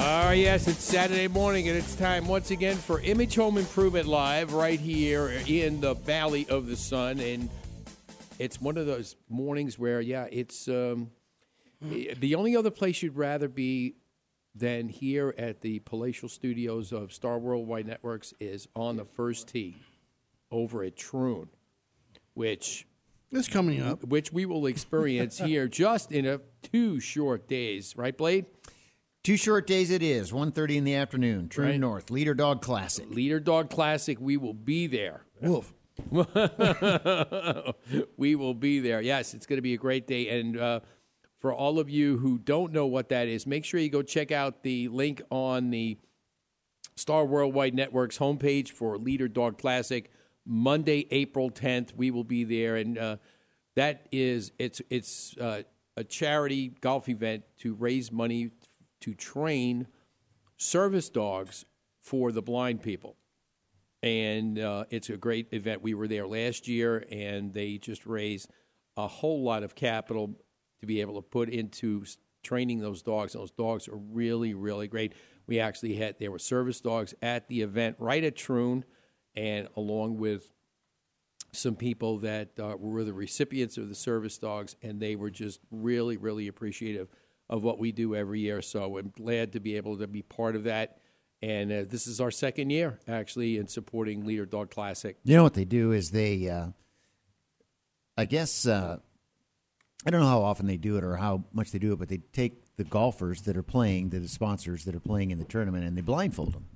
Ah, yes, it's Saturday morning, and it's time once again for Image Home Improvement Live right here in the Valley of the Sun. And it's one of those mornings where, yeah, it's um, the only other place you'd rather be than here at the palatial studios of Star Worldwide Networks is on the first tee over at Troon, which is coming up. which we will experience here just in a two short days, right, Blade? Two short days it is. 1.30 in the afternoon. Troon Right. North. Leader Dog Classic. Leader Dog Classic, we will be there. Wolf. we will be there. Yes, it's going to be a great day. And uh, for all of you who don't know what that is, make sure you go check out the link on the Star Worldwide Network's homepage for Leader Dog Classic. Monday, April 10th, we will be there. And uh, that is, it's, it's uh, a charity golf event to raise money to train service dogs for the blind people and uh, it's a great event. We were there last year, and they just raised a whole lot of capital to be able to put into training those dogs. Those dogs are really, really great. We actually had there were service dogs at the event right at Troon, and along with some people that uh, were the recipients of the service dogs, and they were just really, really appreciative of what we do every year. So I'm glad to be able to be part of that. And uh, this is our second year, actually, in supporting Leader Dog Classic. You know what they do is they, uh, I guess, uh, I don't know how often they do it or how much they do it, but they take the golfers that are playing, the sponsors that are playing in the tournament, and they blindfold them,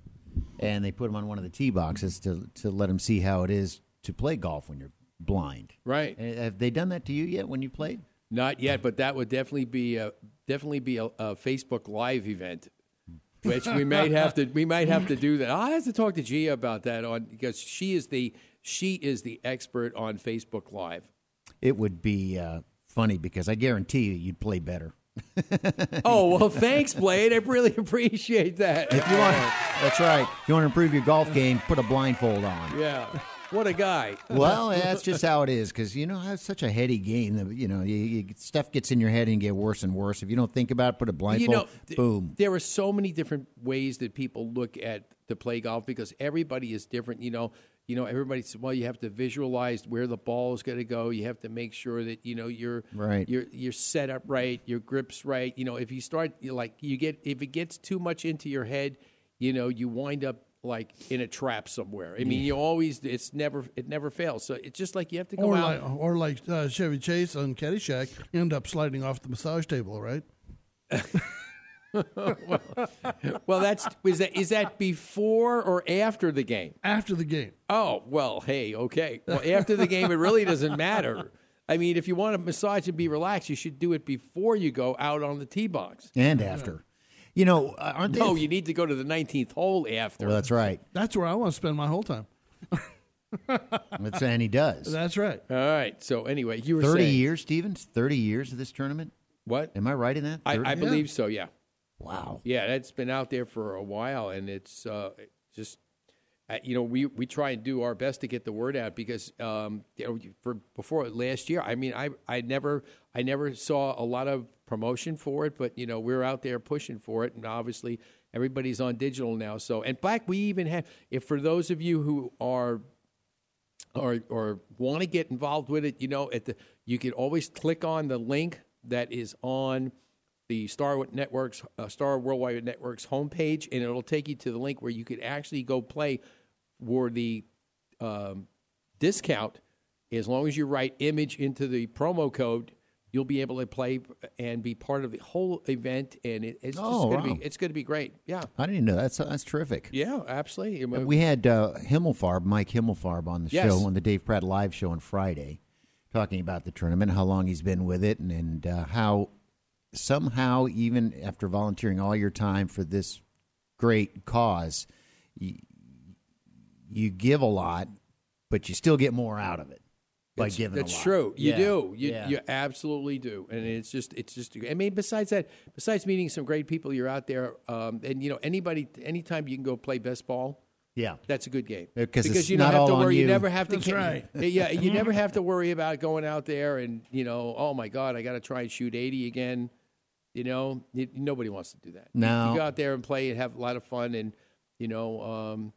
and they put them on one of the tee boxes to to let them see how it is to play golf when you're blind. Right. Uh, Have they done that to you yet when you played? Not yet, but that would definitely be a, definitely be a, a Facebook Live event, which we might have to we might have to do that. I'll have to talk to Gia about that on because she is the she is the expert on Facebook Live. It would be uh, funny because I guarantee you you'd play better. Oh well, thanks, Blade. I really appreciate that. If you want, that's right. If you want to improve your golf game, put a blindfold on. Yeah, what a guy. Well, that's just how it is because you know it's such a heady game that you know you, you, stuff gets in your head and get worse and worse. If you don't think about it, put a blindfold. you know, th- boom. There are so many different ways that people look at to play golf because everybody is different. You know, you know, everybody says, well, you have to visualize where the ball is going to go. You have to make sure that you know you're Right. You're you're set up right. Your grips right. You know, if you start like you get if it gets too much into your head, you know, you wind up like in a trap somewhere. I mean, you always it's never it never fails. So it's just like you have to go Or out. like, or like uh, Chevy Chase on Caddyshack, you end up sliding off the massage table, right? well, well, that's is that is that before or after the game? After the game. Oh, well, hey, okay. Well, after the game, it really doesn't matter. I mean, if you want to massage and be relaxed, you should do it before you go out on the tee box. And after, you know, uh, aren't they? No, you need to go to the 19th hole after. well, that's right. That's where I want to spend my whole time. That's and he does. That's right. All right. So, anyway, you were Thirty saying. years, Stevens. Thirty years of this tournament. What? Am I right in that? I, I believe so, yeah. Wow. Yeah, that's been out there for a while, and it's uh, just you know we we try and do our best to get the word out because um, you know for before last year, I mean I I never I never saw a lot of promotion for it, but you know we're out there pushing for it, and obviously everybody's on digital now. So and back we even have if for those of you who are or or want to get involved with it, you know, at the you can always click on the link that is on the Star Networks, uh, Star Worldwide Networks homepage, and it'll take you to the link where you could actually go play for the um, discount. As long as you write image into the promo code, you'll be able to play and be part of the whole event, and it, it's just Oh, going to wow. be it's going to be great. Yeah, I didn't know that's that's terrific. yeah, absolutely. We had uh, Himmelfarb, Mike Himmelfarb, on the Yes. show on the Dave Pratt live show on Friday, talking about the tournament, how long he's been with it, and, and uh, how somehow, even after volunteering all your time for this great cause, you, you give a lot, but you still get more out of it by That's- giving. That's a lot. true. You Yeah. do. You, Yeah. you absolutely do. And it's just, it's just. I mean, besides that, besides meeting some great people, you're out there, um, and you know, anybody, anytime you can go play best ball, yeah. that's a good game Because it's you don't not have to all on worry. You. you. never have to. That's right. Yeah, you never have to worry about going out there and you know, oh my God, I got to try and shoot eighty again. You know, you, nobody wants to do that. You- No. you, go out there and play and have a lot of fun, and you know, um,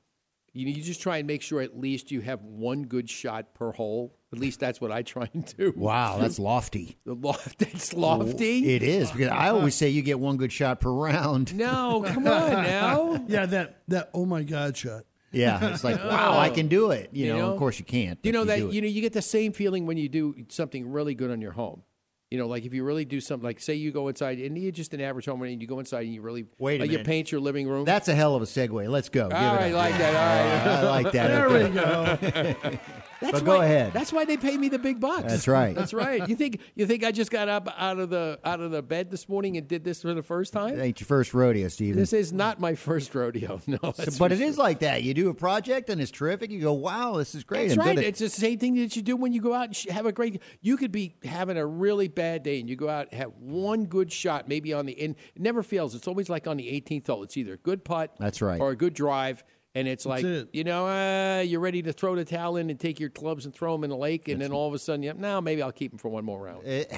you, you just try and make sure at least you have one good shot per hole. At least that's what I try and do. Wow, that's lofty. The loft, it's lofty. Oh, it is because I always say you get one good shot per round. no, come on now. Yeah, that that oh my god shot. Yeah, it's like wow, I can do it. You, You know, know? of course you can't. You but know that you know you get the same feeling when you do something really good on your home. You know, like if you really do something, like say you go inside and you're just an average home and you go inside and you really Wait like you paint your living room. That's a hell of a segue. Let's go. Give all it ah, right, up. like that. All right. I like that. There Okay. we go. That's But go why- ahead. That's why they pay me the big bucks. That's right. That's right. You think you think I just got up out of the out of the bed this morning and did this for the first It time? ain't your first rodeo, Steven. This is not my first rodeo. No, that's but it is like that. You do a project and it's terrific. You go, wow, this is great. That's right. It's the same thing that you do when you go out and sh- have a great. You could be having a really bad day, and you go out and have one good shot, maybe on the. end. it never fails. It's always like on the 18th hole. It's either a good putt, That's right. or a good drive, and it's like it. you know uh, you're ready to throw the towel in and take your clubs and throw them in the lake, and then all of a sudden, you now maybe I'll keep them for one more round. It-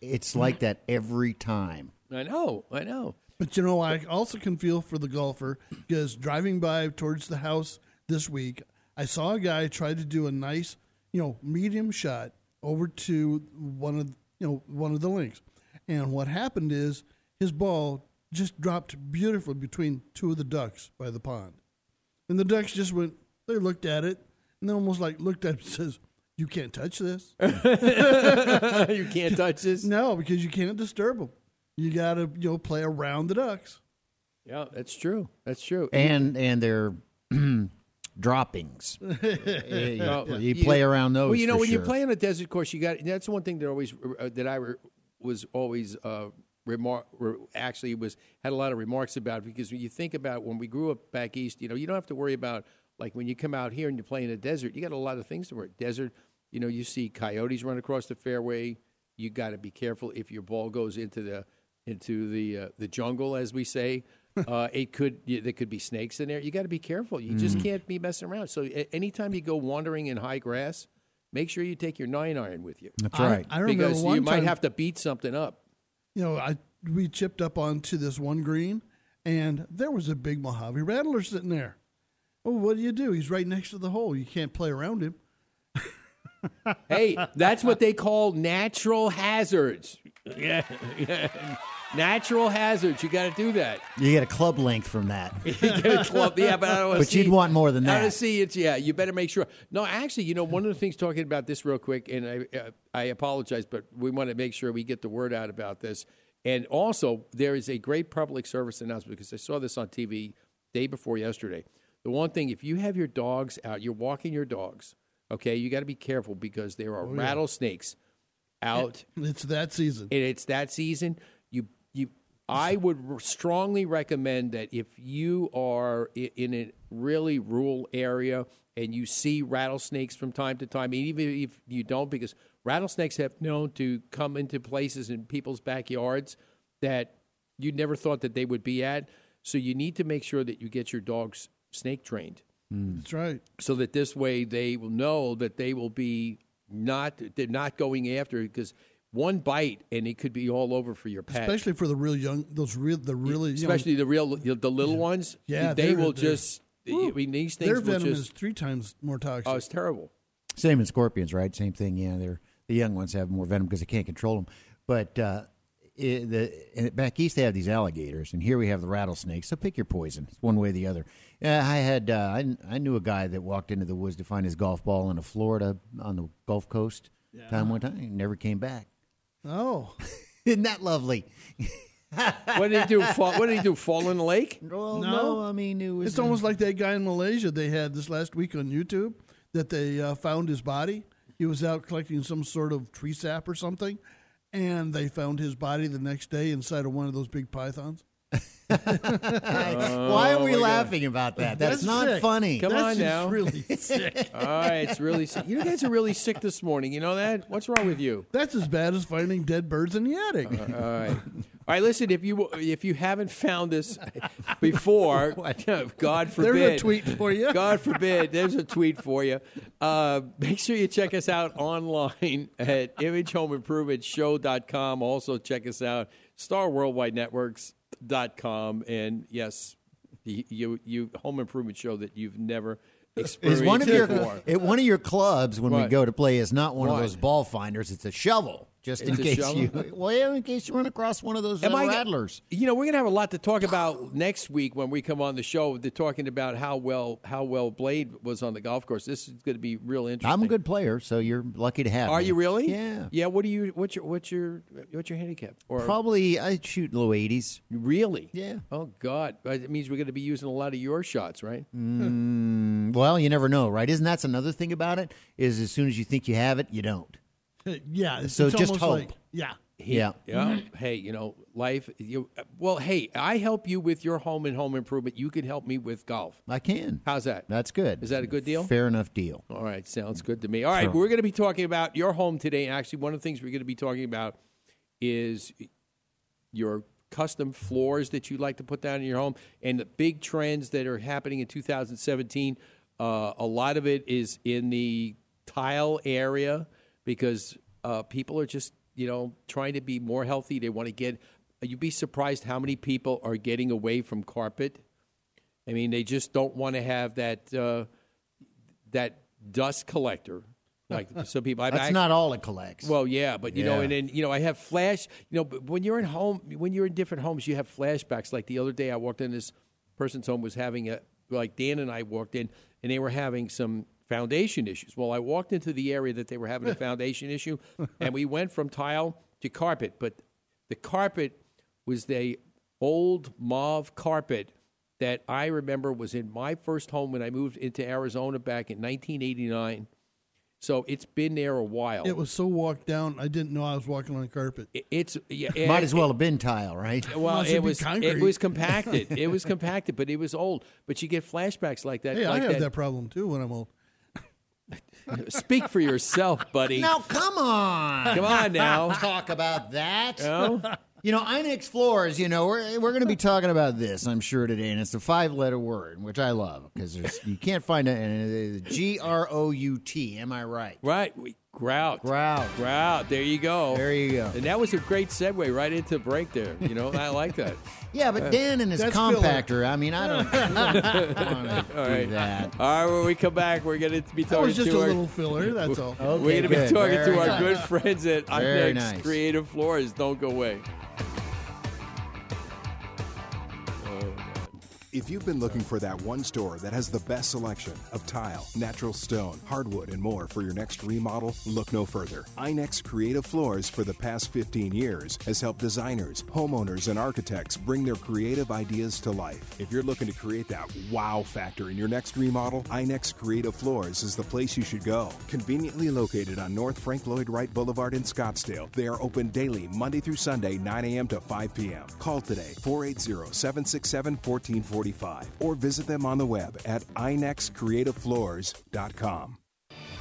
it's like that every time. I know, I know. But you know, I also can feel for the golfer because driving by towards the house this week, I saw a guy try to do a nice, you know, medium shot over to one of you know one of the links, and what happened is his ball just dropped beautifully between two of the ducks by the pond, and the ducks just went. They looked at it and they almost like looked at it and says, "You can't touch this." you can't touch this. no, because you can't disturb them. You got to you know play around the ducks. Yeah, that's true. That's true. And and their droppings. you, Well, you play around those. Well, you know, for when you play on a desert course, you got that's one thing that always uh, that I re, was always uh, remark re, actually was had a lot of remarks about because when you think about when we grew up back east, you know, you don't have to worry about like when you come out here and you play in a desert, you got a lot of things to worry. Desert, you know, you see coyotes run across the fairway. You got to be careful if your ball goes into the into the uh, the jungle, as we say. Uh, it could yeah, there could be snakes in there. You got to be careful. You Mm. just can't be messing around. So a- anytime you go wandering in high grass, make sure you take your nine iron with you That's right. I, remember because one you might time, have to beat something up. You know, I we chipped up onto this one green, and there was a big Mojave Rattler sitting there. Oh, what do you do? He's right next to the hole. You can't play around him. Hey, that's what they call natural hazards. Yeah, yeah. Natural hazards. You got to do that. you get a club length from that. You get a club. Yeah, but I don't wanna But see- you'd want more than that. I don't see it's yeah. You better make sure. No, actually, you know, one of the things talking about this real quick, and I uh, I apologize, but we want to make sure we get the word out about this. And also, there is a great public service announcement because I saw this on TV day before yesterday. The one thing, if you have your dogs out, you're walking your dogs. Okay, you got to be careful because there are rattlesnakes out It's that season. and it's that season, you you I would r- strongly recommend that if you are in a really rural area and you see rattlesnakes from time to time, even if you don't, because rattlesnakes have known to come into places in people's backyards that you never thought that they would be at. So you need to make sure that you get your dogs snake trained mm. That's right. so that this way they will know that they will be not they're not going after because one bite and it could be all over for your pet. Especially for the real young, those real, the really, you know, Especially the real the little ones. Yeah, they will they're- just. I mean, these things their will venom just. is three times more toxic. oh, it's terrible. Same in scorpions, right? Same thing. Yeah, they're the young ones have more venom because they can't control them. But uh, it, the back east they have these alligators, and here we have the rattlesnakes. So pick your poison. It's one way or the other. Yeah, I had uh, I, I knew a guy that walked into the woods to find his golf ball in a Florida on the Gulf Coast. Time one time, he never came back. Oh, Isn't that lovely? What did he do? Fall, what did he do? Fall in the lake? Well, No. I mean it was. it's almost like that guy in Malaysia they had this last week on YouTube that they uh, found his body He was out collecting some sort of tree sap or something, and they found his body the next day inside of one of those big pythons. Why are we laughing about that? That's, That's not sick. funny. Come That's on just now. really sick. All right, it's really sick. You guys are really sick this morning. You know that? What's wrong with you? That's as bad as finding dead birds in the attic. All right. All right, listen, if you if you haven't found this before, God forbid. There's a tweet for you. God forbid. There's a tweet for you. Uh, make sure you check us out online at imagehomeimprovementshow.com. Also, check us out, starworldwidenetworks.com. And yes, you, you, you home improvement show that you've never experienced Is one of your before. Eh, one of your clubs when we go to play is not one What? of those ball finders. It's a shovel, just in case you well, yeah, in case you run across one of those Am uh, I- rattlers. You know, we're gonna have a lot to talk about next week when we come on the show. They're talking about how well how well Blade was on the golf course. This is going to be real interesting. I'm a good player, so you're lucky to have Are me. you really? Yeah. Yeah. What do you? What's your? What's your? What's your handicap? Or Probably I shoot low 80s. really? Yeah. Oh God, it means we're going to be using a lot of your shots, right? Mm, well, you never know, right? Isn't that another thing about it? Is as soon as you think you have it, you don't. Yeah, it's, So it's just hope. like yeah. Yeah. Yeah. Hey, you know, life. You well. Hey, I help you with your home and home improvement. You can help me with golf. I can. How's that? That's good. Is that a good deal? Fair enough deal. All right, sounds good to me. All right, Sure. we're going to be talking about your home today. Actually, one of the things we're going to be talking about is your custom floors that you'd like to put down in your home and the big trends that are happening in 2017. Uh, a lot of it is in the tile area because uh, people are just, you know, trying to be more healthy. They want to get. You'd be surprised how many people are getting away from carpet. I mean, they just don't want to have that. Uh, that dust collector. Like some people, I, That's not all it collects. Well, yeah, but you know, and then you know, I have flash. You know, but when you're in home, when you're in different homes, you have flashbacks. Like the other day, I walked in this person's home was having a like Dan and I walked in, and they were having some foundation issues. Well, I walked into the area that they were having a foundation issue, and we went from tile to carpet, but the carpet was the old mauve carpet that I remember was in my first home when I moved into Arizona back in 1989. So it's been there a while. It was so walked down, I didn't know I was walking on carpet. It- It's yeah, Might as well have been tile, right? Well, Must have it was it was compacted. it was compacted, but it was old. But you get flashbacks like that. Hey, like I have that. problem too when I'm old. Speak for yourself, buddy. Now, come on. Come on now. Talk about that. No? You know, Inex floors, you know, we're, we're going to be talking about this, I'm sure, today. And it's a five letter word, which I love because you can't find it. And is uh, G R O U T. Am I right? Right. We, grout. Grout. Grout. There you go. There you go. And that was a great segue right into the break there. You know, I like that. Yeah, but uh, Dan and his That's filler. compactor, I mean, I don't, I don't want do right. that. All right, when we come back, we're going to be That talking was just to a our, little filler. That's all. Okay, we're going to be good. talking Very to our nice. good friends at Very Inex nice. Creative Floors. Don't go away. If you've been looking for that one store that has the best selection of tile, natural stone, hardwood, and more for your next remodel, look no further. Inex Creative Floors for the past 15 years has helped designers, homeowners, and architects bring their creative ideas to life. If you're looking to create that wow factor in your next remodel, Inex Creative Floors is the place you should go. Conveniently located on North Frank Lloyd Wright Boulevard in Scottsdale, they are open daily, Monday through Sunday, 9 a.m. to 5 p.m. Call today, 480 767 1445, or visit them on the web at inexcreativefloors.com.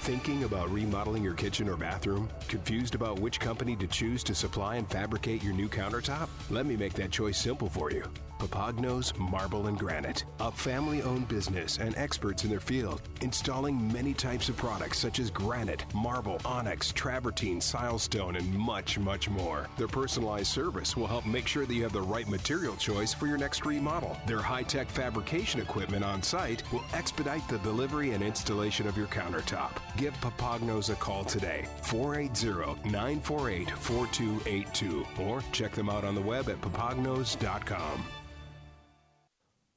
Thinking about remodeling your kitchen or bathroom? Confused about which company to choose to supply and fabricate your new countertop? Let me make that choice simple for you. Papagnos Marble and Granite, a family owned business and experts in their field, installing many types of products such as granite, marble, onyx, travertine, silestone, and much, much more. Their personalized service will help make sure that you have the right material choice for your next remodel. Their high tech fabrication equipment on site will expedite the delivery and installation of your countertop. Give Papagnos a call today, 480 948 4282, or check them out on the web at papagnos.com.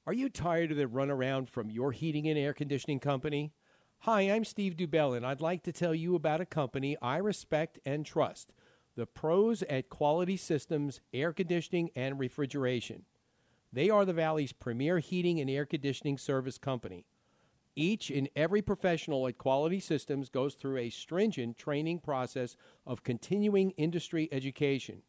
Are you tired of the runaround from your heating and air conditioning company? Hi, I'm Steve Dubell, and I'd like to tell you about a company I respect and trust the pros at Quality Systems Air Conditioning and Refrigeration. They are the Valley's premier heating and air conditioning service company. Each and every professional at Quality Systems goes through a stringent training process of continuing industry education.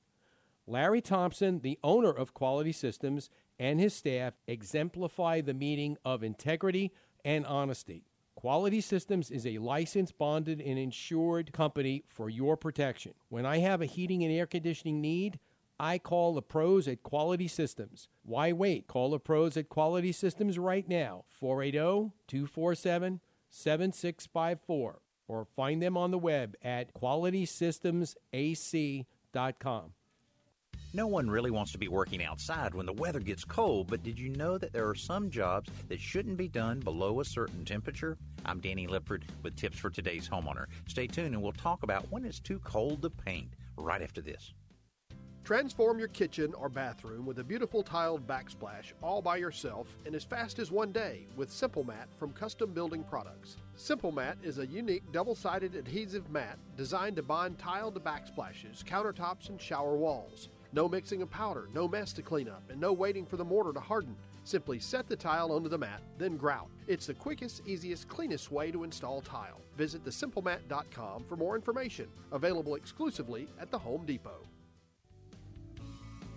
Larry Thompson, the owner of Quality Systems, and his staff exemplify the meaning of integrity and honesty. Quality Systems is a licensed, bonded, and insured company for your protection. When I have a heating and air conditioning need, I call the pros at Quality Systems. Why wait? Call the pros at Quality Systems right now, 480 247 7654, or find them on the web at qualitysystemsac.com. No one really wants to be working outside when the weather gets cold, but did you know that there are some jobs that shouldn't be done below a certain temperature? I'm Danny Lipford with tips for today's homeowner. Stay tuned and we'll talk about when it's too cold to paint right after this. Transform your kitchen or bathroom with a beautiful tiled backsplash all by yourself in as fast as one day with Simple Mat from Custom Building Products. Simple Mat is a unique double sided adhesive mat designed to bond tile to backsplashes, countertops, and shower walls. No mixing of powder, no mess to clean up, and no waiting for the mortar to harden. Simply set the tile onto the mat, then grout. It's the quickest, easiest, cleanest way to install tile. Visit thesimplemat.com for more information. Available exclusively at the Home Depot.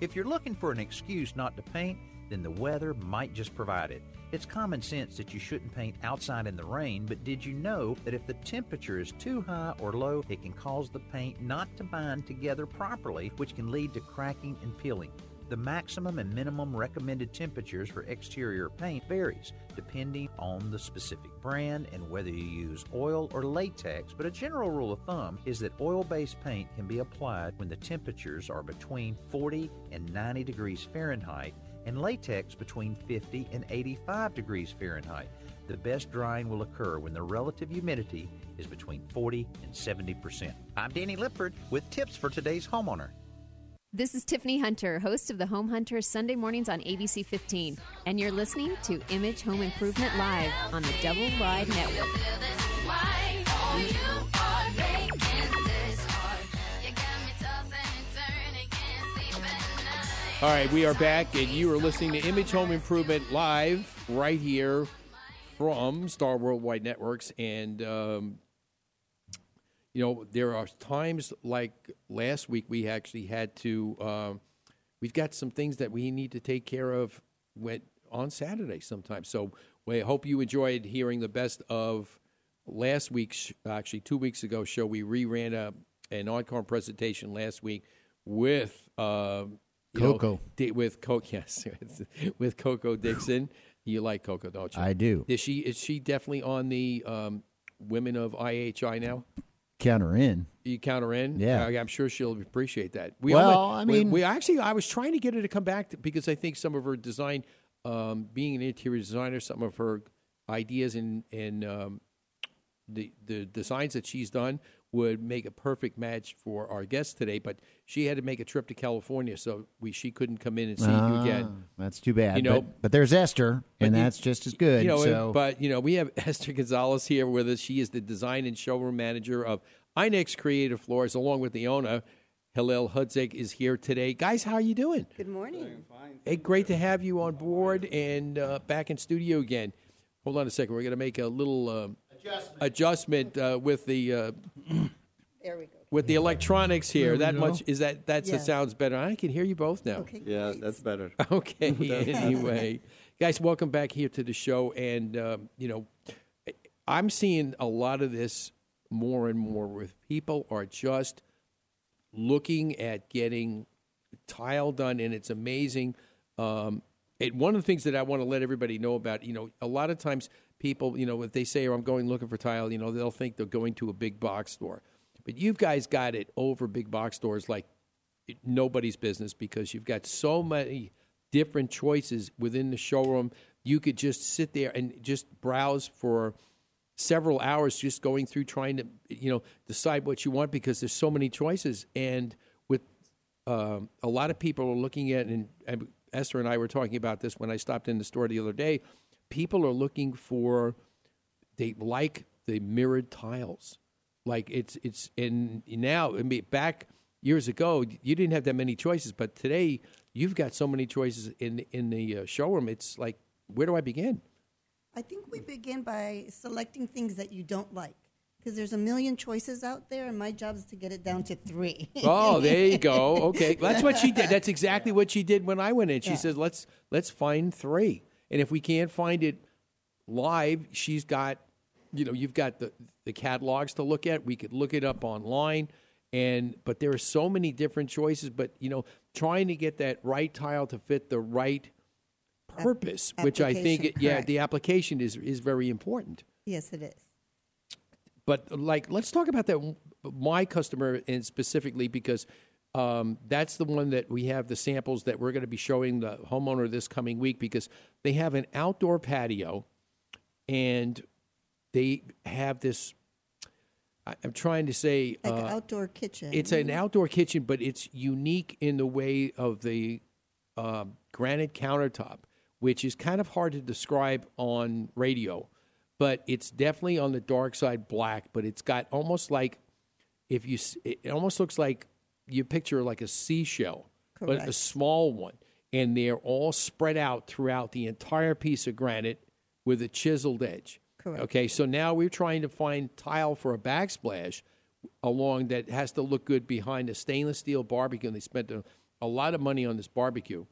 If you're looking for an excuse not to paint, then the weather might just provide it. It's common sense that you shouldn't paint outside in the rain, but did you know that if the temperature is too high or low, it can cause the paint not to bind together properly, which can lead to cracking and peeling? The maximum and minimum recommended temperatures for exterior paint varies depending on the specific brand and whether you use oil or latex, but a general rule of thumb is that oil-based paint can be applied when the temperatures are between 40 and 90 degrees Fahrenheit and latex between 50 and 85 degrees Fahrenheit. The best drying will occur when the relative humidity is between 40 and 70%. I'm Danny Lipford with tips for today's homeowner. This is Tiffany Hunter, host of the Home Hunter Sunday mornings on ABC 15, and you're listening to Image Home Improvement Live on the Double Wide Network. All right, we are back, and you are listening to Image Home Improvement live right here from Star Worldwide Networks. And, um, you know, there are times like last week we actually had to, um, we've got some things that we need to take care of when, on Saturday sometimes. So we hope you enjoyed hearing the best of last week's, actually two weeks ago show. We reran a, an encore presentation last week with. Uh, know, Coco. with Coco, yes, with Coco Dixon. You like Coco, don't you? I do. Is she is she definitely on the um, Women of IHI now? Count her in. You count her in? Yeah. I, am sure she'll appreciate that. We Well, I we- mean- we, actually, I was trying to get her to come back to, because I think some of her design, um, being an interior designer, some of her ideas and and um, the the designs that she's done would make a perfect match for our guest today. But she had to make a trip to California, so we she couldn't come in and see you Ah, again. That's too bad. You know- but, but there's Esther, and But you- that's just as good. You know, so but you know, we have Esther Gonzalez here with us. She is the design and showroom manager of Inex Creative Floors, along with the owner. Hillel Hudzik is here today. Guys, how are you doing? Good morning. Hey, great to have you on board and uh, back in studio again. Hold on a second. We're going to make a little uh, adjustment, uh, with the uh, There we go. with the electronics here. That go. much is that that Yes. sounds better. I can hear you both now. Okay. Yeah, great. that's better. Okay. anyway, guys, welcome back here to the show. And um, you know, I'm seeing a lot of this more and more with people are just looking at getting tile done, and it's amazing. Um, and one of the things that I want to let everybody know about, you know, a lot of times people, you know, if they say, "Oh, I'm going looking for tile," you know, they'll think they're going to a big box store. But you guys got it over big box stores like nobody's business because you've got so many different choices within the showroom. You could just sit there and just browse for several hours, just going through trying to you know decide what you want because there's so many choices. And with um, a lot of people are looking at, and, and Esther and I were talking about this when I stopped in the store the other day. People are looking for they like the mirrored tiles. Like it's it's and now I mean back years ago you didn't have that many choices, but today you've got so many choices in in the uh, showroom. It's like where do I begin? I think we begin by selecting things that you don't like. Because there's a million choices out there, and my job is to get it down to three. Oh, there you go. Okay, that's what she did. That's exactly what she did when I went in. She Yeah. says, "Let's let's find three, and if we can't find it live, she's got, you know, you've got the the catalogs to look at. We could look it up online, and but there are so many different choices. But you know, trying to get that right tile to fit the right purpose, which I think, application, yeah, the application is is very important yes, it is. but like let's talk about that my customer and specifically because um, that's the one that we have the samples that we're going to be showing the homeowner this coming week because they have an outdoor patio and they have this I- i'm trying to say Like uh, outdoor kitchen. it's an outdoor kitchen, but it's unique in the way of the uh, granite countertop, which is kind of hard to describe on radio. But it's definitely on the dark side black, but it's got almost like if you s- it almost looks like you picture like a seashell, but a small one, and they're all spread out throughout the entire piece of granite with a chiseled edge. Correct. Okay, so now we're trying to find tile for a backsplash along that has to look good behind a stainless steel barbecue. And they spent a, a lot of money on this barbecue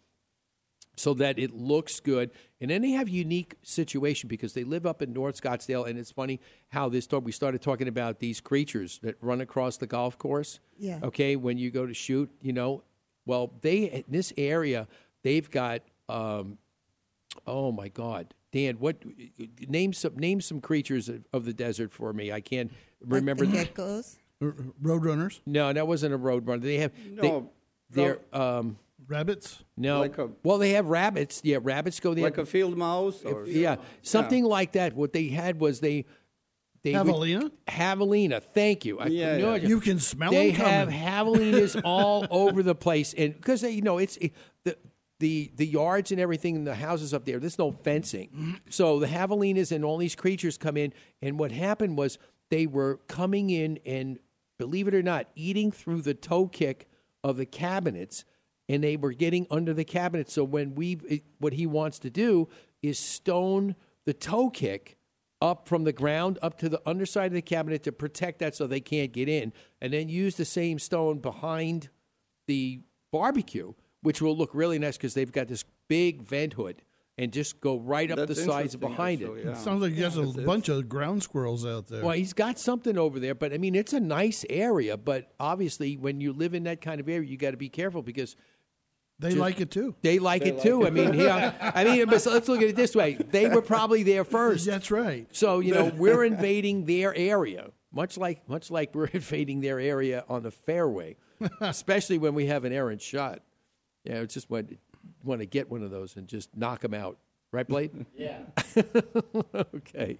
so that it looks good. And then they have unique situation because they live up in North Scottsdale, and it's funny how this talk, we started talking about these creatures that run across the golf course. Yeah. Okay, when you go to shoot, you know, well, they in this area they've got. Um, oh my God, Dan, what name some name some creatures of, of the desert for me? I can't remember. Like the geckos. R- Roadrunners, no, that wasn't a road runner. They have No, they, they're um, rabbits. no. Like a- well, they have rabbits. Yeah, rabbits go there. like a field mouse or yeah, something like that. What they had was they they would- Javelina? Javelina. Thank you. I Yeah, knew yeah. it. You can smell They them have coming. javelinas all over the place, and because you know it's it, the the the yards and everything in the houses up there. There's no fencing, so the javelinas and all these creatures come in. And what happened was they were coming in and, believe it or not, eating through the toe kick of the cabinets, and they were getting under the cabinet. So when we, what he wants to do is stone the toe kick up from the ground up to the underside of the cabinet to protect that so they can't get in, and then use the same stone behind the barbecue, which will look really nice because they've got this big vent hood and just go right up That's the sides behind actually, it. yeah. Sounds like he has a It's- it's- bunch of ground squirrels out there. Well, he's got something over there, but I mean, it's a nice area. But obviously, when you live in that kind of area, you got to be careful because they just- like it too. they like it too. I mean, yeah, I mean, but so let's look at it this way: they were probably there first. That's right. So you know, we're invading their area, much like much like we're invading their area on the fairway, especially when we have an errant shot. Yeah, it's just want want to get one of those and just knock them out, right, Blade? yeah. okay,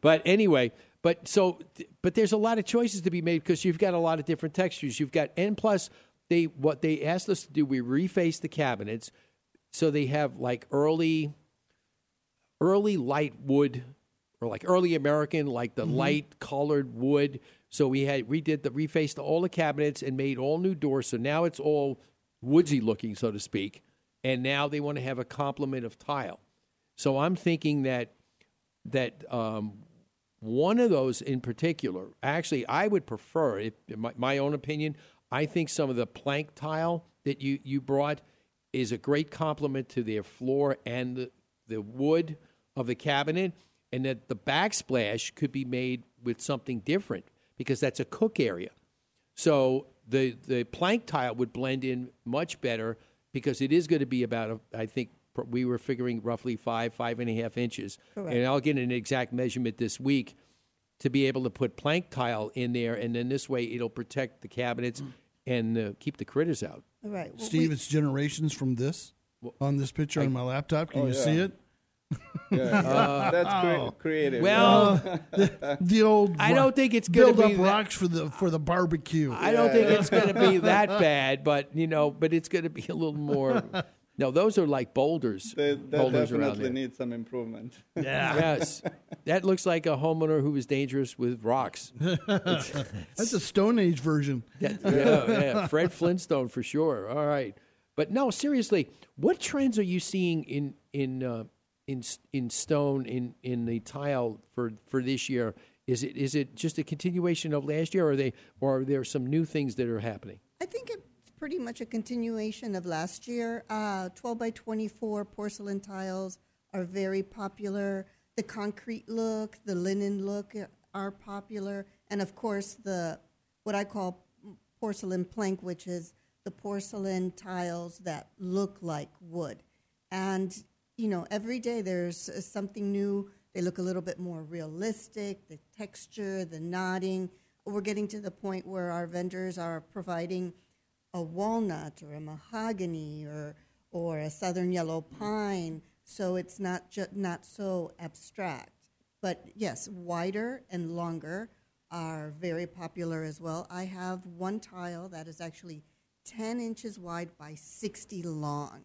but anyway, but so but there's a lot of choices to be made because you've got a lot of different textures. You've got N plus they what they asked us to do, we reface the cabinets so they have like early early light wood or like early American, like the light colored wood. So we had we did the refaced all the cabinets and made all new doors. So now it's all woodsy looking, so to speak. And now they want to have a complement of tile. So I'm thinking that that um, one of those in particular, actually, I would prefer, if, in my, my own opinion, I think some of the plank tile that you, you brought is a great complement to their floor and the, the wood of the cabinet, and that the backsplash could be made with something different because that's a cook area. So the the plank tile would blend in much better because it is going to be about a, I think we were figuring roughly five five and a half inches, Correct. and I'll get an exact measurement this week to be able to put plank tile in there, and then this way it'll protect the cabinets mm. And uh, keep the critters out. All right. well, Steve, we- it's generations from this on this picture on my laptop. Can Oh, you yeah. see it? Yeah, that's cre- creative. Well, The old I don't think it's gonna build be up that- rocks for the for the barbecue. I don't think it's going to be that bad, but you know, but it's going to be a little more. No, those are like boulders. They, that boulders definitely need some improvement. Yeah. Yes, that looks like a homeowner who is dangerous with rocks. That's a Stone Age version. That- yeah, yeah, Fred Flintstone for sure. All right, but no, seriously, what trends are you seeing in in uh, in in stone in in the tile for for this year? Is it is it just a continuation of last year, or are they or are there some new things that are happening? I think it's pretty much a continuation of last year. Uh, 12 by 24 porcelain tiles are very popular. The concrete look, the linen look are popular, and of course the what I call porcelain plank, which is the porcelain tiles that look like wood. And you know, every day there's uh, something new. They look a little bit more realistic. The texture, the knotting. We're getting to the point where our vendors are providing a walnut or a mahogany or or a southern yellow pine, so it's not ju- not so abstract. But yes, wider and longer are very popular as well. I have one tile that is actually 10 inches wide by 60 long.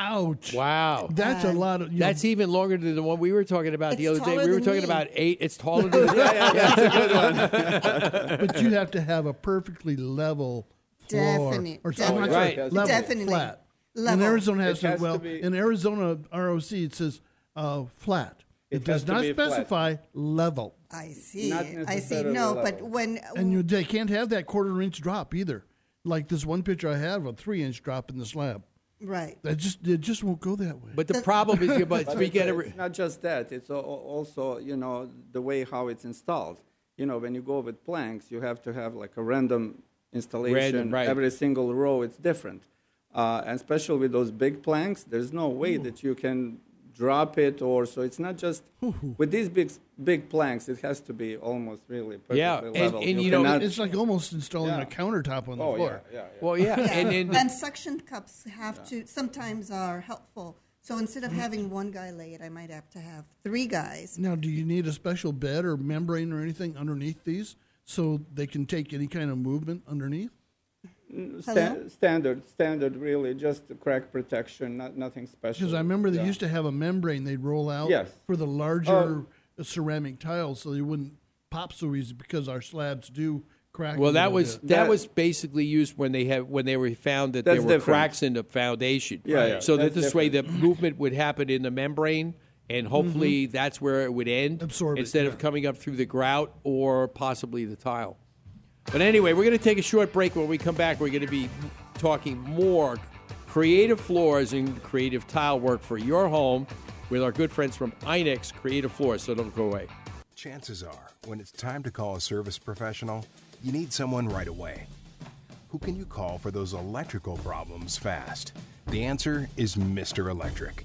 Ouch. Wow, That's a lot of. You know, That's even longer than the one we were talking about the It's other day. taller We were than talking me. about eight. It's taller than yeah, yeah, that's a good one. but you have to have a perfectly level floor Definite- or definitely. something Right. level, Definitely. flat. Level. In Arizona It has, to, has to well be- in Arizona ROC it says uh, flat. It, It does not be flat. specify level, I see. I see. necessarily No, but when and you they can't have that quarter inch drop either. Like this one picture I have, a three inch drop in the slab. right. That just it just won't go that way. But the problem is, but But we get a, it's not just that. It's al- al- also, you know, the way how it's installed. You know, when you go with planks, you have to have like a random installation. Random, right. Every single row, it's different. Uh, and especially with those big planks, there's no way that you can drop it or so. It's not just with these big big planks. It has to be almost really perfectly Yeah, and- level. and you know, it's like almost installing Yeah. a countertop on the oh floor. yeah, yeah, yeah. well, yeah, and then and suction cups have to sometimes are helpful. So instead of having one guy lay it, I might have to have three guys. Now, do you need a special bed or membrane or anything underneath these so they can take any kind of movement underneath? Mm, sta- Hello? standard, standard, really, just crack protection, not nothing special. Because I remember they Yeah. used to have a membrane they'd roll out Yes. for the larger Oh. ceramic tiles so they wouldn't pop so easy because our slabs do crack. well, that was that, That- was basically used when they have when they were found that there were different. cracks in the foundation. Yeah, yeah, So that that's this way the movement would happen in the membrane, and hopefully mm-hmm. that's where it would end, Absorb it, instead of coming up through the grout or possibly the tile. But anyway, we're going to take a short break. When we come back, we're going to be talking more creative floors and creative tile work for your home with our good friends from Inex Creative Floors. So don't go away. Chances are, when it's time to call a service professional, you need someone right away. Who can you call for those electrical problems fast? The answer is Mr. Electric,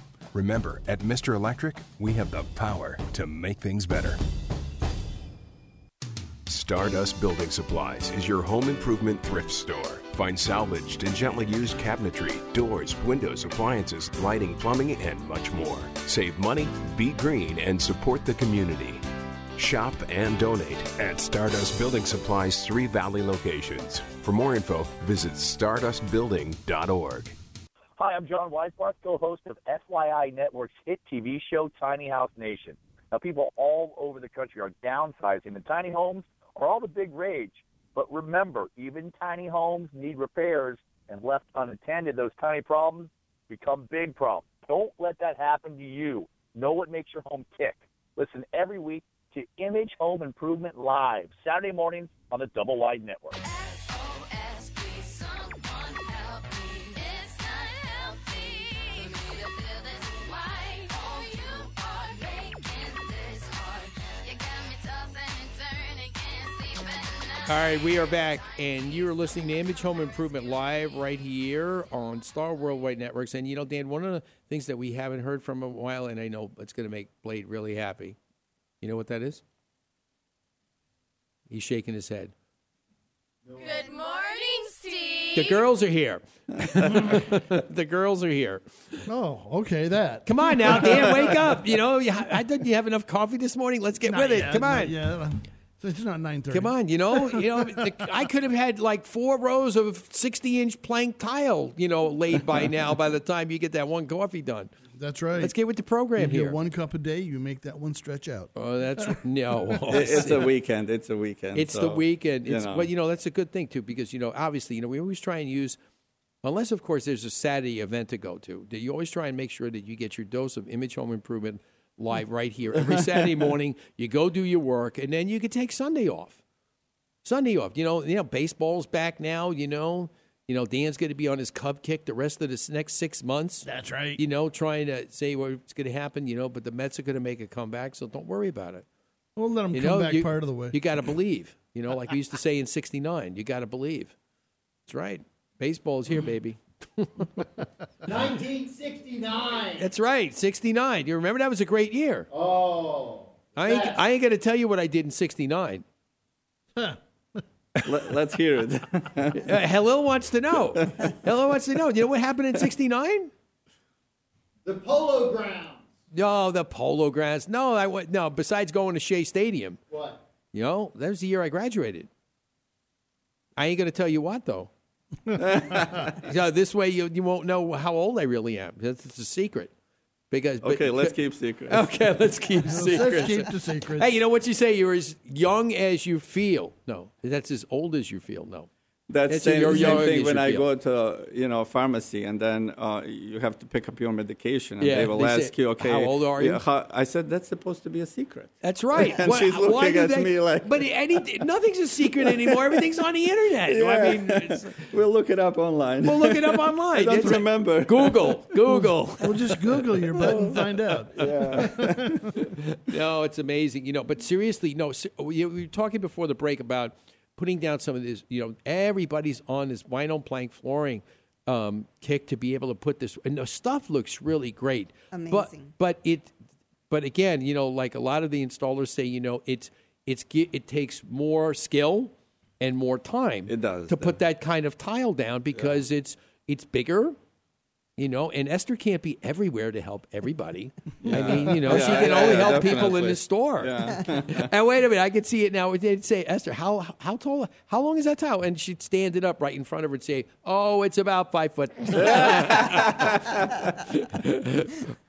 Remember, at Mr. Electric, we have the power to make things better. Stardust Building Supplies is your home improvement thrift store. Find salvaged and gently used cabinetry, doors, windows, appliances, lighting, plumbing, and much more. Save money, be green, and support the community. Shop and donate at Stardust Building Supplies' three valley locations. For more info, visit stardustbuilding.org. Hi, I'm John Weisbarth, co-host of FYI Network's hit TV show Tiny House Nation. Now, people all over the country are downsizing. and tiny homes are all the big rage. But remember, even tiny homes need repairs, and left unattended, those tiny problems become big problems. Don't let that happen to you. Know what makes your home tick. Listen every week to Image Home Improvement Live, Saturday mornings on the Double Wide Network. All right, we are back, and you're listening to Image Home Improvement Live right here on Star Worldwide Networks. And you know, Dan, one of the things that we haven't heard from a while, and I know it's going to make Blade really happy. You know what that is? He's shaking his head. Good morning, Steve. The girls are here. the girls are here. Oh, okay, that. Come on now, Dan, wake up. You know, you, I didn't you have enough coffee this morning? Let's get Not with it. Come on. yet. So it's not nine thirty. Come on, you know, you know, the, I could have had like four rows of sixty-inch plank tile, you know, laid by now. By the time you get that one coffee done, That's right. let's get with the program you here. get one cup a day. You make that one stretch out. Oh, that's no. It's a weekend. It's a weekend. It's the so, weekend. you It's know. well, you know, that's a good thing too, because you know, obviously, you know, we always try and use, unless of course there's a Saturday event to go to. That you always try and make sure that you get your dose of image home improvement live right here every Saturday morning. You go do your work, and then you can take Sunday off. Sunday off. You know, you know, baseball's back now. You know, you know, Dan's going to be on his Cub kick the rest of this next six months. That's right. You know, trying to say what's going to happen. You know, but the Mets are going to make a comeback, so don't worry about it. We'll let them You come know, back you, part of the way. You got to believe. You know, like we used to say in '69, you got to believe. That's right. Baseball's here, baby. 1969. That's right. '69. You remember that was a great year. Oh. I ain't, I ain't going to tell you what I did in '69. Let, us hear it. Uh, Halil wants to know. Halil wants to know. You know what happened in '69? The Polo Grounds. No, the Polo Grounds. No, I went. No, besides going to Shea Stadium. What? You know, that was the year I graduated. I ain't going to tell you what though. so this way you you won't know how old I really am. That's it's a secret. Because but- Okay, let's keep secrets. Okay, let's keep secrets. Let's keep the secrets. Hey, you know what you say? You're as young as you feel. No, that's as old as you feel. No. That's That's same, your same young thing when I go to you know pharmacy and then uh, you have to pick up your medication and Yeah, they will they say, ask you, okay, "How old are you?" yeah, how- I said that's supposed to be a secret. That's right. And Why- she's why looking do at they- me like, But any, nothing's a secret anymore. Everything's on the internet. I Yeah. mean, it's, we'll look it up online. we'll look it up online. I don't It's- remember. Google, Google. We'll just Google your butt and find out. Yeah. no, it's amazing. You know, but seriously, no. se- We we were talking before the break about putting down some of this. You know, everybody's on this vinyl plank flooring um, kick to be able to put this, and the stuff looks really great. But Amazing. but it, but again, you know, like a lot of the installers say, you know, it's it's it takes more skill and more time. It does, to put that kind of tile down because it's it's bigger. You know, and Esther can't be everywhere to help everybody. I mean, you know, she can yeah, only yeah, help people in the store. Yeah. and wait a minute, I could see it now. They'd say, Esther, how how tall, how long is that towel? And she'd stand it up right in front of her and say, Oh, it's about five foot.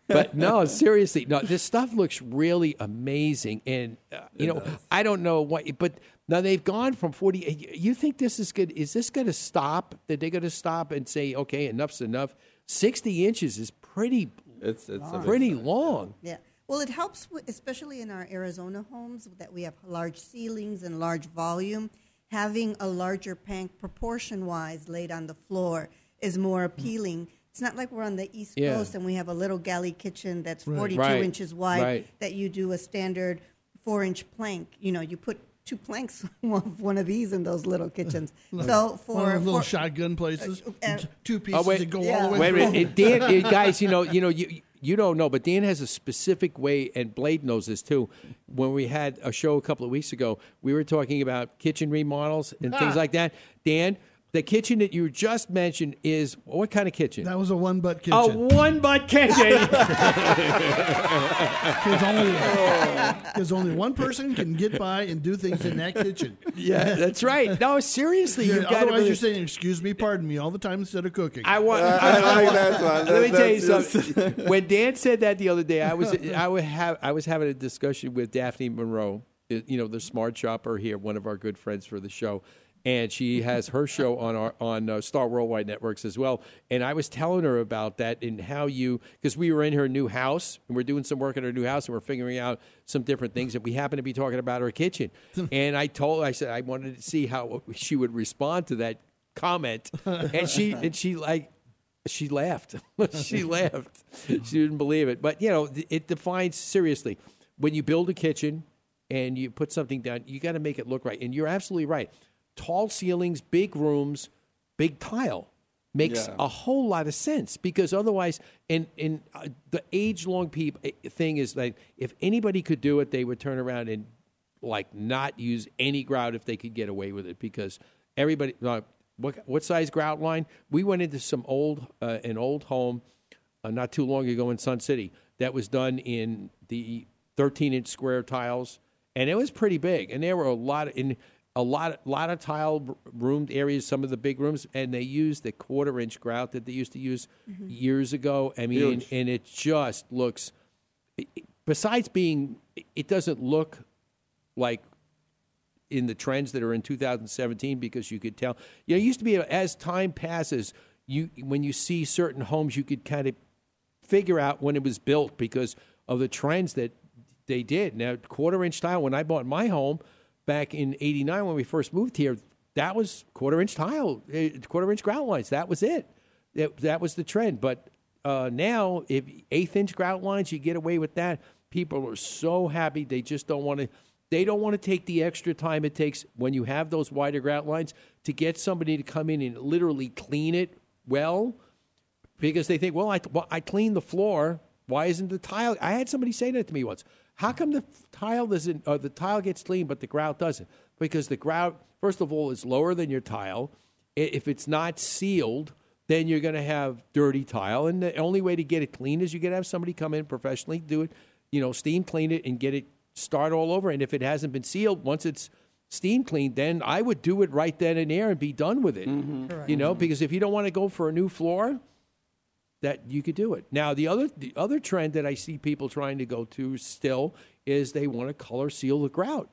but no, seriously, no, this stuff looks really amazing. And uh, you know, I don't know what, but now they've gone from forty. You think this is good? Is this going to stop? That they're going to stop and say, okay, enough's enough? Sixty inches is pretty, It's it's a big pretty long. Yeah. Well, it helps, with, especially in our Arizona homes that we have large ceilings and large volume. Having a larger pank proportion wise laid on the floor is more mm. appealing. It's not like we're on the East Yeah. Coast and we have a little galley kitchen that's Right. 42 Right. inches wide Right. that you do a standard four inch plank. You know, you put two planks of one of these in those little kitchens. so for, One of little for- shotgun places, uh, t- two pieces Oh, wait. that go all the way Wait a minute, It- Dan, it- guys. You know, you know, you you don't know, but Dan has a specific way, and Blade knows this too. When we had a show a couple of weeks ago, we were talking about kitchen remodels and things like that. Dan, the kitchen that you just mentioned is what kind of kitchen? That was a one butt kitchen. A one butt kitchen. Because only, 'cause only one person can get by and do things in that kitchen. yeah, that's right. No, seriously, Yeah, you've got to. otherwise, you're saying, "Excuse me, pardon me," all the time instead of cooking. I want. I like that one. Let me tell you just- something. when Dan said that the other day, I was I would have I was having a discussion with Daphne Monroe, you know, the smart shopper here, one of our good friends for the show, and she has her show on our on uh, Star Worldwide Networks as well. And I was telling her about that and how you because we were in her new house and we're doing some work in her new house and we're figuring out some different things and we happen to be talking about her kitchen. and I told I said I wanted to see how she would respond to that comment, and she and she like she laughed. she laughed. She didn't believe it. But you know, it defines seriously when you build a kitchen and you put something down, you got to make it look right. And you're absolutely right. Tall ceilings, big rooms, big tile makes Yeah. a whole lot of sense because otherwise, and and uh, the age long peop uh, thing is like if anybody could do it, they would turn around and like not use any grout if they could get away with it because everybody. Uh, what what size grout line? We went into some old uh, an old home uh, not too long ago in Sun City that was done in the 13 inch square tiles, and it was pretty big. And there were a lot of, in a lot lot of tile roomed areas, some of the big rooms, and they used the quarter inch grout that they used to use mm-hmm. years ago. I mean, Huge. and it just looks. Besides being, it doesn't look like in the trends that are in 2017 because you could tell. You know, it used to be as time passes, you when you see certain homes, you could kind of figure out when it was built because of the trends that they did. Now, quarter inch tile. When I bought my home back in '89 when we first moved here, that was quarter inch tile, eh, quarter inch grout lines. That was it. That, that was the trend. But uh, now, if eighth inch grout lines, you get away with that. People are so happy. They just don't want to. They don't want to take the extra time it takes when you have those wider grout lines to get somebody to come in and literally clean it well, because they think, well, I well, I cleaned the floor. Why isn't the tile? I had somebody say that to me once. How come the tile doesn't? Uh, the tile gets clean, but the grout doesn't? Because the grout, first of all, is lower than your tile. If it's not sealed, then you're going to have dirty tile, and the only way to get it clean is you got to have somebody come in professionally, do it, you know, steam clean it, and get it start all over. And if it hasn't been sealed, once it's steam cleaned, then I would do it right then and there and be done with it. You know, because if you don't want to go for a new floor, that you could do it. Now, the other the other trend that I see people trying to go to still is they want to color seal the grout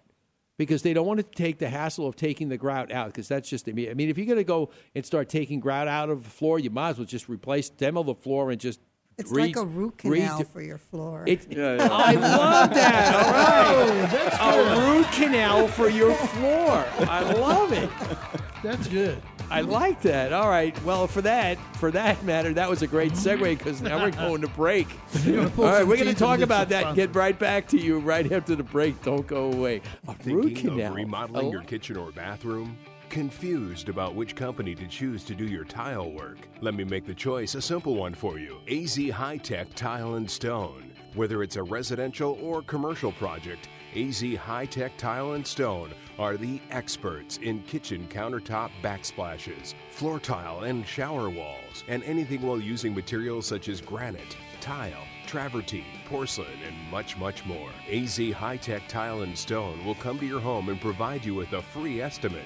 because they don't want to take the hassle of taking the grout out because that's just I mean, I mean if you're going to go and start taking grout out of the floor, you might as well just replace demo the floor and just It's re- like a root re- canal for your floor. It, Yeah, yeah. I love that. All right, oh, a root canal for your floor. I love it. That's good. I like that. All right. Well, for that, for that matter, that was a great segue because now we're going to break. All pull right, some we're going to talk about that. sponsors. Get right back to you right after the break. Don't go away. A root Thinking canal. of remodeling I your kitchen or bathroom? Confused about which company to choose to do your tile work? Let me make the choice a simple one for you AZ High Tech Tile and Stone. Whether it's a residential or commercial project, AZ High Tech Tile and Stone are the experts in kitchen countertop backsplashes, floor tile and shower walls, and anything while using materials such as granite, tile, travertine, porcelain, and much, much more. AZ High Tech Tile and Stone will come to your home and provide you with a free estimate.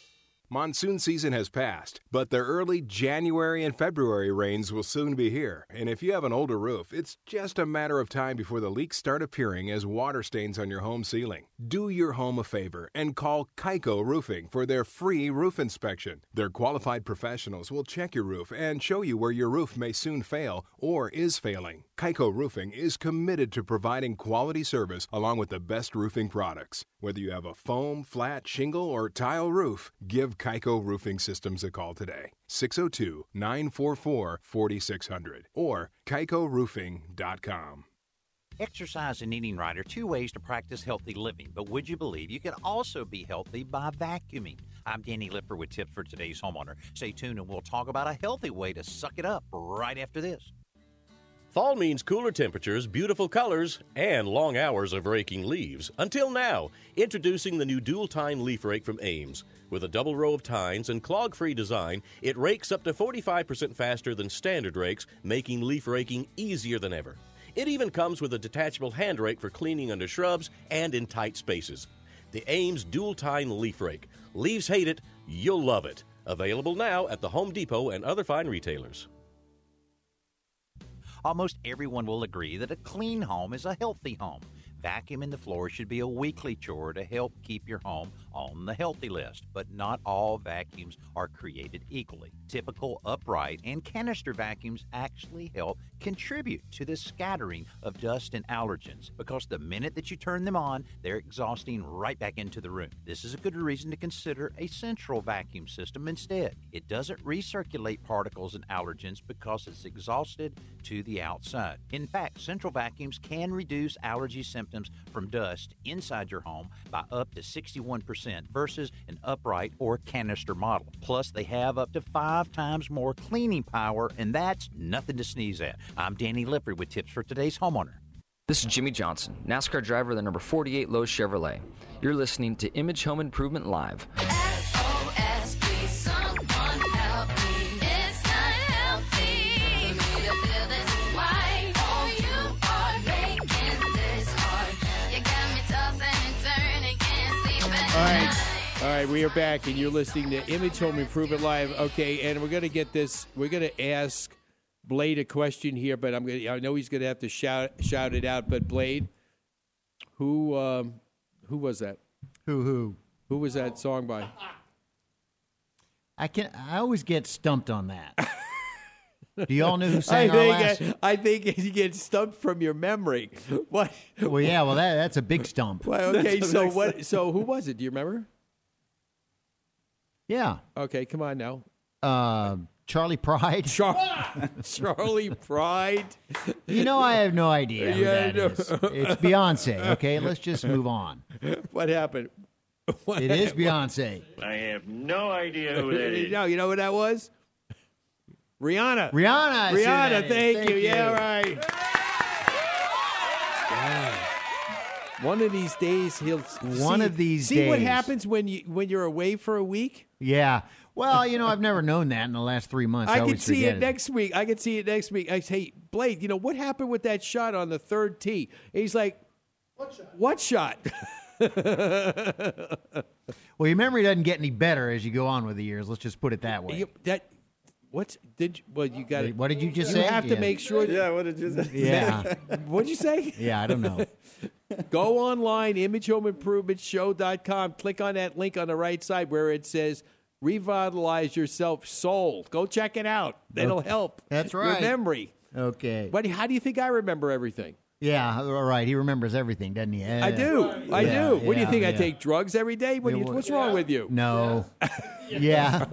Monsoon season has passed, but the early January and February rains will soon be here. And if you have an older roof, it's just a matter of time before the leaks start appearing as water stains on your home ceiling. Do your home a favor and call Kaiko Roofing for their free roof inspection. Their qualified professionals will check your roof and show you where your roof may soon fail or is failing. Kaiko Roofing is committed to providing quality service along with the best roofing products. Whether you have a foam, flat, shingle, or tile roof, give Kaiko Roofing Systems a call today. 602 944 4600 or kaikoroofing.com. Exercise and eating right are two ways to practice healthy living, but would you believe you can also be healthy by vacuuming? I'm Danny Lipford with tips for today's homeowner. Stay tuned and we'll talk about a healthy way to suck it up right after this. Fall means cooler temperatures, beautiful colors, and long hours of raking leaves. Until now, introducing the new dual tine leaf rake from Ames. With a double row of tines and clog free design, it rakes up to 45% faster than standard rakes, making leaf raking easier than ever. It even comes with a detachable hand rake for cleaning under shrubs and in tight spaces. The Ames dual tine leaf rake. Leaves hate it, you'll love it. Available now at the Home Depot and other fine retailers. Almost everyone will agree that a clean home is a healthy home. Vacuuming the floor should be a weekly chore to help keep your home on the healthy list, but not all vacuums are created equally. Typical upright and canister vacuums actually help contribute to the scattering of dust and allergens because the minute that you turn them on, they're exhausting right back into the room. This is a good reason to consider a central vacuum system instead. It doesn't recirculate particles and allergens because it's exhausted to the outside. In fact, central vacuums can reduce allergy symptoms from dust inside your home by up to 61% versus an upright or canister model. Plus, they have up to five times more cleaning power, and that's nothing to sneeze at. I'm Danny Lipford with tips for today's homeowner. This is Jimmie Johnson, NASCAR driver of the number 48 Lowe's Chevrolet. You're listening to Image Home Improvement Live. Right. All right, we are back, and you're listening to Image Home Improvement Live. Okay, and we're going to get this. We're going to ask Blade a question here, but I'm going. to I know he's going to have to shout shout it out. But Blade, who um, who was that? Who who who was that song by? I can. I always get stumped on that. Do you all know who I sang our think last? I think you get stumped from your memory. What? Well, yeah. Well, that that's a big stump. Well, okay, so what? So who was it? Do you remember? Yeah. Okay, come on now. Uh, Charley Pride. Char- Charley Pride. You know, I have no idea who Yeah, that know. is. It's Beyonce. Okay, let's just move on. What happened? What It is happened? Beyonce. I have no idea who that is. No, you know what that was? Rihanna. Rihanna. I see who Rihanna, thank, Thank you. Yeah, you. right. Yeah. One of these days he'll One see- of these See what happens when you when you're away for a week? Yeah. Well, you know, I've never known that in the last three months. I, I could see forget it next week. I could see it next week. I say, hey, Blade, you know what happened with that shot on the third tee? And he's like, what shot? What shot? Well, your memory doesn't get any better as you go on with the years. Let's just put it that way. You- that what's did you, well you got What did you just you say? You have to Yeah. make sure. Yeah, what did you say? Yeah. What'd you say? Yeah, I don't know. Go online, imagehomeimprovement.show.com. Click on that link on the right side where it says revitalize yourself soul. Go check it out. That'll Okay. help. That's right. Your memory. Okay. What, how do you think I remember everything? Yeah, all right. He remembers everything, doesn't he? I Yeah. do. I Yeah, do. What do you yeah, think? I take drugs every day? What do you, Yeah, what's wrong with you? No. yeah.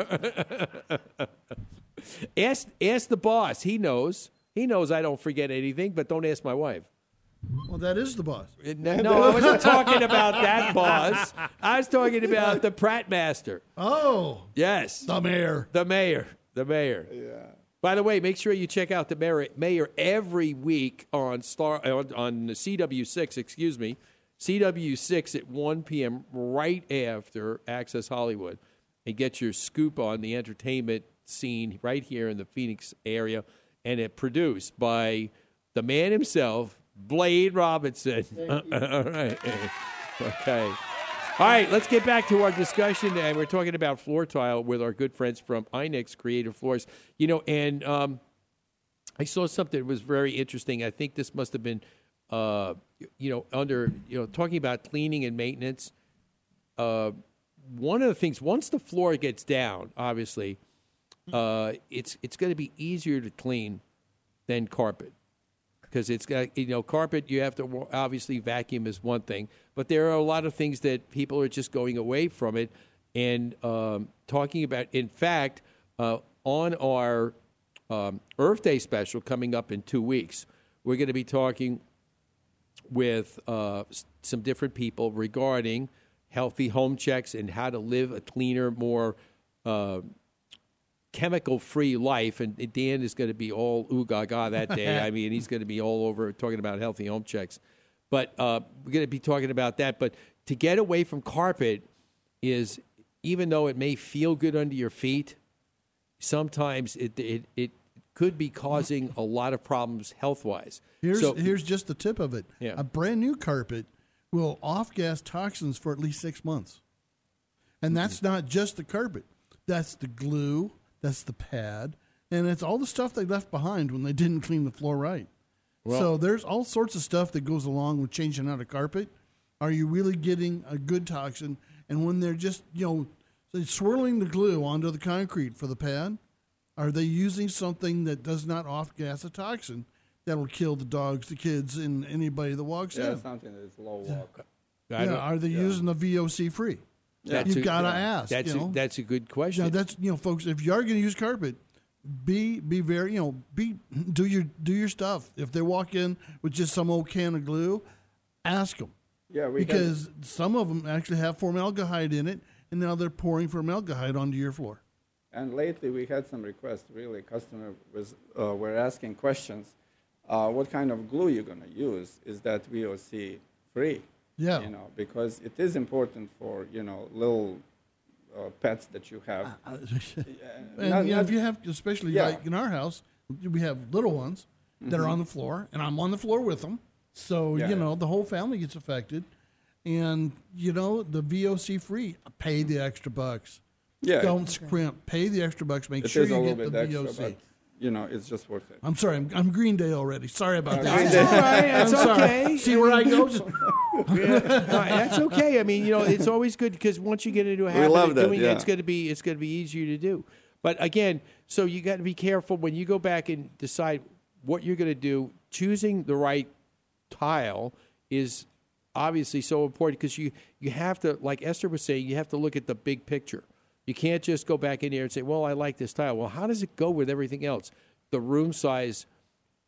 Ask ask the boss. He knows. He knows I don't forget anything, but don't ask my wife. Well, that is the boss. No, no, I wasn't talking about that boss. I was talking about the Pratt Master. Oh, Yes. the mayor. The mayor. The mayor. Yeah. By the way, make sure you check out the mayor, mayor every week on Star on, on the CW6. Excuse me, CW6 at 1 p.m. right after Access Hollywood, and get your scoop on the entertainment scene right here in the Phoenix area, and it produced by the man himself, Blade Robinson. All right. Okay. All right, let's get back to our discussion, and we're talking about floor tile with our good friends from Inex Creative Floors. You know, and um, I saw something that was very interesting. I think this must have been, uh, you know, under you know talking about cleaning and maintenance. Uh, one of the things once the floor gets down, obviously, uh, it's it's going to be easier to clean than carpet. Because it's got you know carpet you have to obviously vacuum is one thing but there are a lot of things that people are just going away from it. And um, talking about in fact uh, on our um, earth day special coming up in two weeks we're going to be talking with uh, some different people regarding healthy home checks and how to live a cleaner more uh, chemical free life. And Dan is going to be all ooh gaga that day. I mean, he's going to be all over talking about healthy home checks. But uh, we're going to be talking about that. But to get away from carpet is, even though it may feel good under your feet, sometimes it, it, it could be causing a lot of problems health wise. Here's so, here's just the tip of it. Yeah. A brand new carpet will off gas toxins for at least six months, and that's not just the carpet. That's the glue. That's the pad, and it's all the stuff they left behind when they didn't clean the floor right. Well- so there's all sorts of stuff that goes along with changing out a carpet. Are you really getting a good toxin? And when they're just you know say, swirling the glue onto the concrete for the pad, are they using something that does not off gas a toxin? that'll kill the dogs, the kids, and anybody that walks Yeah, in. Yeah, something that is low walk. I Yeah, are they yeah. using the VOC free? That's You've got to yeah. ask. That's you a- that's a good question. Now, that's you know, folks. If you are going to use carpet, be be very you know be do your do your stuff. If they walk in with just some old can of glue, ask them. Yeah, we had- because some of them actually have formaldehyde in it, and now they're pouring formaldehyde onto your floor. And lately, we had some requests. Really, customer was uh, were asking questions. Uh, what kind of glue you're going to use? Is that VOC free? Yeah. You know, because it is important for you know little uh, pets that you have. And Not- you know, if you have, especially Yeah. like in our house, we have little ones that are Mhm. on the floor, and I'm on the floor with them. So Yeah. you know the whole family gets affected, and you know the VOC free. Pay the extra bucks. Yeah. Don't scrimp. Pay the extra bucks. Make It sure you get the bit extra, VOC. but you know, it's just worth it. I'm sorry, I'm, I'm Green Day already. Sorry about Uh, that. Green Day. That's all right, that's I'm sorry. okay. See where I go? Yeah, no, that's okay. I mean, you know, it's always good because once you get into a habit of that, doing it, it's going to be it's going to be easier to do. But again, so you got to be careful when you go back and decide what you're going to do. Choosing the right tile is obviously so important because you you have to, like Esther was saying, you have to look at the big picture. You can't just go back in here and say, "Well, I like this tile." Well, how does it go with everything else? The room size,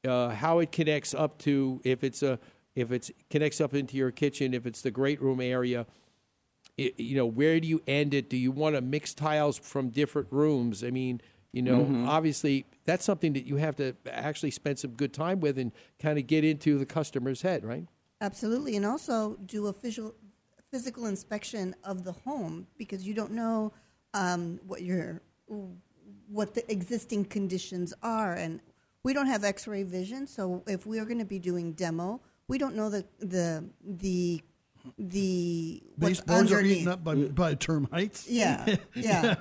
uh, how it connects up to if it's a if it connects up into your kitchen, if it's the great room area. It, you know, where do you end it? Do you want to mix tiles from different rooms? I mean, you know, Mhm. obviously that's something that you have to actually spend some good time with and kind of get into the customer's head, right? Absolutely, and also do a visual, physical inspection of the home because you don't know um, what your what the existing conditions are, and we don't have X-ray vision. So if we are going to be doing demo, we don't know the the the the what's Baseboards are underneath. eaten up by, by termites. Yeah, yeah.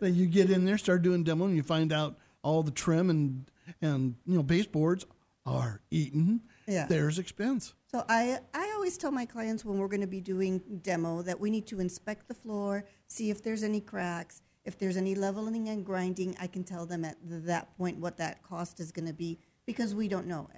then you get in there, start doing demo, and you find out all the trim and and you know baseboards are eaten. Yeah. There's expense. So I, I always tell my clients when we're going to be doing demo that we need to inspect the floor, see if there's any cracks, if there's any leveling and grinding. I can tell them at that point what that cost is going to be because we don't know.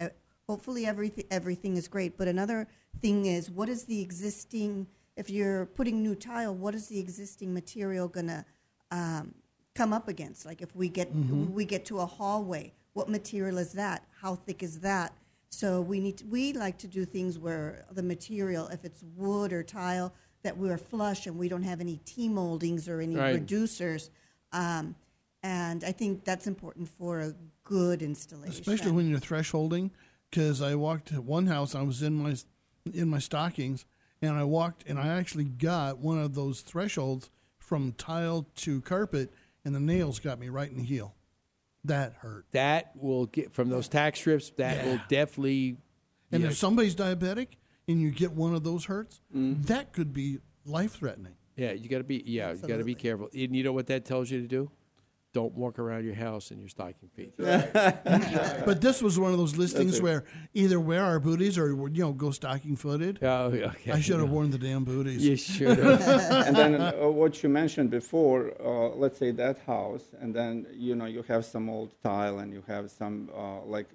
Hopefully everything everything is great, but another thing is what is the existing? If you're putting new tile, what is the existing material going to um, come up against? Like if we get Mhm. we get to a hallway, what material is that? How thick is that? So we need to, we like to do things where the material, if it's wood or tile, that we're flush and we don't have any T moldings or any Right. reducers. Um, and I think that's important for a good installation. especially when you're thresholding. Because I walked to one house, I was in my in my stockings, and I walked, and I actually got one of those thresholds from tile to carpet, and the nails got me right in the heel. That hurt. That will get from those tack strips. That will definitely. And yeah, if somebody's diabetic and you get one of those hurts, Mm-hmm. that could be life threatening. yeah, you got to be. Yeah, you got to be careful. And you know what that tells you to do? Don't walk around your house in your stocking feet. but this was one of those listings where either wear our booties or you know go stocking footed. Oh, okay. I should have worn the damn booties. You should have. and then uh, what you mentioned before, uh, let's say that house, and then you know you have some old tile, and you have some uh, like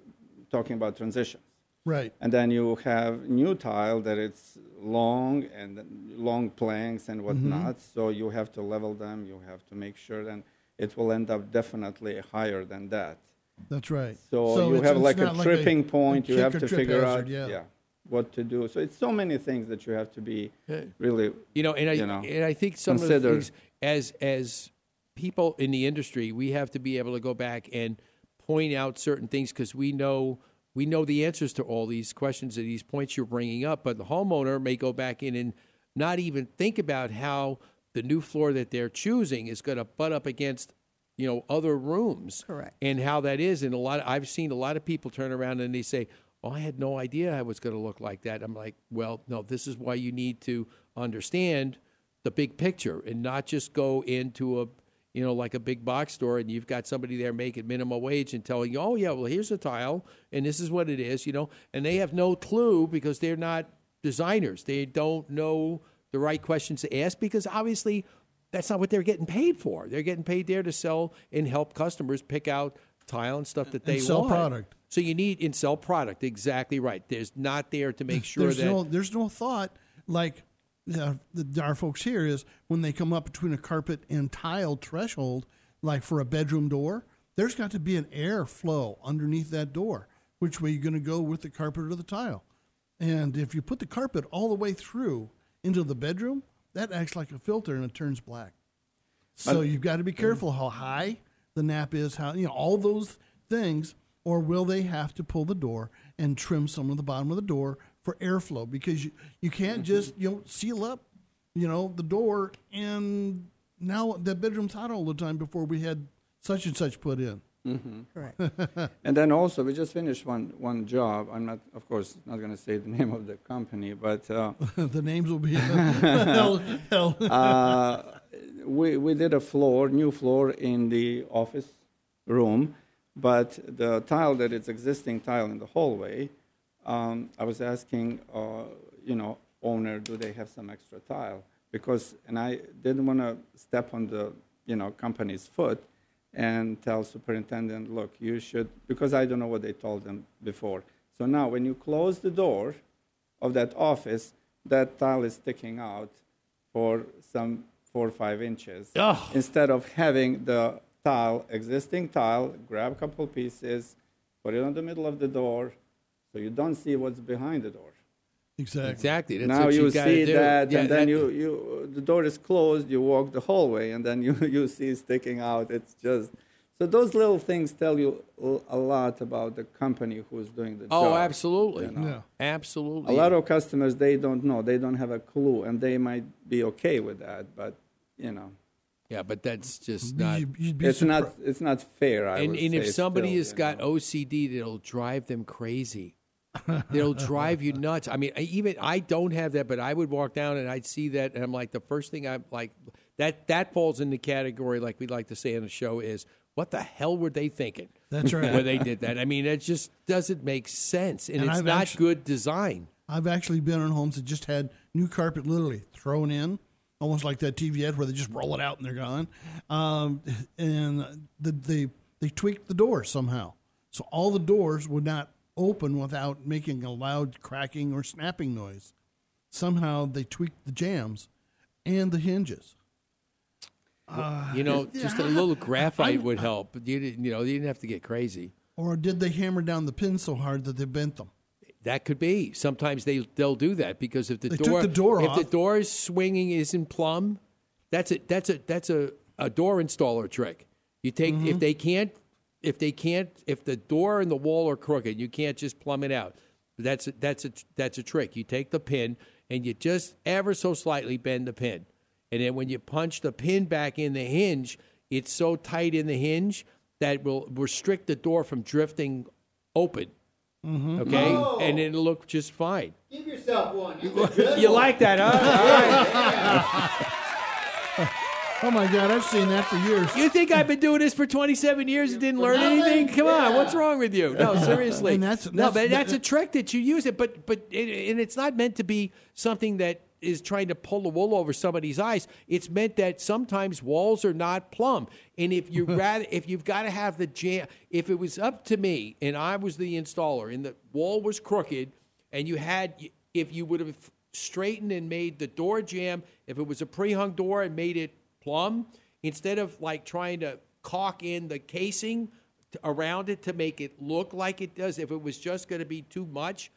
talking about transitions, Right. and then you have new tile that it's long and long planks and whatnot. So you have to level them. You have to make sure, then it will end up definitely higher than that. That's right. So, you have like a not tripping point. a you have to figure hazard, out, yeah. what to do. So it's so many things that you have to be really, You know, and I you know, and I think some consider. of the things as as people in the industry, we have to be able to go back and point out certain things because we know we know the answers to all these questions and these points you're bringing up. But the homeowner may go back in and not even think about how the new floor that they're choosing is going to butt up against you know other rooms. Correct. and how that is and a lot i've seen a lot of people turn around and they say oh i had no idea i was going to look like that. I'm like well no this is why you need to understand the big picture and not just go into a you know like a big box store and you've got somebody there making minimum wage and telling you oh yeah well here's a tile and this is what it is you know? And they have no clue because they're not designers. They don't know the right questions to ask because obviously that's not what they're getting paid for they're getting paid there to sell and help customers pick out tile and stuff that they and sell want product. So you need in sell product. Exactly right. There's not there to make sure there's that no there's no thought like uh, the, our folks here is when they come up between a carpet and tile threshold, like for a bedroom door, there's got to be an air flow underneath that door. Which way you're going to go with the carpet or the tile? And if you put the carpet all the way through into the bedroom, that acts like a filter and it turns black. So But- you've got to be careful how high the nap is, how you know all those things, or will they have to pull the door and trim some of the bottom of the door for airflow? Because you you can't mm-hmm. just you know seal up, you know, the door and now the bedroom's hot all the time before we had such and such put in. Mm-hmm. Correct. and then also, we just finished one, one job. I'm not, of course, not going to say the name of the company, but uh, the names will be hell. hell. uh, we, we did a floor, new floor in the office room, but the tile that is existing tile in the hallway, um, I was asking, uh, you know, owner, do they have some extra tile? Because, and I didn't want to step on the, you know, company's foot and tell superintendent, look, you should, because I don't know what they told them before. So now, when you close the door of that office, that tile is sticking out for some four or five inches. Instead of having the tile, existing tile, grab a couple pieces, put it on the middle of the door, so you don't see what's behind the door. Exactly. Exactly. That's now you, you see do. that, Yeah, and then that- you, you the door is closed. You walk the hallway, and then you you see sticking out. It's just so those little things tell you a lot about the company who's doing the Oh, job. Oh, absolutely. you know. Absolutely. A lot of customers they don't know. They don't have a clue, and they might be okay with that, but you know. Yeah, but that's just not. it's not. It's not fair. I and would and if somebody still, has got know. OCD, it'll drive them crazy. It'll drive you nuts. I mean, even I don't have that, but I would walk down and I'd see that, and I'm like, the first thing I'm like, that that falls in the category, like we like to say on the show, is what the hell were they thinking? That's right. when they did that. I mean, it just doesn't make sense, and, And it's I've not actu- good design. I've actually been in homes that just had new carpet literally thrown in, almost like that TV ad where they just roll it out and they're gone. Um, and the, they they tweaked the door somehow, so all the doors would not open without making a loud cracking or snapping noise. Somehow they tweaked the jambs and the hinges. Uh, You know, yeah, just a little graphite would help. You didn't, you know, you didn't have to get crazy. Or did they hammer down the pins so hard that they bent them? That could be. Sometimes they they'll do that because if the They door the door if the door is swinging isn't plumb, that's a that's a that's a, a door installer trick. You take Mm-hmm. if they can't if they can't if the door and the wall are crooked, you can't just plumb it out. That's a, that's a that's a trick. You take the pin and you just ever so slightly bend the pin, and then when you punch the pin back in the hinge, it's so tight in the hinge that will restrict the door from drifting open. Mm-hmm. Okay, Oh. and it'll look just fine. Give yourself one. you like that, huh? Oh my God, I've seen that for years. You think I've been doing this for 27 years and didn't learn anything? Come on, what's wrong with you? No, seriously. And that's- no, but that's a trick that you use it, but but it, and it's not meant to be something that is trying to pull the wool over somebody's eyes. It's meant that sometimes walls are not plumb, and if you rather if you've got to have the jamb, if it was up to me and I was the installer and the wall was crooked, and you had if you would have straightened and made the door jamb, if it was a pre-hung door and made it plumb instead of like trying to caulk in the casing t- around it to make it look like it does if it was just going to be too much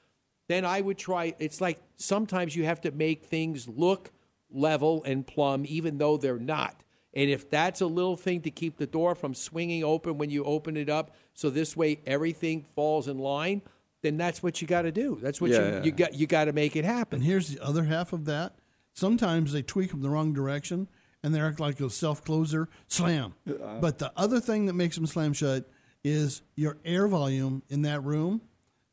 then i would try it's like sometimes you have to make things look level and plumb even though they're not and if that's a little thing to keep the door from swinging open when you open it up so this way everything falls in line then that's what you got to do that's what Yeah, you, yeah. you got you got to make it happen And here's the other half of that. Sometimes they tweak them the wrong direction and they act like a self closer, slam. But the other thing that makes them slam shut is your air volume in that room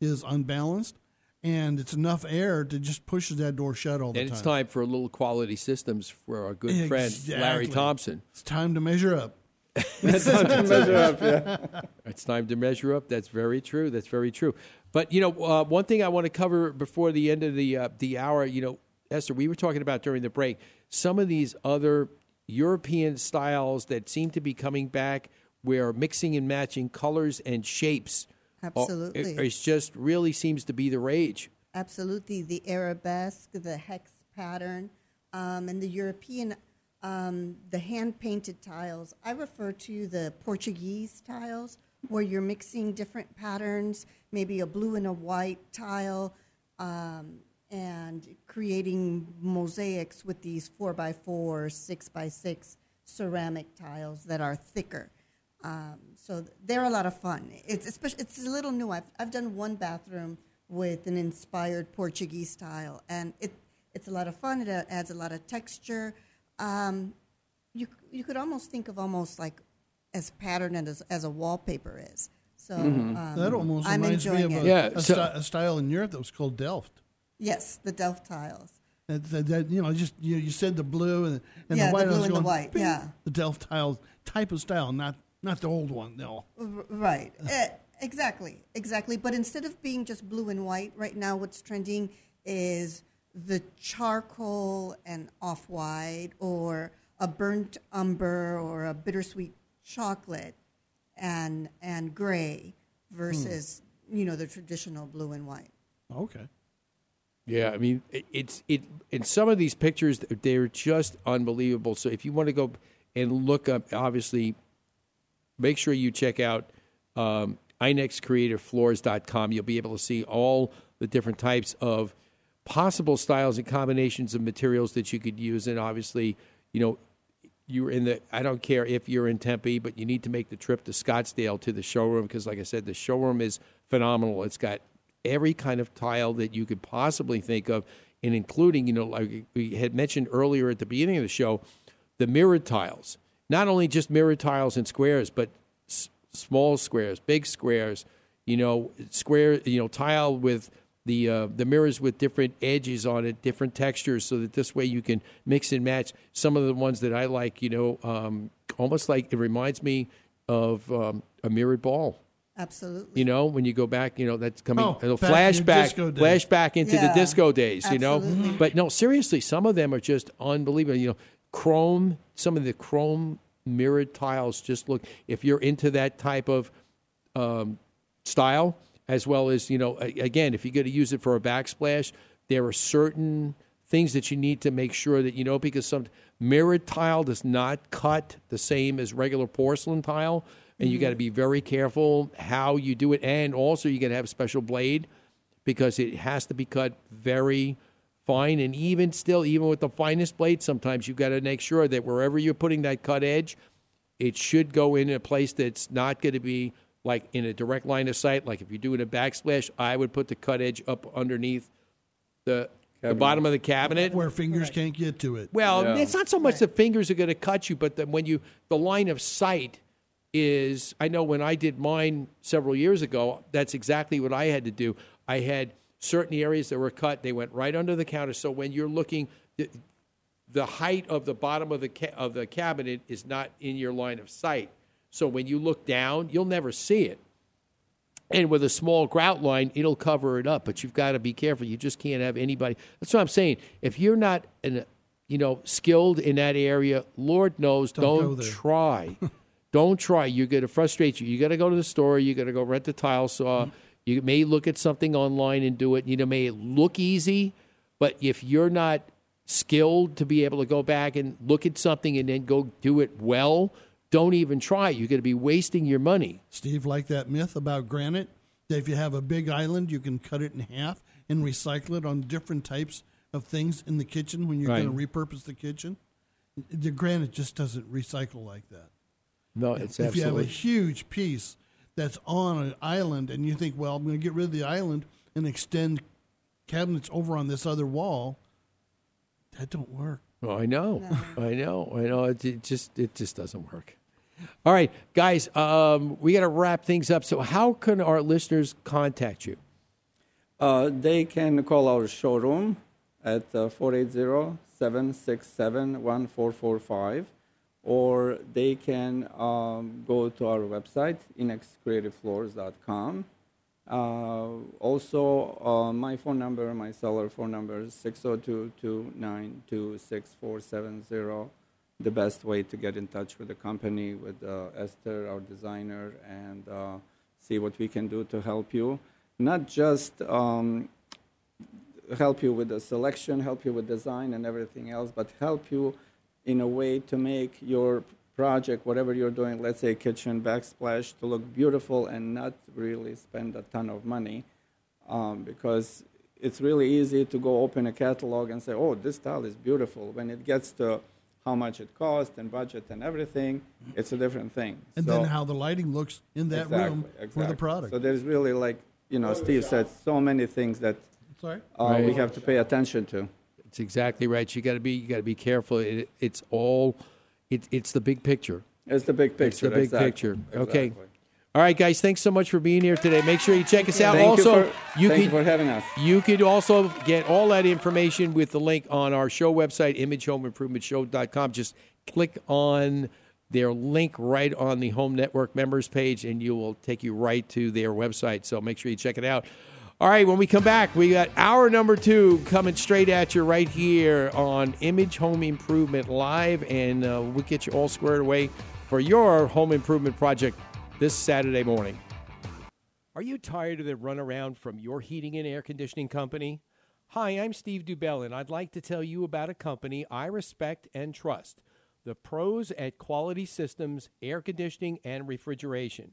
is unbalanced and it's enough air to just push that door shut all the and time. it's time for a little quality systems for our good friend Larry Thompson. It's time to measure up. It's time to measure up. Yeah. it's time to measure up. That's very true. That's very true. But you know, uh, one thing I want to cover before the end of the uh, the hour. You know, Esther, we were talking about during the break some of these other European styles that seem to be coming back, where mixing and matching colors and shapes Absolutely. It, it's just really seems to be the rage. Absolutely, the arabesque, the hex pattern, um, and the European, um, the hand painted tiles. I refer to the Portuguese tiles, where you're mixing different patterns, maybe a blue and a white tile, um, and creating mosaics with these four by four, six by six ceramic tiles that are thicker. Um, so they're a lot of fun. It's especially, it's a little new. I've I've done one bathroom with an inspired Portuguese style, and it it's a lot of fun. It adds a lot of texture. Um, you you could almost think of almost like as patterned as as a wallpaper is. So Mhm. um, that almost I'm reminds me enjoying of it. a, a, sty- a style in Europe that was called Delft. Yes, the Delft tiles. That, that, that, you know, just you, you said the blue and, and Yeah, the the white. I blue and the white, yeah. the Delft tiles type of style, not not the old one. No, Right. Eh, exactly. Exactly. But instead of being just blue and white, right now what's trending is the charcoal and off white or a burnt umber or a bittersweet chocolate and and gray versus you know the traditional blue and white. okay. Yeah, I mean, it- it's it. In some of these pictures, they're just unbelievable. So if you want to go and look up, obviously, make sure you check out um, inexcreativefloors.com. You'll be able to see all the different types of possible styles and combinations of materials that you could use. And obviously, you know, you're in the. I don't care if you're in Tempe, but you need to make the trip to Scottsdale to the showroom because, like I said, the showroom is phenomenal. It's got every kind of tile that you could possibly think of, and including, you know, like we had mentioned earlier at the beginning of the show, the mirrored tiles. Not only just mirrored tiles and squares, but s- small squares, big squares. You know, square. You know, tile with the uh, the mirrors with different edges on it, different textures, so that this way you can mix and match. Some of the ones that I like, you know, um, almost like it reminds me of um, a mirrored ball. Absolutely. You know, when you go back, you know, that's coming Oh, it'll back in the flashback, disco days. flashback into Yeah, the disco days. You know, absolutely. but no, seriously, some of them are just unbelievable. You know, chrome, some of the chrome mirrored tiles just look. If you're into that type of um, style, as well as you know, again, if you're going to use it for a backsplash, there are certain things that you need to make sure that you know because some mirrored tile does not cut the same as regular porcelain tile, and you got to mm-hmm. be very careful how you do it, and also you got to have a special blade because it has to be cut very fine. And even still even with the finest blade sometimes you've got to make sure that wherever you're putting that cut edge it should go in a place that's not going to be like in a direct line of sight. Like if you're doing a backsplash i would put the cut edge up underneath the the bottom of the cabinet. Where fingers can't get to it. well, Yeah. it's not so much the fingers are going to cut you, but the, when you the line of sight is. I know when I did mine several years ago, that's exactly what I had to do. I had certain areas that were cut; they went right under the counter. So when you're looking, the, the height of the bottom of the ca- of the cabinet is not in your line of sight. So when you look down, you'll never see it. And with a small grout line, it'll cover it up. But you've got to be careful. You just can't have anybody. That's what I'm saying. If you're not, an, you know, skilled in that area, Lord knows, Don't don't, try. don't try. You're going to frustrate you. You got to go to the store. You got to go rent the tile saw. Mm-hmm. You may look at something online and do it. You know, may look easy, but if you're not skilled to be able to go back and look at something and then go do it well, don't even try. You're going to be wasting your money. Steve, like that myth about granite, that if you have a big island, you can cut it in half and recycle it on different types of things in the kitchen when you're Right. going to repurpose the kitchen. The granite just doesn't recycle like that. No, it's if you have a huge piece that's on an island and you think, well, I'm going to get rid of the island and extend cabinets over on this other wall, that don't work. Oh, I know, I know, I know. It, it just it just doesn't work. All right, guys, um, we got to wrap things up. So, how can our listeners contact you? Uh, they can call our showroom at uh, 480-767-1445 or they can um, go to our website inexcreativefloors.com uh, also uh, my phone number my cellular phone number is 602-292-6470 the best way to get in touch with the company with uh, esther our designer and uh, see what we can do to help you. Not just um, help you with the selection, help you with design and everything else, but help you in a way to make your project, whatever you're doing, let's say kitchen backsplash, to look beautiful and not really spend a ton of money. Um, because it's really easy to go open a catalog and say, oh, this tile is beautiful. When it gets to how much it costs and budget and everything, it's a different thing. And So- then how the lighting looks in that Exactly, room for the product. So there's really like, you know, Steve said, so many things that Sorry? uh, we have to pay attention to. It's exactly right. You got to be you got to be careful. It, it's all it, it's the big picture. It's the big It's the big exactly, picture. Okay. exactly. All right, guys. Thanks so much for being here today. Make sure you check us out. Thank you also, for- thank you can- for having us. You could also get all that information with the link on our show website, imagehomeimprovement.show.com. Just click on their link right on the Home Network members page, and you will take you right to their website. So make sure you check it out. All right, when we come back, we got hour number two coming straight at you right here on Image Home Improvement Live, and uh, we'll get you all squared away for your home improvement project this Saturday morning. Are you tired of the runaround from your heating and air conditioning company? Hi, I'm Steve Dubell, and I'd like to tell you about a company I respect and trust the pros at Quality Systems Air Conditioning and Refrigeration.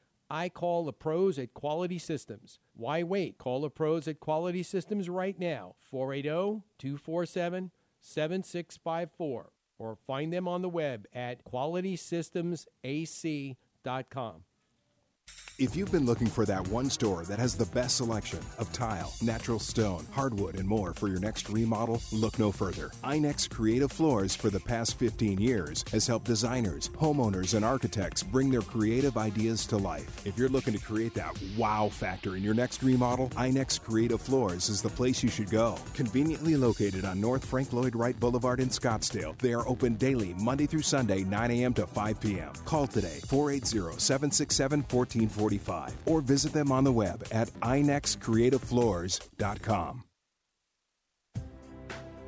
I call the pros at Quality Systems. Why wait? Call the pros at Quality Systems right now, oh, 480 247 7654, or find them on the web at qualitysystemsac.com. If you've been looking for that one store that has the best selection of tile, natural stone, hardwood, and more for your next remodel, look no further. INEX Creative Floors for the past 15 years has helped designers, homeowners, and architects bring their creative ideas to life. If you're looking to create that wow factor in your next remodel, INEX Creative Floors is the place you should go. Conveniently located on North Frank Lloyd Wright Boulevard in Scottsdale, they are open daily, Monday through Sunday, 9 a.m. to 5 p.m. Call today, 480 767 1445, or visit them on the web at inexcreativefloors.com.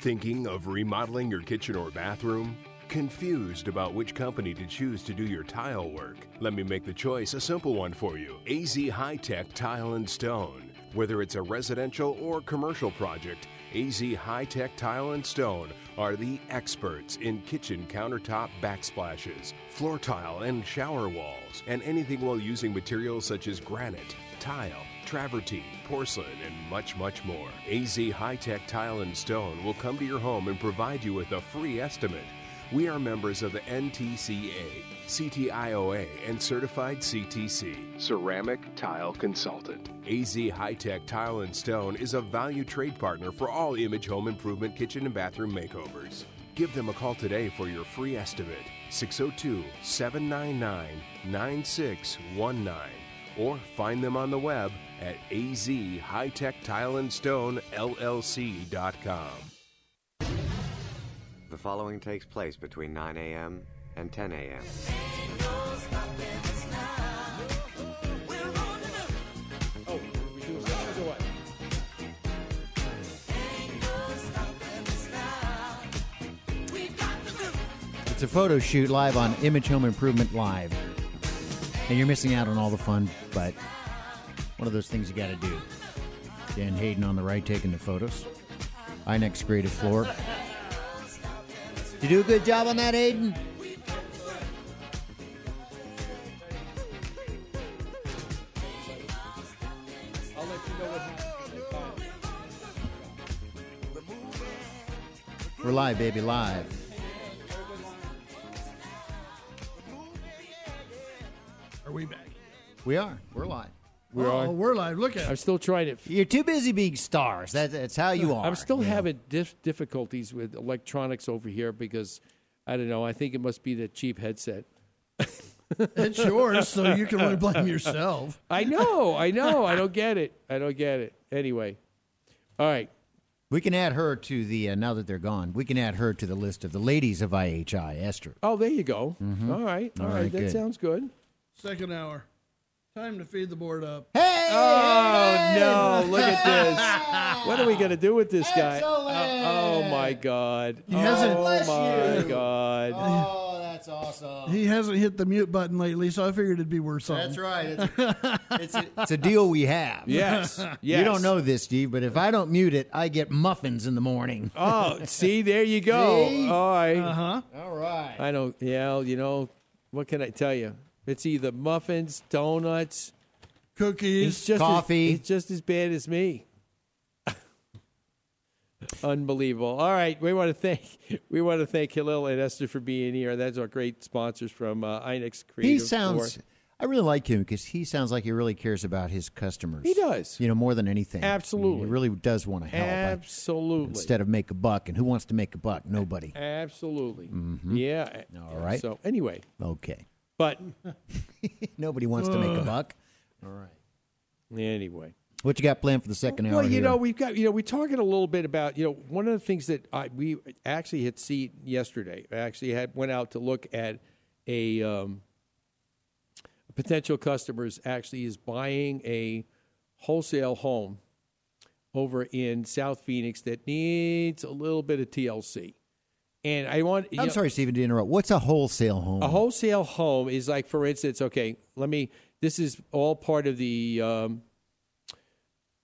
Thinking of remodeling your kitchen or bathroom? Confused about which company to choose to do your tile work? Let me make the choice a simple one for you AZ High Tech Tile and Stone. Whether it's a residential or commercial project, AZ High Tech Tile and Stone are the experts in kitchen countertop backsplashes, floor tile and shower walls, and anything while using materials such as granite, tile, travertine, porcelain, and much, much more. AZ High Tech Tile and Stone will come to your home and provide you with a free estimate. We are members of the NTCA, CTIOA, and certified CTC. Ceramic Tile Consultant. AZ High Tech Tile and Stone is a value trade partner for all image home improvement kitchen and bathroom makeovers. Give them a call today for your free estimate 602 799 9619 or find them on the web at azhightechtileandstone.llc.com. The following takes place between 9 a.m. and 10 a.m. Oh, we doing something or what? It's a photo shoot live on Image Home Improvement Live. And you're missing out on all the fun, but one of those things you got to do. Dan Hayden on the right taking the photos. INEX Creative Floor. Did you do a good job on that, Hayden? We're live, baby, live. We are. We're live. We oh, are. we're live. Look at I'm still trying to. You're too busy being stars. That, that's how you are. I'm still you know. having dif- difficulties with electronics over here because I don't know. I think it must be the cheap headset. It's yours, so you can really blame yourself. I know. I know. I don't get it. I don't get it. Anyway, all right. We can add her to the, uh, now that they're gone, we can add her to the list of the ladies of IHI, Esther. Oh, there you go. Mhm. All right. All All right. right, That good. sounds good. Second hour. Time to feed the board up. Hey! Oh no! Look at this. What are we gonna do with this guy? Oh, oh, my god! He hasn't- oh Bless my you. god! Oh, that's awesome. He hasn't hit the mute button lately, so I figured it'd be worth something. That's right. It's, it's, a, it's a deal we have. Yes. yes. You don't know this, Steve, but if I don't mute it, I get muffins in the morning. Oh, see, there you go. See? All right. Uh-huh. All right. I don't. Yeah, you know, what can I tell you? It's either muffins, donuts, Cookies, it's just coffee. As, it's just as bad as me. Unbelievable. All right, we want to thank we want to thank Hillel and Esther for being here. That's our great sponsors from uh, Inex Creative. He sounds. Corp. I really like him because he sounds like he really cares about his customers. He does. You know, more than anything. Absolutely. He really does want to help. I- Absolutely. instead of make a buck. And who wants to make a buck? Nobody. Absolutely. Mhm. Yeah. All right. So anyway, Okay. But Nobody wants to make a buck. All right. anyway. What you got planned for the second hour? Well, you here? know, we've got you know we're talking a little bit about you know one of the things that I, we actually had seen yesterday. I actually had went out to look at a, um, a potential customers actually is buying a wholesale home over in South Phoenix that needs a little bit of TLC. And I want I'm know, sorry, Stephen, to interrupt. What's a wholesale home? a wholesale home is like, for instance, okay, let me. This is all part of the um,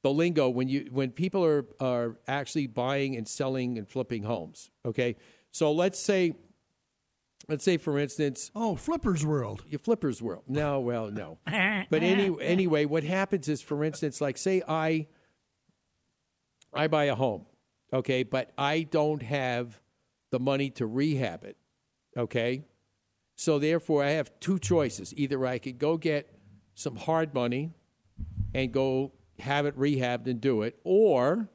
the lingo when you when people are are actually buying and selling and flipping homes. Okay, so let's say, let's say for instance, Oh, Flipper's World. your flippers world. No, well, no. But any anyway, what happens is, for instance, like say I I buy a home, okay, but I don't have the money to rehab it, okay. So therefore, I have two choices. Either I could go get some hard money and go have it rehabbed and do it, or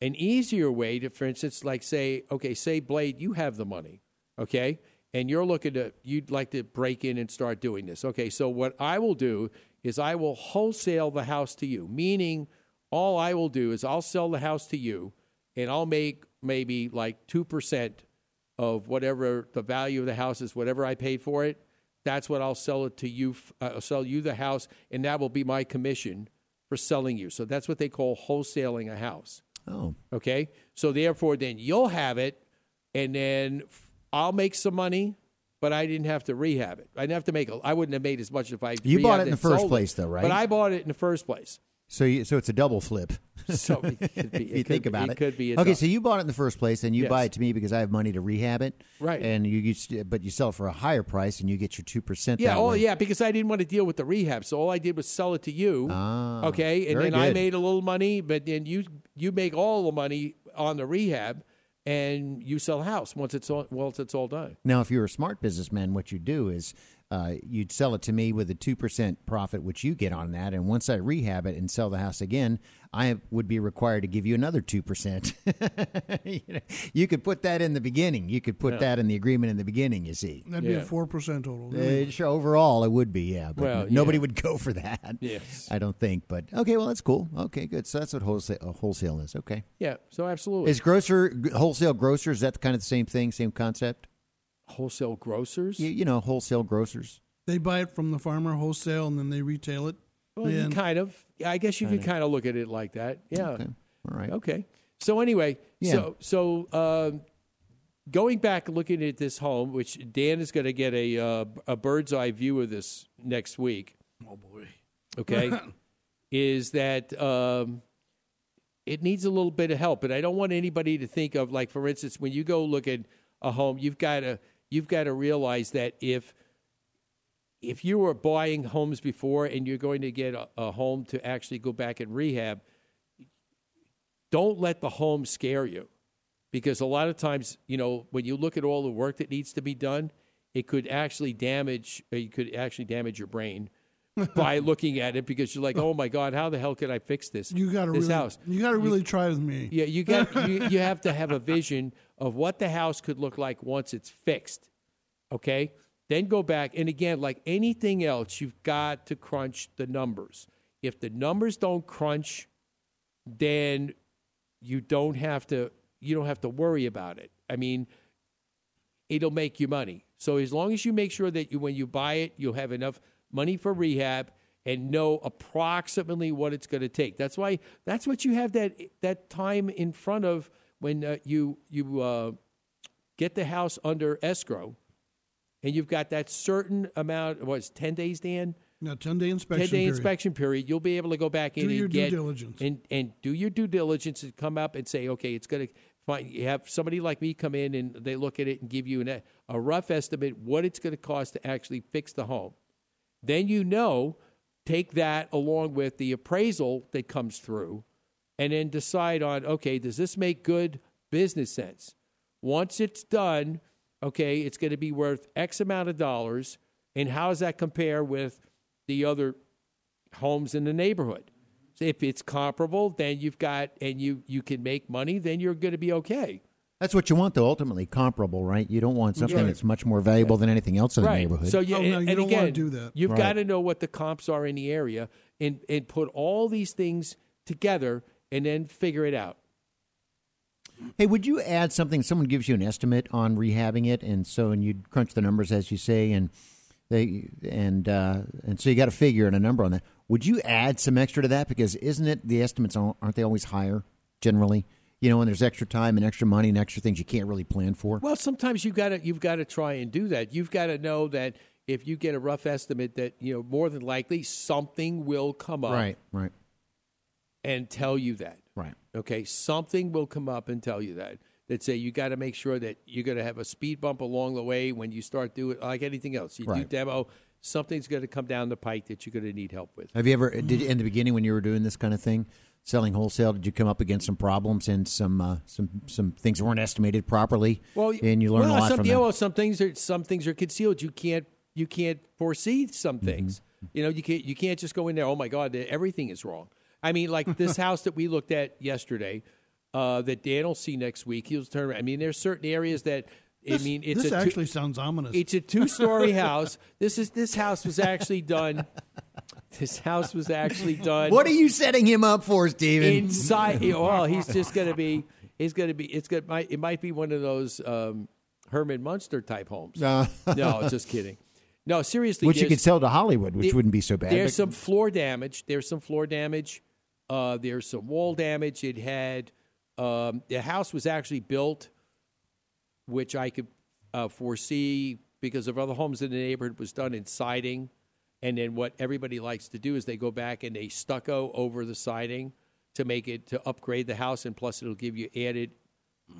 an easier way to, for instance, like say, okay, say Blade, you have the money, okay, and you're looking to, you'd like to break in and start doing this. Okay, so what I will do is I will wholesale the house to you, meaning all I will do is I'll sell the house to you and I'll make maybe like 2% of whatever the value of the house is, whatever I paid for it. That's what I'll sell it to you, I'll uh, sell you the house, and that will be my commission for selling you. So that's what they call wholesaling a house. Oh. Okay. So therefore, then you'll have it, and then I'll make some money, but I didn't have to rehab it. I didn't have to make. A, I wouldn't have made as much if I. You bought it in the first place, though, right? But I bought it in the first place. So, you, so it's a double flip. So it could be- if you think be- about it it, could be okay, double. so you bought it in the first place, and you Yes. buy it to me because I have money to rehab it, Right. And you, you but you sell it for a higher price, and you get your two percent. Yeah, oh way. yeah, because I didn't want to deal with the rehab, so all I did was sell it to you. Ah, okay, and then I made a little money, but then you you make all the money on the rehab, and you sell a house once it's all once it's all done. Now, if you're a smart businessman, what you do is uh, you'd sell it to me with a two percent profit, which you get on that, and once I rehab it and sell the house again, I would be required to give you another two percent. you, know, you could put that in the beginning. You could put Yeah. that in the agreement in the beginning. You see, That'd be a four percent total. Uh, sure, overall, it would be, yeah. But Well, n- nobody yeah. would go for that. Yes. I don't think. But okay, well, that's cool. Okay, good. So that's what wholesale, uh, wholesale is. Okay. Yeah, so absolutely. Is grocer, g- wholesale grocer, is that kind of the same thing, same concept? Wholesale grocers? You, you know, wholesale grocers. They buy it from the farmer wholesale and then they retail it. Well, you And- kind of. Yeah, I guess you could Kinda. kind of look at it like that. Yeah. Okay. All right. Okay. So anyway, Yeah. so so um, going back looking at this home, which Dan is going to get a uh, a bird's eye view of this next week. Oh boy. Okay, is that um, it needs a little bit of help, and I don't want anybody to think of like, for instance, when you go look at a home, you've got to you've got to realize that if if you were buying homes before and you're going to get a, a home to actually go back and rehab, don't let the home scare you because a lot of times, you know, when you look at all the work that needs to be done, it could actually damage. uh, You could actually damage your brain by looking at it because you're like, oh my god, how the hell could I fix this? You got to this really, house. you got to really try with me. Yeah, you got you, you have to have a vision of what the house could look like once it's fixed. Okay? Then go back and again, like anything else, you've got to crunch the numbers. If the numbers don't crunch, then you don't have to you don't have to worry about it. I mean, it'll make you money. So as long as you make sure that you when you buy it, you'll have enough money for rehab and know approximately what it's going to take. That's why that's what you have that that time in front of when uh, you you uh, get the house under escrow, and you've got that certain amount. What's ten days, Dan? No, ten day inspection. Ten day period. inspection period. You'll be able to go back in Do and your due get diligence. and and do your due diligence and come up and say, okay, it's going to fine. You have somebody like me come in and they look at it and give you an, a rough estimate what it's going to cost to actually fix the home. Then you know, take that along with the appraisal that comes through, and then decide on okay, does this make good business sense? Once it's done, okay, it's going to be worth X amount of dollars, and how does that compare with the other homes in the neighborhood? So if it's comparable, then you've got and you you can make money, then you're going to be okay. That's what you want, though. Ultimately, comparable, right? You don't want something Right. that's much more valuable than anything else in the neighborhood. So you, Oh, no, and, you and don't wanna again, do that. You've Right. got to know what the comps are in the area and and put all these things together and then figure it out. Hey, would you add something? Someone gives you an estimate on rehabbing it, and so and you crunch the numbers as you say, and they and uh, and so you got a figure and a number on that. Would you add some extra to that because isn't it the estimates aren't aren't they always higher generally? You know, when there's extra time and extra money and extra things you can't really plan for. Well, sometimes you've got to you've got to try and do that. You've got to know that if you get a rough estimate, that you know more than likely something will come up Right, right, and tell you that. right. Okay, something will come up and tell you that. That say you got to make sure that you're going to have a speed bump along the way when you start doing like anything else. You do demo, something's going to come down the pike that you're going to need help with. Have you ever did in the beginning when you were doing this kind of thing, selling wholesale? Did you come up against some problems and some uh, some some things weren't estimated properly? Well, and you learn well, a lot some, from that. well, some things are some things are concealed. You can't you can't foresee some Mm-hmm. things. You know, you can't you can't just go in there. Oh my God, everything is wrong. I mean, like this house that we looked at yesterday, uh, that Dan will see next week. He'll turn. around. I mean, there's certain areas that. This, I mean, it's this a two- actually sounds ominous. it's a two-story house. This is this house was actually done. This house was actually done. What are you setting him up for, Steven? inside? Well, he's just going to be. He's going to be. It's going. Might it might be one of those um, Herman Munster type homes. Uh. no, just kidding. No, seriously. which you could sell to Hollywood, which there- wouldn't be so bad. There's but- some floor damage. There's some floor damage. Uh, there's some wall damage. It had um, the house was actually built, which I could uh, foresee because of other homes in the neighborhood was done in siding, and then what everybody likes to do is they go back and they stucco over the siding to make it to upgrade the house, and plus it'll give you added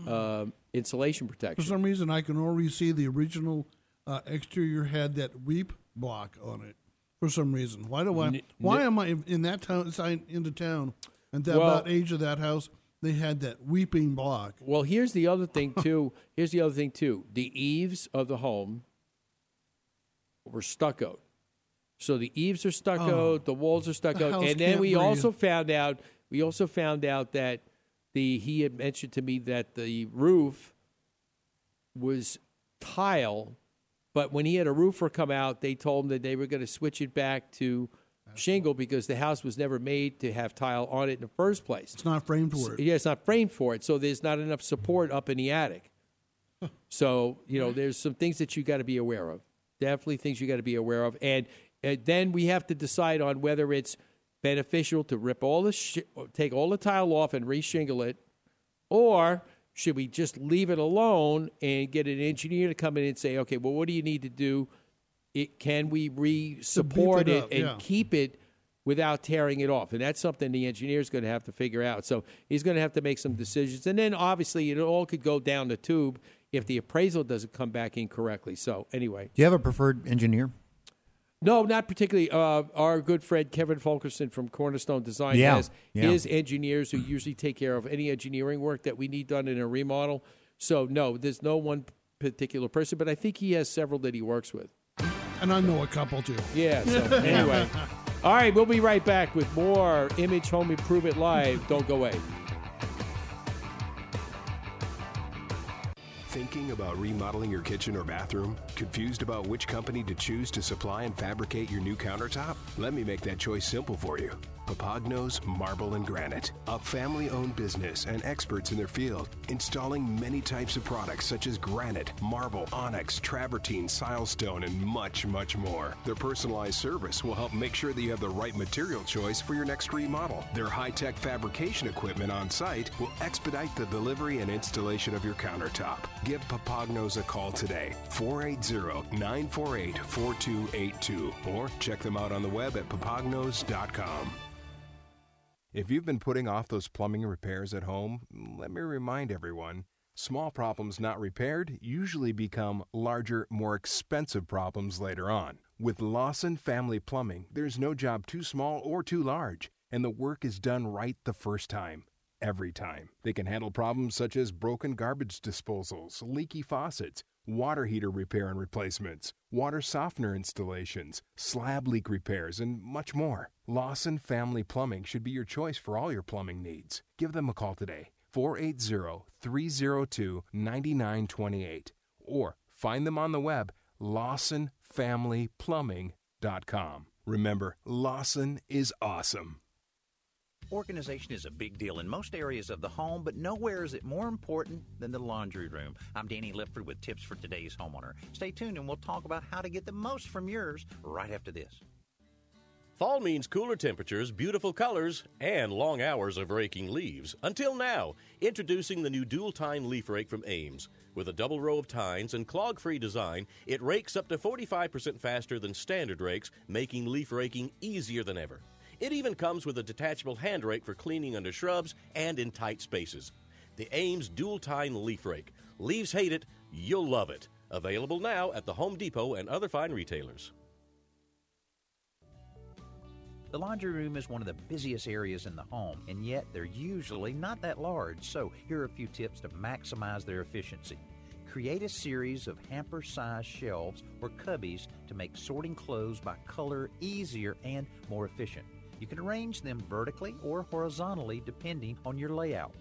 um, insulation protection. For some reason, I can already see the original uh, exterior had that weep block on it. For some reason, why do I? Why am I in that town? Side into town, and that Well- about age of that house, they had that weeping block. Well, here's the other thing too. here's the other thing too. The eaves of the home were stuccoed. So the eaves are stuccoed, Oh. the walls are stuccoed, house and then we breathe. also found out we also found out that the he had mentioned to me that the roof was tile, but when he had a roofer come out, they told him that they were going to switch it back to shingle because the house was never made to have tile on it in the first place. It's not framed for it. Yeah, it's not framed for it, so there's not enough support up in the attic. so you know, there's some things that you got to be aware of. Definitely things you got to be aware of, and, and then we have to decide on whether it's beneficial to rip all the sh- take all the tile off and reshingle it, or should we just leave it alone and get an engineer to come in and say, okay, well, what do you need to do? It can we re-support it it, up, and yeah. keep it without tearing it off. And that's something the engineer is going to have to figure out. So he's going to have to make some decisions. And then obviously it all could go down the tube if the appraisal doesn't come back in correctly. So anyway, Do you have a preferred engineer? No, not particularly. Uh, our good friend Kevin Fulkerson from Cornerstone Design Yeah, has yeah. his engineers who usually take care of any engineering work that we need done in a remodel. So no, there's no one particular person, but I think he has several that he works with. And I know a couple too. Yeah. So anyway, all right, we'll be right back with more Image Home Improvement Live. Don't go away. Thinking about remodeling your kitchen or bathroom? Confused about which company to choose to supply and fabricate your new countertop? Let me make that choice simple for you. Papagnos Marble and Granite, a family owned business and experts in their field, installing many types of products such as granite, marble, onyx, travertine, silestone, and much, much more. Their personalized service will help make sure that you have the right material choice for your next remodel. Their high tech fabrication equipment on site will expedite the delivery and installation of your countertop. Give Papagnos a call today, 480 948 4282, or check them out on the web at papagnos.com. If you've been putting off those plumbing repairs at home, let me remind everyone small problems not repaired usually become larger, more expensive problems later on. With Lawson Family Plumbing, there's no job too small or too large, and the work is done right the first time. Every time. They can handle problems such as broken garbage disposals, leaky faucets, water heater repair and replacements, water softener installations, slab leak repairs, and much more. Lawson Family Plumbing should be your choice for all your plumbing needs. Give them a call today, 480 302 9928, or find them on the web, lawsonfamilyplumbing.com. Remember, Lawson is awesome. Organization is a big deal in most areas of the home, but nowhere is it more important than the laundry room. I'm Danny Lipford with tips for today's homeowner. Stay tuned and we'll talk about how to get the most from yours right after this. Fall means cooler temperatures, beautiful colors, and long hours of raking leaves. Until now, introducing the new dual tine leaf rake from Ames. With a double row of tines and clog free design, it rakes up to 45% faster than standard rakes, making leaf raking easier than ever. It even comes with a detachable hand rake for cleaning under shrubs and in tight spaces. The Ames Dual Tine Leaf Rake. Leaves hate it, you'll love it. Available now at the Home Depot and other fine retailers. The laundry room is one of the busiest areas in the home, and yet they're usually not that large. So, here are a few tips to maximize their efficiency. Create a series of hamper sized shelves or cubbies to make sorting clothes by color easier and more efficient. You can arrange them vertically or horizontally depending on your layout.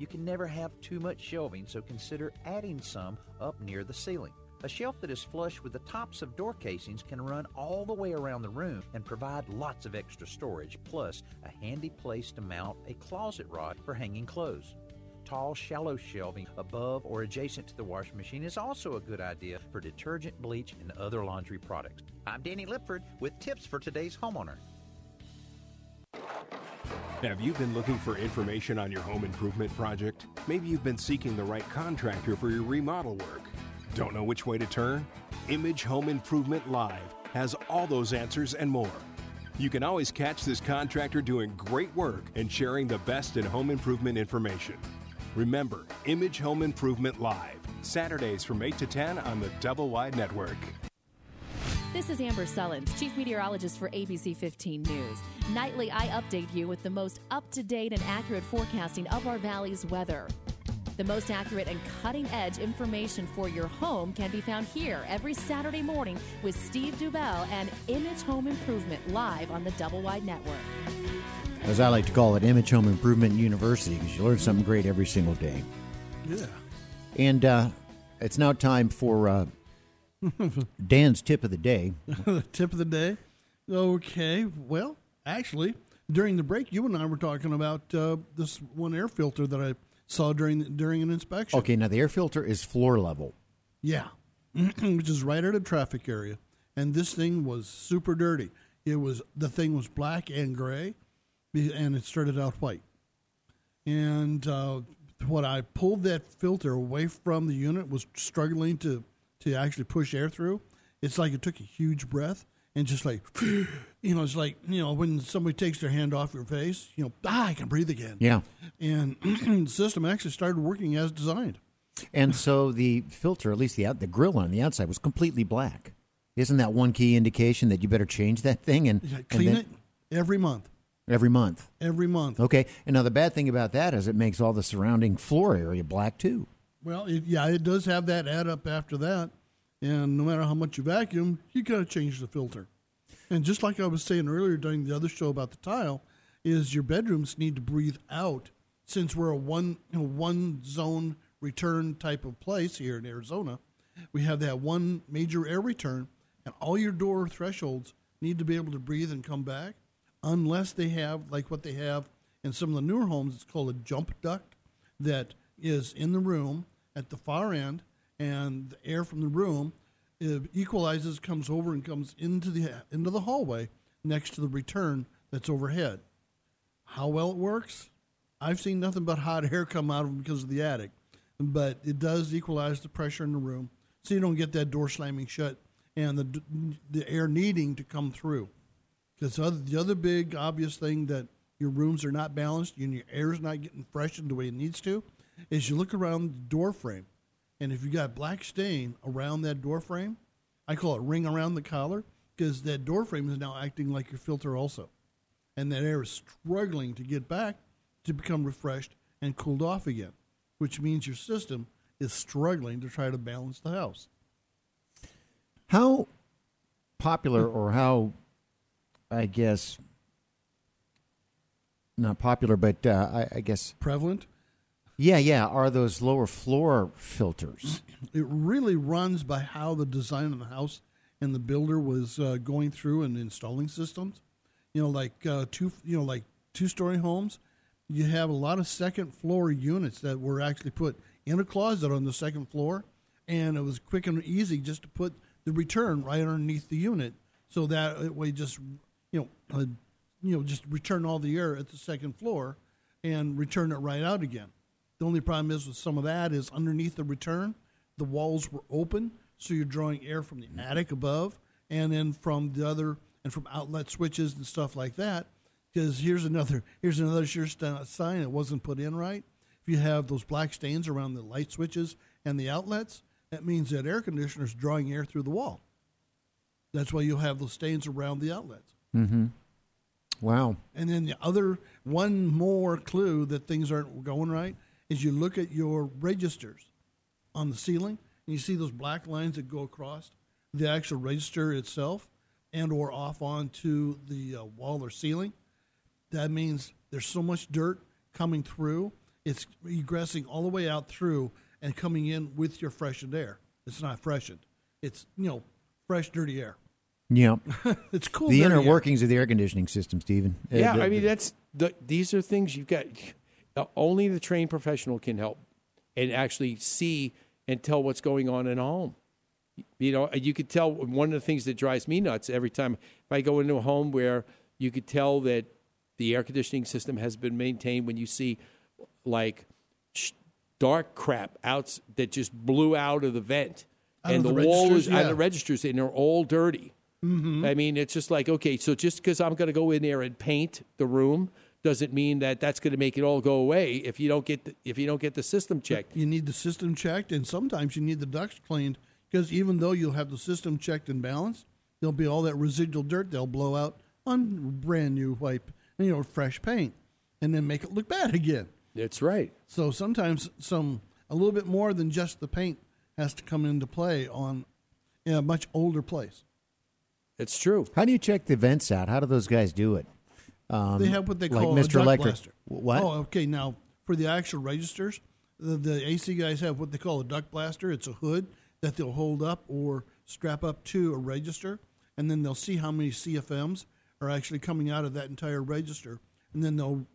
You can never have too much shelving, so consider adding some up near the ceiling. A shelf that is flush with the tops of door casings can run all the way around the room and provide lots of extra storage, plus a handy place to mount a closet rod for hanging clothes. Tall, shallow shelving above or adjacent to the washing machine is also a good idea for detergent, bleach, and other laundry products. I'm Danny Lipford with tips for today's homeowner. Have you been looking for information on your home improvement project? Maybe you've been seeking the right contractor for your remodel work. Don't know which way to turn? Image Home Improvement Live has all those answers and more. You can always catch this contractor doing great work and sharing the best in home improvement information. Remember, Image Home Improvement Live, Saturdays from 8 to 10 on the Double Wide Network. This is Amber Sullins, Chief Meteorologist for ABC 15 News. Nightly, I update you with the most up to date and accurate forecasting of our valley's weather. The most accurate and cutting edge information for your home can be found here every Saturday morning with Steve Dubell and Image Home Improvement live on the Double Wide Network. As I like to call it, Image Home Improvement University, because you learn something great every single day. Yeah. And uh, it's now time for uh, Dan's tip of the day. Tip of the day. Okay. Well, actually, during the break, you and I were talking about uh, this one air filter that I saw during during an inspection. Okay, now the air filter is floor level. Yeah, which is right at a traffic area, and this thing was super dirty. It was the thing was black and gray, and it started out white. And uh, when I pulled that filter away from the unit, was struggling to to actually push air through. It's like it took a huge breath and just like, you know, it's like you know when somebody takes their hand off your face, you know, ah, I can breathe again. Yeah. And the system actually started working as designed. And so the filter, at least the out, the grill on the outside, was completely black. Isn't that one key indication that you better change that thing and, Yeah, and clean then- it every month. every month? Every month. Okay. And now the bad thing about that is it makes all the surrounding floor area black too. Well, it, yeah, it does have that add up after that, and no matter how much you vacuum, you got to change the filter. And just like I was saying earlier during the other show about the tile, is your bedrooms need to breathe out since we're a one you know, one zone return type of place here in Arizona. We have that one major air return, and all your door thresholds need to be able to breathe and come back, unless they have like what they have in some of the newer homes. It's called a jump duct that is in the room at the far end, and the air from the room uh, it equalizes, comes over, and comes into the into the hallway next to the return that's overhead. How well it works, I've seen nothing but hot air come out of them because of the attic, but it does equalize the pressure in the room, so you don't get that door slamming shut and the the air needing to come through. Because the other big obvious thing that your rooms are not balanced and your air is not getting freshened the way it needs to is you look around the door frame, and if you got black stain around that door frame, I call it ring around the collar because that door frame is now acting like your filter also, and that air is struggling to get back to become refreshed and cooled off again, which means your system is struggling to try to balance the house. How popular or how, I guess, not popular, but uh, I, I guess prevalent. Yeah, yeah. Are those lower floor filters? It really runs by how the design of the house and the builder was uh, going through and installing systems. You know, like uh, two, you know, like two-story homes. You have a lot of second floor units that were actually put in a closet on the second floor, and it was quick and easy just to put the return right underneath the unit, so that way just you know, uh, you know, just return all the air at the second floor and return it right out again. The only problem is with some of that is underneath the return, the walls were open, so you're drawing air from the attic above, and then from the other and from outlet switches and stuff like that. Because here's another here's another sure sign it wasn't put in right. If you have those black stains around the light switches and the outlets, that means that air conditioner's drawing air through the wall. That's why you'll have those stains around the outlets. Mm-hmm. Wow. And then the other one more clue that things aren't going right is you look at your registers on the ceiling and you see those black lines that go across the actual register itself and or off onto the uh, wall or ceiling. That means there's so much dirt coming through. It's egressing all the way out through and coming in with your freshened air. It's not freshened. It's, you know, fresh, dirty air. Yeah. it's cool. The inner air. workings of the air conditioning system, Stephen. Uh, Yeah, the- I mean the- that's the, these are things you've got. Only the trained professional can help and actually see and tell what's going on in a home. You know, you could tell one of the things that drives me nuts every time if I go into a home where you could tell that the air conditioning system has been maintained when you see like dark crap out that just blew out of the vent Out and the, the wall is out of the registers and they're all dirty. Mhm. I mean, it's just like okay, so just because I'm going to go in there and paint the room doesn't mean that that's going to make it all go away if you don't get the, if you don't get the system checked. You need the system checked, and sometimes you need the ducts cleaned because even though you'll have the system checked and balanced, there'll be all that residual dirt they'll blow out on brand new white, you know, fresh paint, and then make it look bad again. That's right. So sometimes some a little bit more than just the paint has to come into play on a much older place. It's true. How do you check the vents out? How do those guys do it? Um, they have what they like call Mr. a duct Electric. blaster. What? Oh, okay. Now for the actual registers, the, the AC guys have what they call a duct blaster. It's a hood that they'll hold up or strap up to a register, and then they'll see how many CFMs are actually coming out of that entire register, and then they'll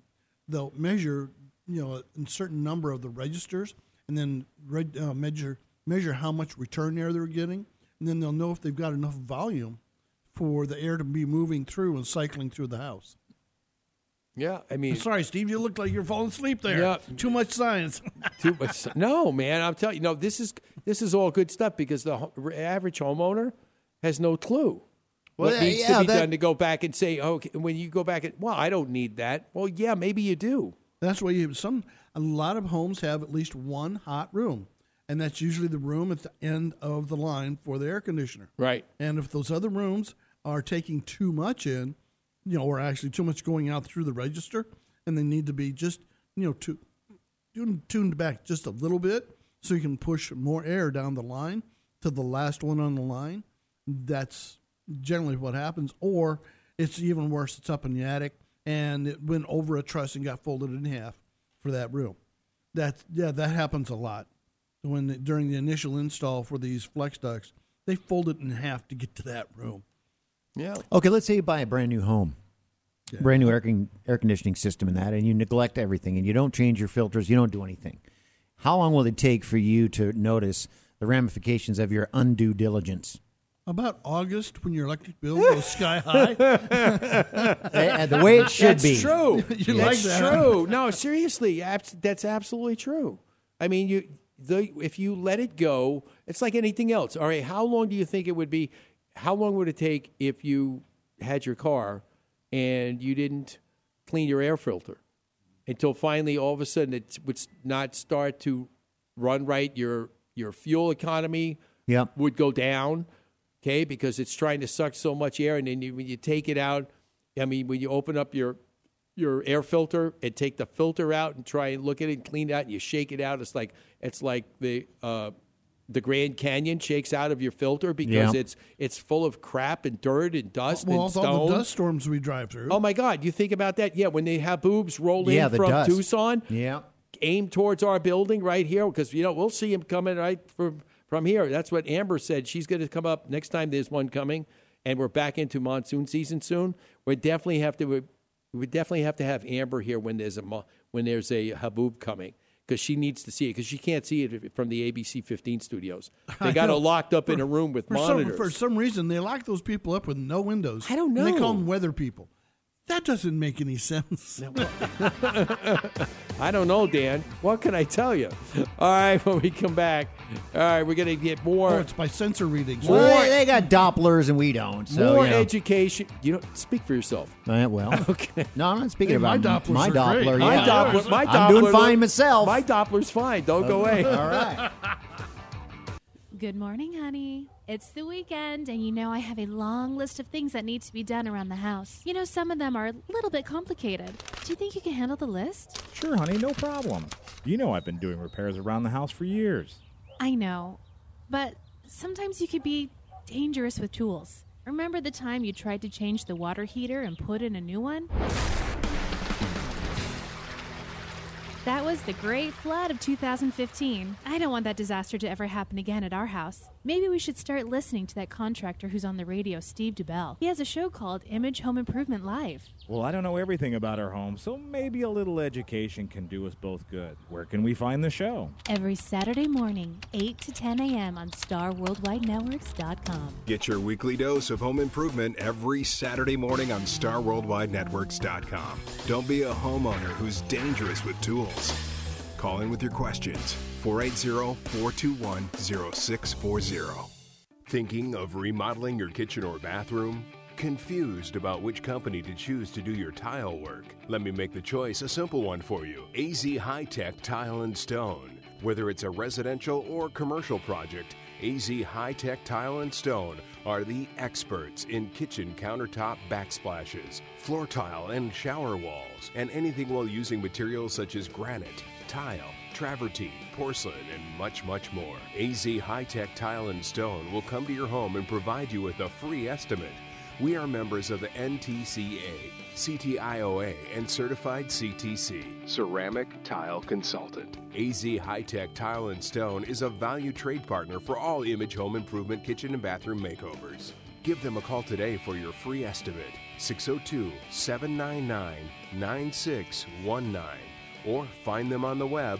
they'll measure you know a certain number of the registers, and then reg, uh, measure measure how much return air they're getting, and then they'll know if they've got enough volume for the air to be moving through and cycling through the house. Yeah, I mean, Sorry, Steve, you look like you're falling asleep there. Yeah. Too much science. Too much. No, man, I'm telling you, no. This is this is all good stuff because the ho- average homeowner has no clue Well, what yeah, needs yeah, to be that- done to go back and say, okay. When you go back and well, I don't need that. Well, yeah, maybe you do. That's why you some a lot of homes have at least one hot room, and that's usually the room at the end of the line for the air conditioner. Right. And if those other rooms are taking too much in, you know, or actually too much going out through the register, and they need to be just, you know, to, tuned, back just a little bit so you can push more air down the line to the last one on the line. That's generally what happens. Or it's even worse, it's up in the attic and it went over a truss and got folded in half for that room. That's yeah, that happens a lot. When during the initial install for these flex ducts, they fold it in half to get to that room. Yeah. Okay, let's say you buy a brand new home, brand new air, con- air conditioning system and that, and you neglect everything and you don't change your filters, you don't do anything. How long will it take for you to notice the ramifications of your undue diligence? About August, when your electric bill goes sky high, the way it should that's be. True. You like that's that? true. No, seriously, abs- that's absolutely true. I mean, you the if you let it go, it's like anything else. All right, how long do you think it would be? How long would it take if you had your car and you didn't clean your air filter until finally all of a sudden it would not start to run right? Your your fuel economy Yep. would go down, okay, because it's trying to suck so much air, and then you, when you take it out, I mean, when you open up your your air filter and take the filter out and try and look at it and clean it out, and you shake it out, it's like it's like the uh, the Grand Canyon shakes out of your filter because Yeah. it's it's full of crap and dirt and dust well, and also stone. all the dust storms we drive through. Oh my God! You think about that? Yeah, when they have haboobs roll Yeah, in from dust. Tucson, Yeah. aim towards our building right here because you know we'll see him coming right from from here. That's what Amber said. She's going to come up next time. There's one coming, and we're back into monsoon season soon. We definitely have to. We would definitely have to have Amber here when there's a mo- when there's a haboob coming. Because she needs to see it, because she can't see it from the ABC 15 studios. They got her locked up in a room with for some, monitors. for some reason, they lock those people up with no windows. I don't And they call them weather people. That doesn't make any sense. I don't know, Dan. What can I tell you? All right, when we come back, all right, we're going to get more. Oh, it's by sensor readings. Well, they, they got Dopplers and we don't. So, more you know. education. You know, speak for yourself. Uh, well, okay. No, I'm not speaking Hey, my about Dopplers my are great. Doppler. My. Doppler, my Doppler, I'm doing fine myself. My Doppler's fine. Don't go away. All right. Good morning, honey. It's the weekend, and you know I have a long list of things that need to be done around the house. You know, some of them are a little bit complicated. Do you think you can handle the list? Sure, honey, no problem. You know I've been doing repairs around the house for years. I know, but sometimes you could be dangerous with tools. Remember the time you tried to change the water heater and put in a new one? That was the Great Flood of 2015. I don't want that disaster to ever happen again at our house. Maybe we should start listening to that contractor who's on the radio, Steve DeBell. He has a show called Image Home Improvement Live. Well, I don't know everything about our home, so maybe a little education can do us both good. Where can we find the show? Every Saturday morning, 8 to 10 a.m. on StarWorldWideNetworks.com. Get your weekly dose of home improvement every Saturday morning on StarWorldWideNetworks.com. Don't be a homeowner who's dangerous with tools. Call in with your questions 480 421 0640. Thinking of remodeling your kitchen or bathroom? Confused about which company to choose to do your tile work? Let me make the choice a simple one for you AZ High Tech Tile and Stone. Whether it's a residential or commercial project, AZ High Tech Tile and Stone are the experts in kitchen countertop backsplashes, floor tile and shower walls, and anything while using materials such as granite, tile, travertine, porcelain, and much, much more. AZ High Tech Tile and Stone will come to your home and provide you with a free estimate. We are members of the NTCA, CTIOA, and certified CTC. Ceramic Tile Consultant. AZ High Tech Tile and Stone is a value trade partner for all image home improvement kitchen and bathroom makeovers. Give them a call today for your free estimate 602 799 9619 or find them on the web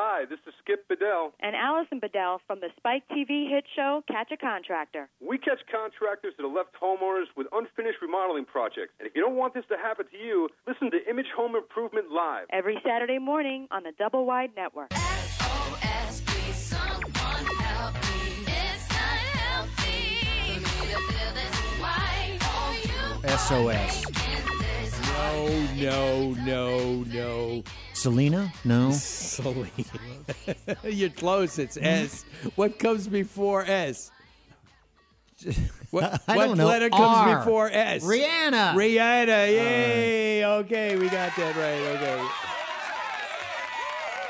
Hi, Hi, this is Skip Bedell. And Allison Bedell from the Spike TV hit show Catch a Contractor. We catch contractors that have left homeowners with unfinished remodeling projects. And if you don't want this to happen to you, listen to Image Home Improvement Live. Every Saturday morning on the Double Wide Network. S-O-S-P, someone help me. It's not healthy for me to feel this way. Oh, you SOS. No, no, no, no. Selena? No. Selena. You're close. It's S. What comes before S? What, I what don't know. letter comes R. before S? Rihanna. Rihanna. Uh, yay. okay, we got that right. Okay.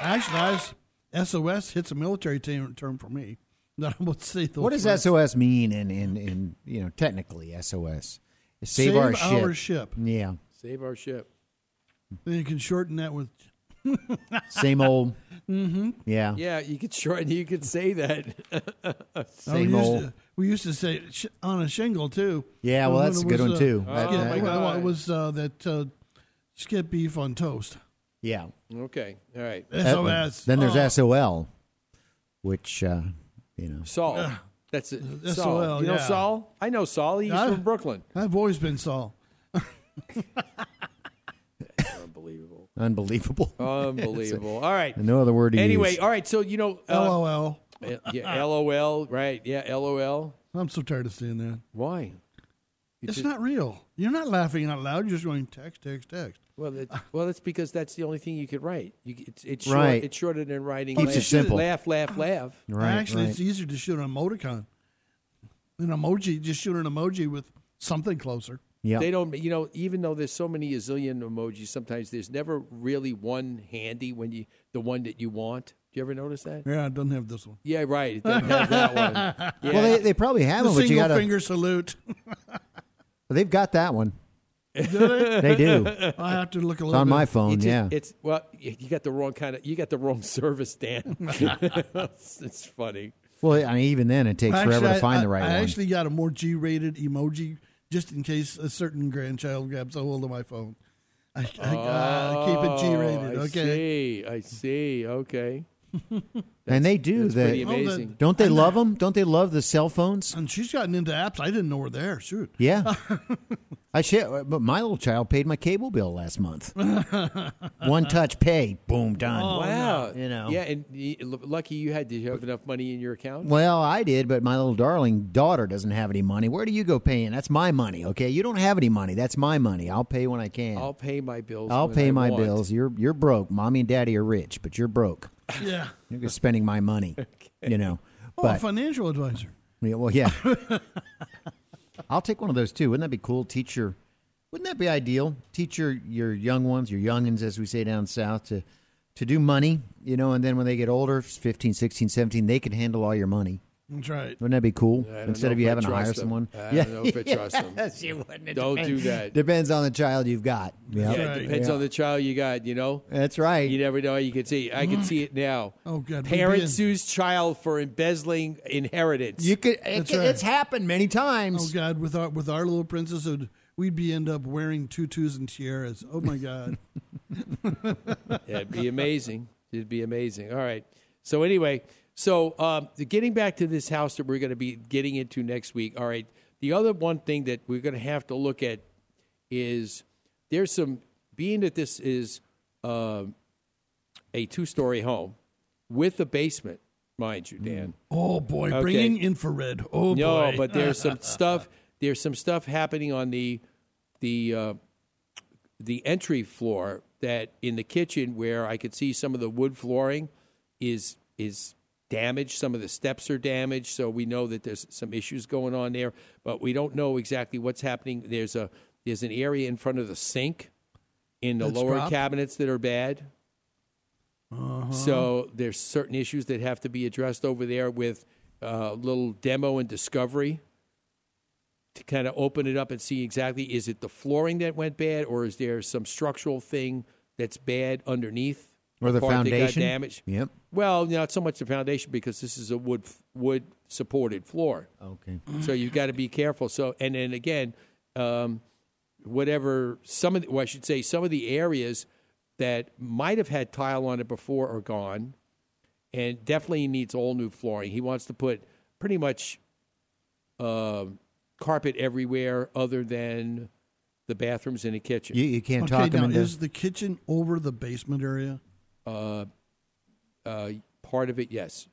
Actually, was, SOS hits a military term, term for me. That I would say those What does words. SOS mean in, in, in you know technically SOS? Save, Save our, our ship. ship. Yeah. Save our ship. Then you can shorten that with. Same old. Mm-hmm. Yeah. Yeah, you could shorten. You could say that. Oh, we, used to, we used to say sh- on a shingle too. Yeah, well, When that's a good was, one, uh, too. Oh, That- yeah, that- well, it was uh, that uh, skip beef on toast. Yeah. Okay. All right. SOS. Then there's Oh. SOL, which uh, you know. Saul. That's it. SOL, Saul. You know yeah. Saul? I know Saul. He's I- from Brooklyn. I've always been Saul. Unbelievable. Unbelievable. Unbelievable. All right. No other word to Anyway, use. all right. So you know, uh, LOL. yeah, LOL. Right? Yeah, LOL. I'm so tired of seeing that. Why? It's just- not real. You're not laughing out loud. You're just going text, text, text. Well, that, well, that's because that's the only thing you could write. You, it's it's short, Right. It's shorter than writing. Keeps laugh, it simple. Laugh, laugh, laugh. Right, Actually, right. it's easier to shoot an emoticon. An emoji, just shoot an emoji with something closer. Yeah. They don't, you know, even though there's so many a zillion emojis, sometimes there's never really one handy when you the one that you want. Do you ever notice that? Yeah, I don't have this one. Yeah, right. It doesn't have that one. Yeah. Well, they, they probably have The them, but you single got to. finger salute. They've got that one. Do they? They do. I have to look a little. It's little on bit. my phone. It's, yeah. it's well, you you got the wrong kind of, you got the wrong service, Dan. it's, it's funny. well, I mean, even then, it takes Actually, forever I- to find I, the right one. I one. actually got a more G-rated emoji just in case a certain grandchild grabs a hold of my phone. I, I, uh, keep it G-rated. Oh, I Okay. see. I see. Okay. and they do. that's They, pretty oh, amazing. Don't they love them? Don't they love the cell phones? And she's gotten into apps I didn't know were there. Shoot. Yeah. I share, uh, but my little child paid my cable bill last month. One touch pay, boom, done. Oh, wow. You know. Yeah, and y- l- lucky you had. Did you have enough money in your account? Well, I did, but my little darling daughter doesn't have any money. Where do you go paying? That's my money, okay? You don't have any money. That's my money. I'll pay when I can. I'll pay my bills. I'll when pay I my want. bills. You're you're broke. Mommy and daddy are rich, but you're broke. Yeah. You're just spending my money. You know. Oh, a But financial advisor. yeah, well, yeah. I'll take one of those too. Wouldn't that be cool? Teach your wouldn't that be ideal? Teach your, your young ones, your youngins as we say down south to to do money, you know, and then when they get older, 15, 16, 17, they can handle all your money. That's right. Wouldn't that be cool? I don't Instead of you having to hire them. someone. I don't know if I trust them. Yes, you wouldn't. It Don't depends- do that. Depends on the child you've got. Yep. Yeah, it depends Yeah. on the child you got. You know. That's right. You never know. You can see. I can mm. see it now. Oh, God. we'd Parent be in- sues child for embezzling inheritance. You could. It, That's It's happened many times. Oh God, with our with our little princesshood, we'd be end up wearing tutus and tiaras. Oh my God. Yeah, it'd be amazing. It'd be amazing. All right. So anyway, so um, getting back to this house that we're going to be getting into next week. All right. The other one thing that we're going to have to look at is there's some being that this is um, a two-story home with a basement, mind you, Dan. Oh boy, Okay. bringing infrared. Oh boy. no, boy. but there's some stuff. There's some stuff happening on the the uh, the entry floor that in the kitchen where I could see some of the wood flooring is is damaged. Some of the steps are damaged, so we know that there's some issues going on there. But we don't know exactly what's happening. There's a there's an area in front of the sink in the That's lower dropped? cabinets that are bad. Uh-huh. So there's certain issues that have to be addressed over there with a little demo and discovery to kind of open it up and see exactly is it the flooring that went bad or is there some structural thing that's bad underneath Or the part that got foundation. damaged? Yep. Well, not so much the foundation because this is a wood wood supported floor. Okay. So you've got to be careful. So and then again, um, whatever some of the, well, I should say some of the areas that might have had tile on it before are gone. and definitely needs all new flooring. He wants to put pretty much uh, carpet everywhere other than the bathrooms and the kitchen. You, you can't okay, talk him now into. is the kitchen over the basement area? Uh, uh, part of it, yes.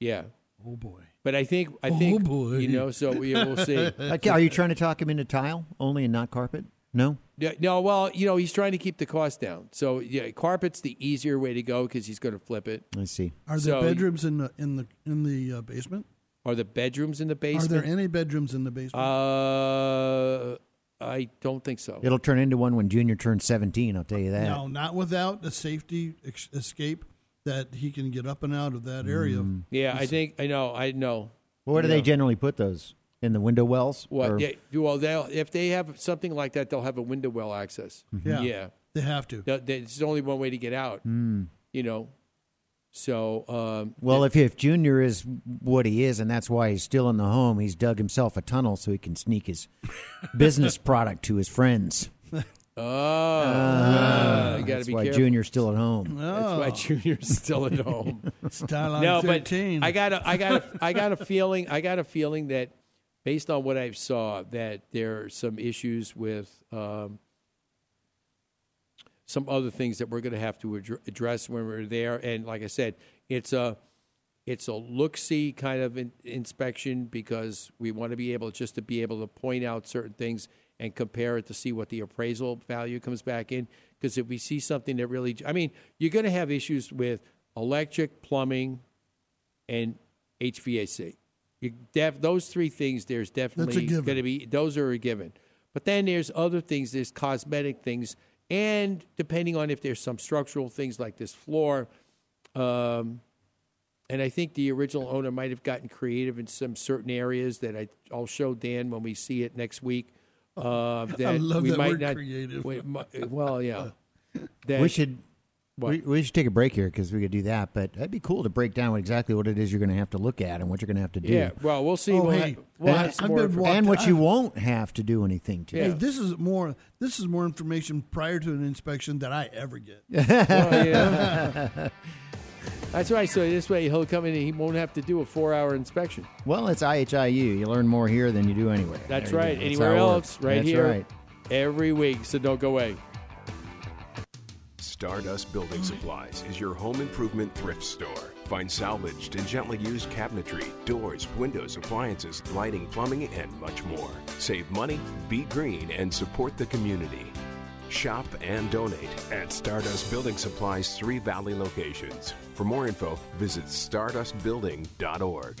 Yeah. Oh boy. But I think I Oh, think boy. you know. So we will see. Okay, are you trying to talk him into tile only and not carpet? No. Yeah, no, well, you know, he's trying to keep the cost down. So yeah, carpet's the easier way to go because he's going to flip it. I see. Are there So- bedrooms in the in the in the uh, basement? Are the bedrooms in the basement? Are there any bedrooms in the basement? Uh, I don't think so. It'll turn into one when Junior turns 17, I'll tell you that. no, not without a safety ex- escape that he can get up and out of that area. Mm. Yeah, I think I know. I know. Where do Yeah. they generally put those? In the window wells? What? Or- Yeah, well, they'll if they have something like that, they'll have a window well access. Yeah. yeah, They have to. Th- th- It's only one way to get out. Mm. You know, so um, Well, if if Junior is what he is, and that's why he's still in the home, he's dug himself a tunnel so he can sneak his business product to his friends. oh, Ah, you got to that's be why careful. Junior's still at home. That's why Junior's still at home. Starline no, 13. but I got a, I got a, I got a feeling, I got a feeling that based on what I saw, that there are some issues with um, some other things that we're going to have to addr- address when we're there. And like I said, it's a it's a look see kind of in, inspection because we want to be able just to be able to point out certain things and compare it to see what the appraisal value comes back in. Because if we see something that really, I mean, you're going to have issues with electric, plumbing, and HVAC. You def, those three things, there's definitely going to be those are a given. But then there's other things, there's cosmetic things, and depending on if there's some structural things like this floor, um, and I think the original owner might have gotten creative in some certain areas that I, I'll show Dan when we see it next week. Uh, that love we that might word not, creative. we well, yeah. That- we should What? We, we should take a break here because we could do that. But that'd be cool to break down exactly what it is you're going to have to look at and what you're going to have to do. Yeah, well, we'll see. Oh, we'll hey, ha- we'll I- have some I've more been info- and what you won't have to do anything to. Hey, this is more. This is more information prior to an inspection that I ever get. Well, yeah. That's right. So this way he'll come in and he won't have to do a four-hour inspection. Well, it's IHIU. You learn more here than you do anywhere. That's There right. go. That's Anywhere else, works. right That's here, right. every week. So don't go away. Stardust Building Supplies is your home improvement thrift store. Find salvaged and gently used cabinetry, doors, windows, appliances, lighting, plumbing, and much more. Save money, be green, and support the community. Shop and donate at Stardust Building Supplies' three Valley locations. For more info, visit stardustbuilding.org.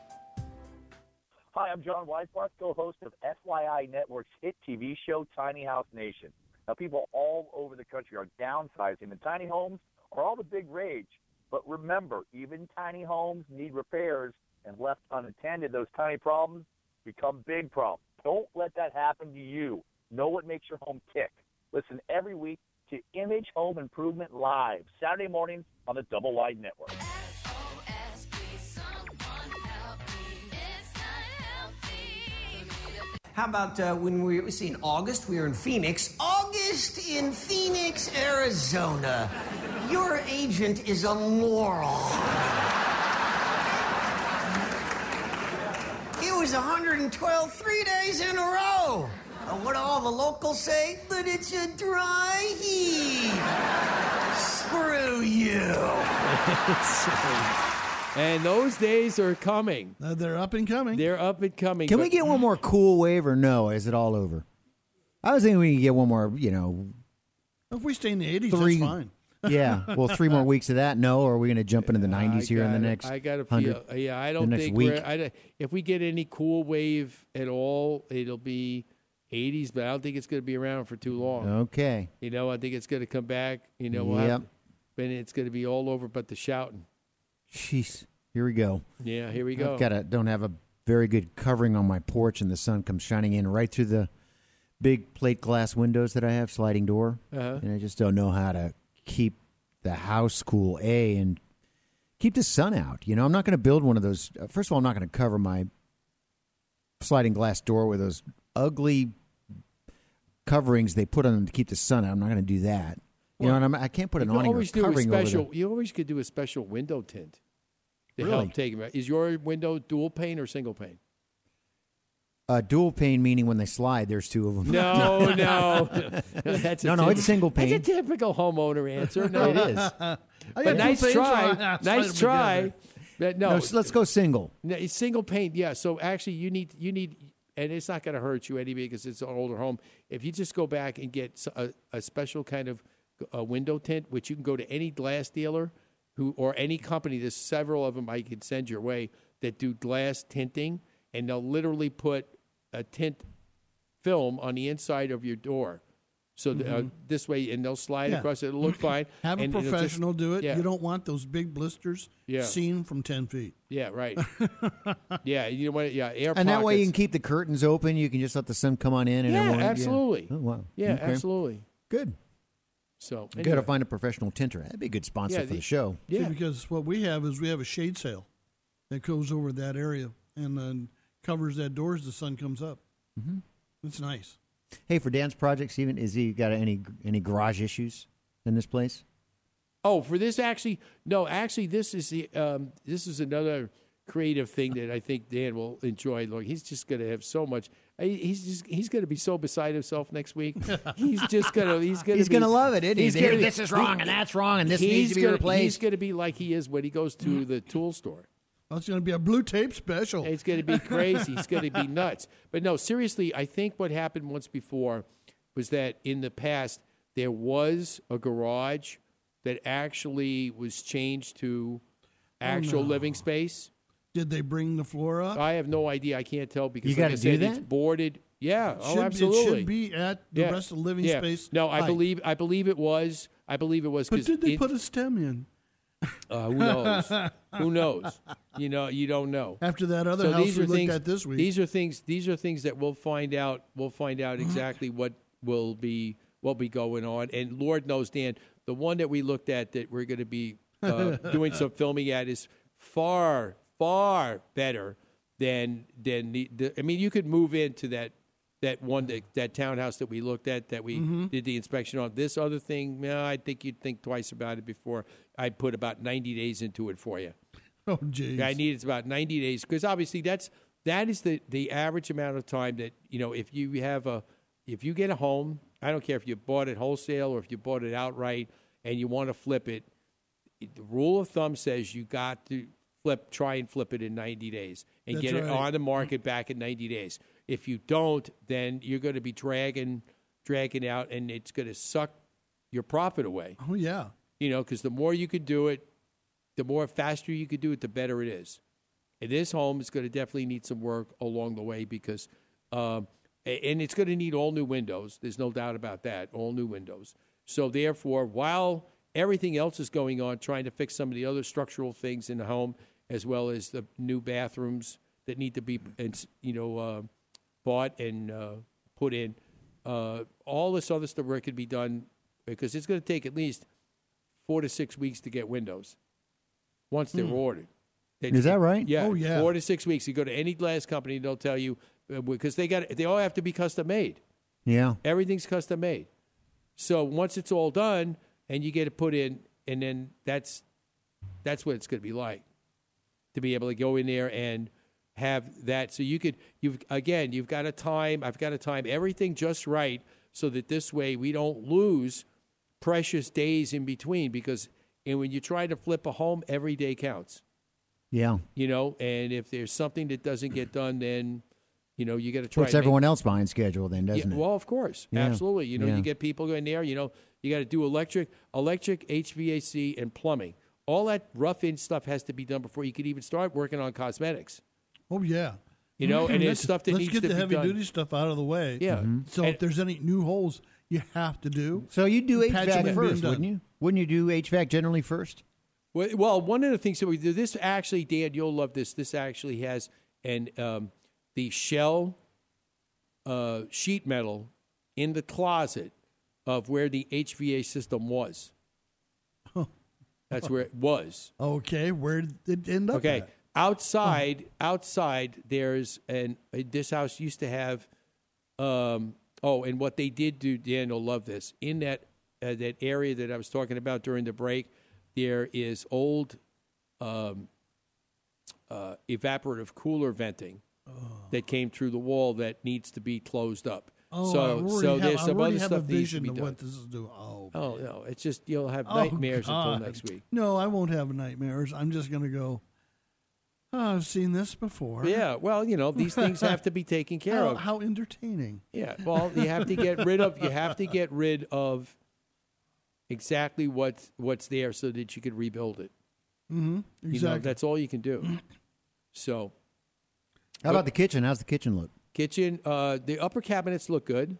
Hi, I'm John Weisbarth, co-host of FYI Network's hit TV show Tiny House Nation. Now, people all over the country are downsizing, and tiny homes are all the big rage. But remember, even tiny homes need repairs, and left unattended, those tiny problems become big problems. Don't let that happen to you. Know what makes your home tick. Listen every week to Image Home Improvement Live, Saturday mornings on the Double Wide Network. How about uh, when we see in August we were in Phoenix? August in Phoenix, Arizona. Your agent is a moral. It was 112 three days in a row. What do all the locals say? But it's a dry heat. Screw you. And those days are coming. Uh, they're up and coming. They're up and coming. Can but- we get one more cool wave or no? Is it all over? I was thinking we could get one more, you know, If we stay in the 80s, three. that's fine. yeah. Well, three more weeks of that. No, or are we going to jump into the 90s here in the gotta- next I got to 100 feel. Yeah, I don't think week? we're. I, if we get any cool wave at all, it'll be 80s, but I don't think it's going to be around for too long. Okay. You know, I think it's going to come back. You know what? Yep. and it's going to be all over but the shouting. Jeez. Here we go. Yeah, here we go. I've got a don't have a very good covering on my porch, and the sun comes shining in right through the big plate glass windows that I have, sliding door, Uh-huh. and I just don't know how to keep the house cool. A and keep the sun out. You know, I'm not going to build one of those. uh, First of all, I'm not going to cover my sliding glass door with those ugly coverings they put on them to keep the sun out. I'm not going to do that. You know, Well, and I'm, I can't put an awning or always do a covering over special. the. You always could do a special window tint to Really? help take 'em out. Is your window dual pane or single pane? Uh, dual pane meaning when they slide, there's two of them. No, no, that's no, no. It's single pane. That's a typical homeowner answer. No, It is. But nice try, so I- I slide nice try. But no, No, so let's go single. It's single pane. Yeah. So actually, you need you need, and it's not going to hurt you anyway because it's an older home. If you just go back and get a special kind of a window tint, which you can go to any glass dealer who or any company. There's several of them I can send your way that do glass tinting, and they'll literally put a tint film on the inside of your door. So that, uh, Mhm. this way, and they'll slide Yeah. across it. It'll look fine. Have a and it'll just- professional do it. Yeah. You don't want those big blisters Yeah. seen from 10 feet. Yeah, right. yeah, you know what? Yeah, air And that way you can keep the curtains open. You can just let the sun come on in. And Yeah, everyone, absolutely. Oh, wow. Yeah, Okay. absolutely. Good. So You got to find a professional tinter. That'd be a good sponsor Yeah, for the- the show. See, because what we have is we have a shade sail that goes over that area and then covers that door as the sun comes up. Mm-hmm. It's nice. Hey, for Dan's project, Steven, is he got any any garage issues in this place? Oh, for this actually, no, actually, this is the um, this is another creative thing that I think Dan will enjoy. Look, he's just going to have so much. I- He's just he's going to be so beside himself next week. He's just going to he's going He's gonna love it, isn't he? he's Here, gonna- this is wrong and that's wrong and this needs to be gonna- replaced. He's going to be like he is when he goes to the tool store. Oh, it's going to be a blue tape special. It's going to be crazy. it's going to be nuts. But no, seriously, I think what happened once before was that in the past there was a garage that actually was changed to oh, actual Oh, no. living space. Did they bring the floor up? I have no idea. I can't tell because You like gotta I said, do it's boarded. Yeah, Should oh, absolutely. It should be at the Yeah. rest of the living Yeah. space. No, I height. believe I believe it was. I believe it was. But 'cause did they it- put a stem in? uh, who knows? who knows? You know, you don't know. After that other house these we are looked things, at this week. These are things. These are things that we'll find out. We'll find out exactly what will be what be going on. And Lord knows, Dan, the one that we looked at that we're going to be uh, doing some filming at is far, far better than than the, the. I mean, you could move into that. That one, that, that townhouse that we looked at, that we Mhm. did the inspection on. This other thing, no, I think you'd think twice about it before I put about ninety days into it for you. Oh, jeez. I need it's about 90 days because obviously that's that is the the average amount of time that you know if you have a if you get a home, I don't care if you bought it wholesale or if you bought it outright and you want to flip it, the rule of thumb says you got to flip try and flip it in 90 days and That's get it on the market back in 90 days. If you don't, then you're going to be dragging dragging out and it's going to suck your profit away. Oh, yeah. You know, because the more you could do it, the more faster you could do it, the better it is. And this home is going to definitely need some work along the way because, um, and it's going to need all new windows. There's no doubt about that. All new windows. So therefore, while everything else is going on, trying to fix some of the other structural things in the home, as well as the new bathrooms that need to be, you know, uh, bought and uh, put in, uh, all this other stuff work could be done because it's going to take at least four to six weeks to get windows once they're Hmm. ordered. They- Is that right? Yeah. Oh, yeah. Four to six weeks. You go to any glass company, they'll tell you uh, because they got they all have to be custom made. Yeah. Everything's custom made. So once it's all done and you get it put in, and then that's that's what it's going to be like to be able to go in there and have that. So you could you've again you've got to time. I've got to time everything just right so that this way we don't lose precious days in between because and when you try to flip a home, every day counts Yeah. you know and if there's something that doesn't get done then you know you got to try Puts make- everyone else behind schedule, then, doesn't yeah, it? well of course Yeah. absolutely you know Yeah. you get people in there you know you got to do electric electric hvac and plumbing all that rough in stuff has to be done before you could even start working on cosmetics Oh, yeah. You know, and let's, it's stuff that needs to be. let's needs get to the be heavy done. duty stuff out of the way. Yeah. Mm-hmm. Mhm. So And- if there's any new holes, you have to do. So you do Patching HVAC first, wouldn't you? Wouldn't you do HVAC generally first? Well, well, one of the things that we do, this actually, Dan, you'll love this. This actually has an um, the shell uh, sheet metal in the closet of where the HVA system was. That's where it was. Okay, where did it end up? Okay, at? outside, outside, there's an uh, this house used to have. Um, oh, and what they did do, Daniel, love this. In that uh, that area that I was talking about during the break, there is old um, uh, evaporative cooler venting that came through the wall that needs to be closed up. Oh, so, so have- there's some other stuff that needs to be of done. what this is doing. Oh, Oh no, it's just you'll have Oh, nightmares until next week. No, I won't have nightmares. I'm just going to go. "Oh, I've seen this before. Yeah, well, you know these things have to be taken care how, of. How entertaining. Yeah, well, you have to get rid of you have to get rid of exactly what's what's there so that you can rebuild it. Mm-hmm. You know, Exactly. that's all you can do. So, How about the kitchen? How's the kitchen look? kitchen? Uh, the upper cabinets look good.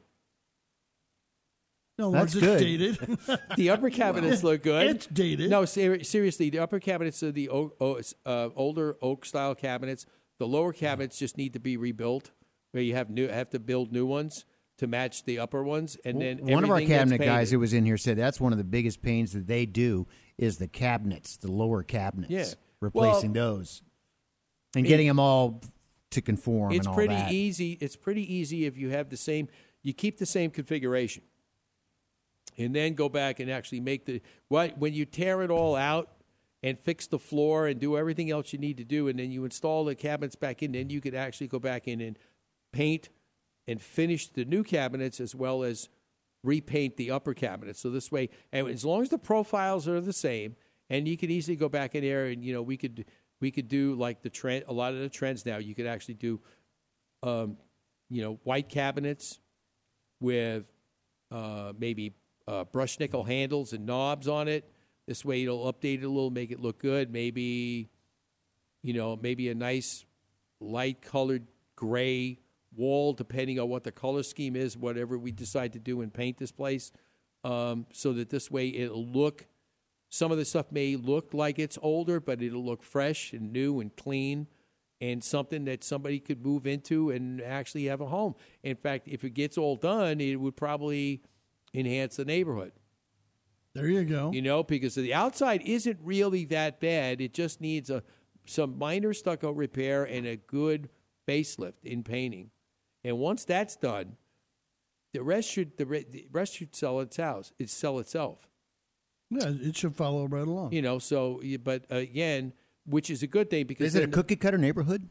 No, That's good. dated. The upper cabinets look good. It's dated. No, ser- seriously, the upper cabinets are the uh, older oak style cabinets. The lower cabinets just need to be rebuilt, where you have new have to build new ones to match the upper ones, and then one of our cabinet guys who was in here said that's one of the biggest pains that they do is the cabinets, the lower cabinets, Yeah. replacing Well, those and it- getting them all to conform. It's and all pretty that. easy. It's pretty easy if you have the same. You keep the same configuration, and then go back and actually make the what when you tear it all out and fix the floor and do everything else you need to do, and then you install the cabinets back in. Then you could actually go back in and paint and finish the new cabinets as well as repaint the upper cabinets. So this way, and as long as the profiles are the same, and you could easily go back in there and you know we could we could do like the trend. A lot of the trends now you could actually do, um, you know, white cabinets with uh, maybe uh, brush nickel handles and knobs on it. This way, it'll update it a little, make it look good. Maybe, you know, maybe a nice light colored gray wall, depending on what the color scheme is, whatever we decide to do and paint this place, um, so that this way it'll look. Some of the stuff may look like it's older, but it'll look fresh and new and clean, and something that somebody could move into and actually have a home. In fact, if it gets all done, it would probably enhance the neighborhood. There you go. You know, because the outside isn't really that bad. It just needs a some minor stucco repair and a good facelift in painting. And once that's done, the rest should the re- the rest should sell its house. It sell itself. Yeah, it should follow right along. You know, so but again, which is a good thing because Is it a cookie cutter neighborhood?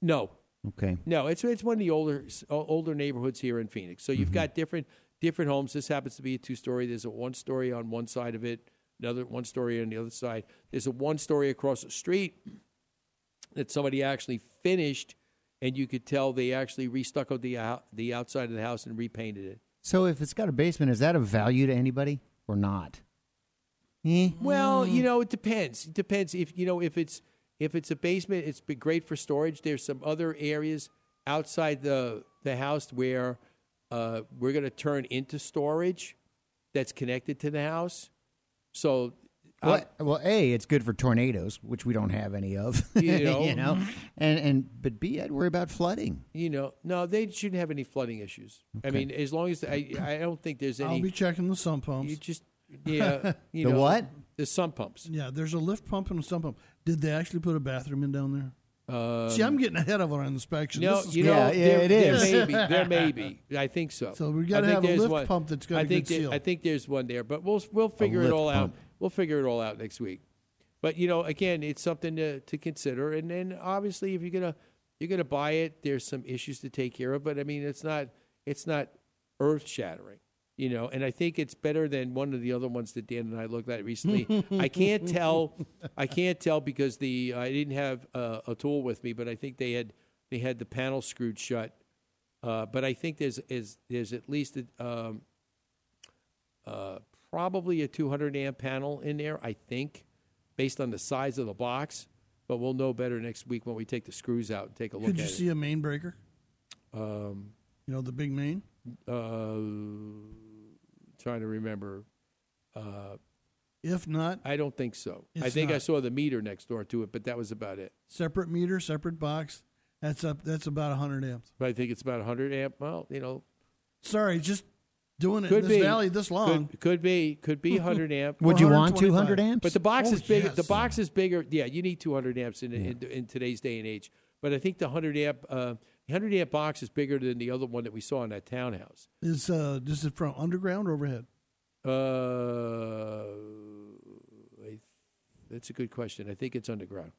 No, Okay. no, it's it's one of the older older neighborhoods here in Phoenix. So you've mm-hmm. got different different homes. This happens to be a two story. There's a one story on one side of it, another one story on the other side. There's a one story across the street that somebody actually finished, and you could tell they actually restuccoed the the outside of the house and repainted it. So if it's got a basement, is that of value to anybody or not? Eh? Well, you know, it depends. It depends if you know if it's if it's a basement, it's been great for storage. There's some other areas outside the the house where uh, we're going to turn into storage that's connected to the house. So, uh, Well, well, a it's good for tornadoes, which we don't have any of. You know. know, and and but b I'd worry about flooding. you know, no, they shouldn't have any flooding issues. I mean, as long as I, I don't think there's any. I'll be checking the sump pumps. You just, yeah, you The know, what? The sump pumps. Yeah, there's a lift pump and a sump pump. Did they actually put a bathroom in down there? Um, See, I'm getting ahead of our inspection. No, This is you good. know, there, there may be. There may be. I think so. So we I gotta have a lift one. pump that's got I a think good there- seal. I think there's one there, but we'll we'll figure it all pump. out. We'll figure it all out next week. But you know, again, it's something to, to consider. And then obviously, if you're gonna you're gonna buy it, there's some issues to take care of. But I mean, it's not it's not earth shattering. You know, and I think it's better than one of the other ones that Dan and I looked at recently. I can't tell, I can't tell because the I didn't have uh, a tool with me, but I think they had they had the panel screwed shut. Uh, but I think there's is there's at least a, um, uh, probably a 200 amp panel in there. I think, based on the size of the box. But we'll know better next week when we take the screws out and take a look Could you at see a main breaker? Um, You know, the big main? uh, trying to remember. Uh, If not, I don't think so. I It's think I saw the meter next door to it, but that was about it. separate meter, separate box. That's up. That's about 100 amps. But I think it's about 100 amp. Well, you know, Sorry, just doing it could in this be valley this long. Could, could be. Could be 100 amp. Would you want 200 amps? But the box Oh, is bigger. yes. The box is bigger. Yeah, you need 200 amps in, in in today's day and age. But I think the 100 amp uh, 100 amp box is bigger than the other one that we saw in that townhouse. Is uh, this is from underground or overhead? Uh, I, that's a good question. I think it's underground.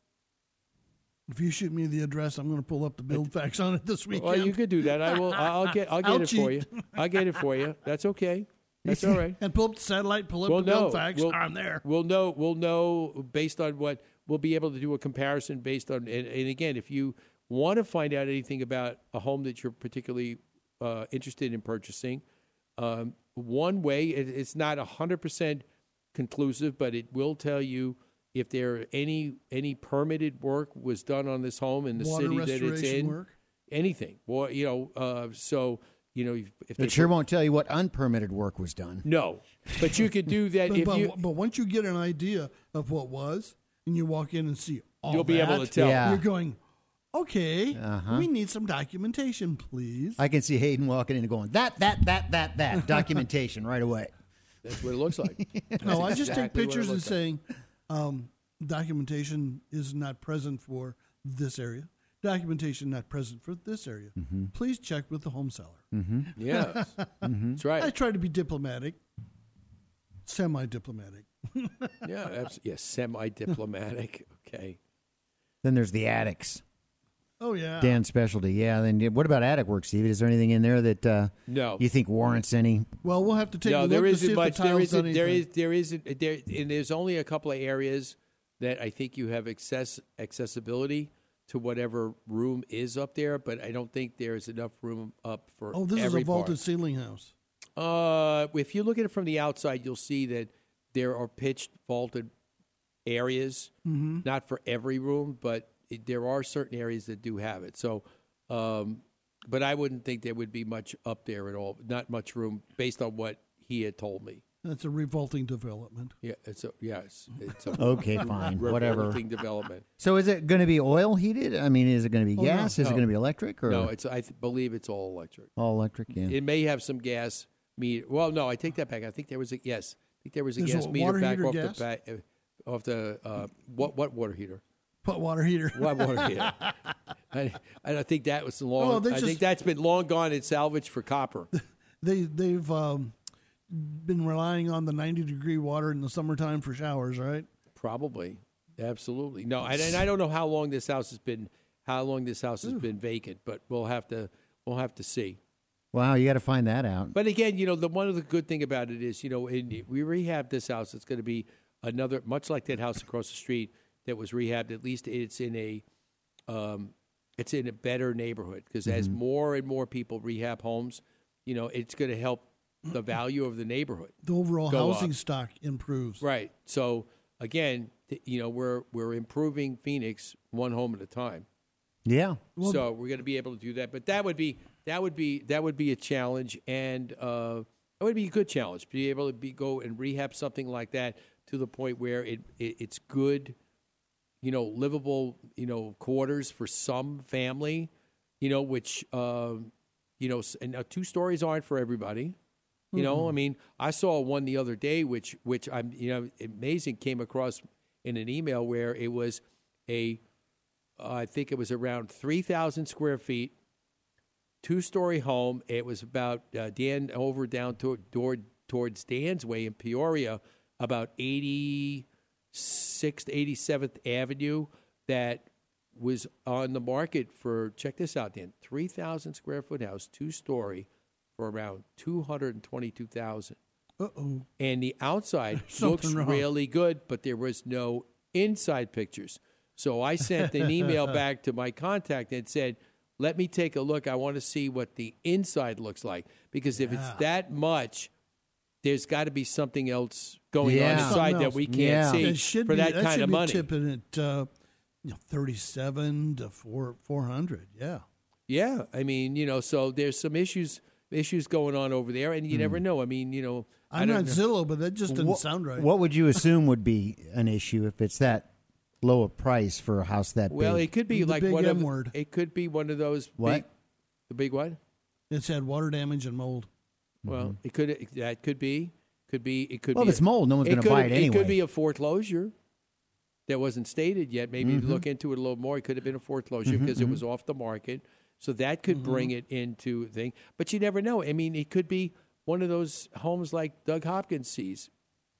If you shoot me the address, I'm going to pull up the build facts on it this weekend. Well, you could do that. I will. I'll get. I'll get I'll it for you. I'll get it for you. That's okay. That's all right. and pull up the satellite, pull up We'll the BuildFax. We'll, I'm there. We'll know. We'll know based on what we'll be able to do a comparison based on. And, and again, if you want to find out anything about a home that you're particularly uh, interested in purchasing, um, one way it, it's not hundred percent conclusive, but it will tell you if there any any permitted work was done on this home in the Water city that it's restoration in. work? Anything. Well, you know. Uh, so you know if, if they It sure put- won't tell you what unpermitted work was done. No, but you could do that But, if but, you. but once you get an idea of what was, and you walk in and see all You'll be able to tell. Yeah. You're going, okay, Uh-huh. we need some documentation, please. I can see Hayden walking in and going, that, that, that, that, that. Documentation right away. That's what it looks like. no, I just take exactly what it pictures and looks like. saying, um, documentation is not present for this area. Documentation not present for this area. Mm-hmm. Please check with the home seller. Mm-hmm. Yes. That's right. I try to be diplomatic, semi-diplomatic. Yeah, abs- yeah, semi-diplomatic. Okay. Then there's the attics. Oh yeah, Dan's specialty. Yeah. Then what about attic work, Steve? Is there anything in there that uh, No. you think warrants any? Well, we'll have to take a no, look there to isn't see if much. the There tiles isn't. done There anything. is. There isn't. There and there's only a couple of areas that I think you have access accessibility to whatever room is up there, but I don't think there's enough room up for. Oh, this is a vaulted part. ceiling house. Uh, if you look at it from the outside, you'll see that there are pitched vaulted areas. Mhm. Not for every room, but it, there are certain areas that do have it. So, um, but I wouldn't think there would be much up there at all. Not much room based on what he had told me. That's a revolting development. Yeah, it's a yes. It's a Okay, fine, whatever. revolting development. So is it going to be oil heated? I mean, is it going to be Oh, no. gas? Is it going to be electric? Or No, it's I th- believe it's all electric. all electric. Yeah. It may have some gas meter. Well, no, I take that back. I think there was a yes. I think there was a There's gas a meter back off gas? the back uh, off the uh, what what water heater? What water heater? What water heater? I, I think that was long. Oh, they I think that's been long gone and salvaged for copper. They they've um, been relying on the 90 degree water in the summertime for showers, right? Probably, absolutely. No, and, and I don't know how long this house has been how long this house has been vacant, but we'll have to we'll have to see. Wow, you got to find that out. But again, you know, the one of the good thing about it is, you know, in, we rehab this house. It's going to be another, much like that house across the street that was rehabbed. At least it's in a, um, it's in a better neighborhood because as Mm-hmm. more and more people rehab homes, you know, it's going to help the value of the neighborhood. The overall housing up. stock improves. Right. So again, you know, we're we're improving Phoenix one home at a time. Yeah. so we're going to be able to do that, but that would be that would be that would be a challenge, and uh, it would be a good challenge to be able to be go and rehab something like that to the point where it, it it's good, you know, livable, you know, quarters for some family, you know, which um, you know, and uh, two stories aren't for everybody. You know, Mm-hmm. I mean, I saw one the other day, which which I'm you know amazing came across in an email where it was a uh, I think it was around 3,000 square feet, two story home. It was about uh, Dan over down to, toward, towards Dan's Way in Peoria, about 86th, 87th Avenue, that was on the market for, check this out, Dan, 3,000 square foot house, two story, for around 222000 Uh oh. and the outside looks wrong. really good, but there was no inside pictures. So I sent an email back to my contact and said, "Let me take a look. I want to see what the inside looks like because if it's that much, there's got to be something else going Yeah. on inside Something that else. we can't Yeah. see It should for be, that, kind should of be money." tipping at uh, you know, 37 to 4, 400. Yeah. Yeah, I mean, you know, so there's some issues. issues going on over there, and you never know. I mean, you know, I I'm don't know. Zillow, but that just doesn't What- sound right. What would you assume would be an issue if it's that low a price for a house that Well, big? Well, it could be The like big one of word. it could be one of those What? Big, the big what? It's had water damage and mold. Well, it could that could be could be it could Well, be if it's mold, no one's gonna could- buy it anyway. It could be a foreclosure that wasn't stated yet. Maybe Mhm. look into it a little more. It could have been a foreclosure because it mhm. was off the market. So that could bring it into thing. But you never know. I mean, it could be one of those homes like Doug Hopkins sees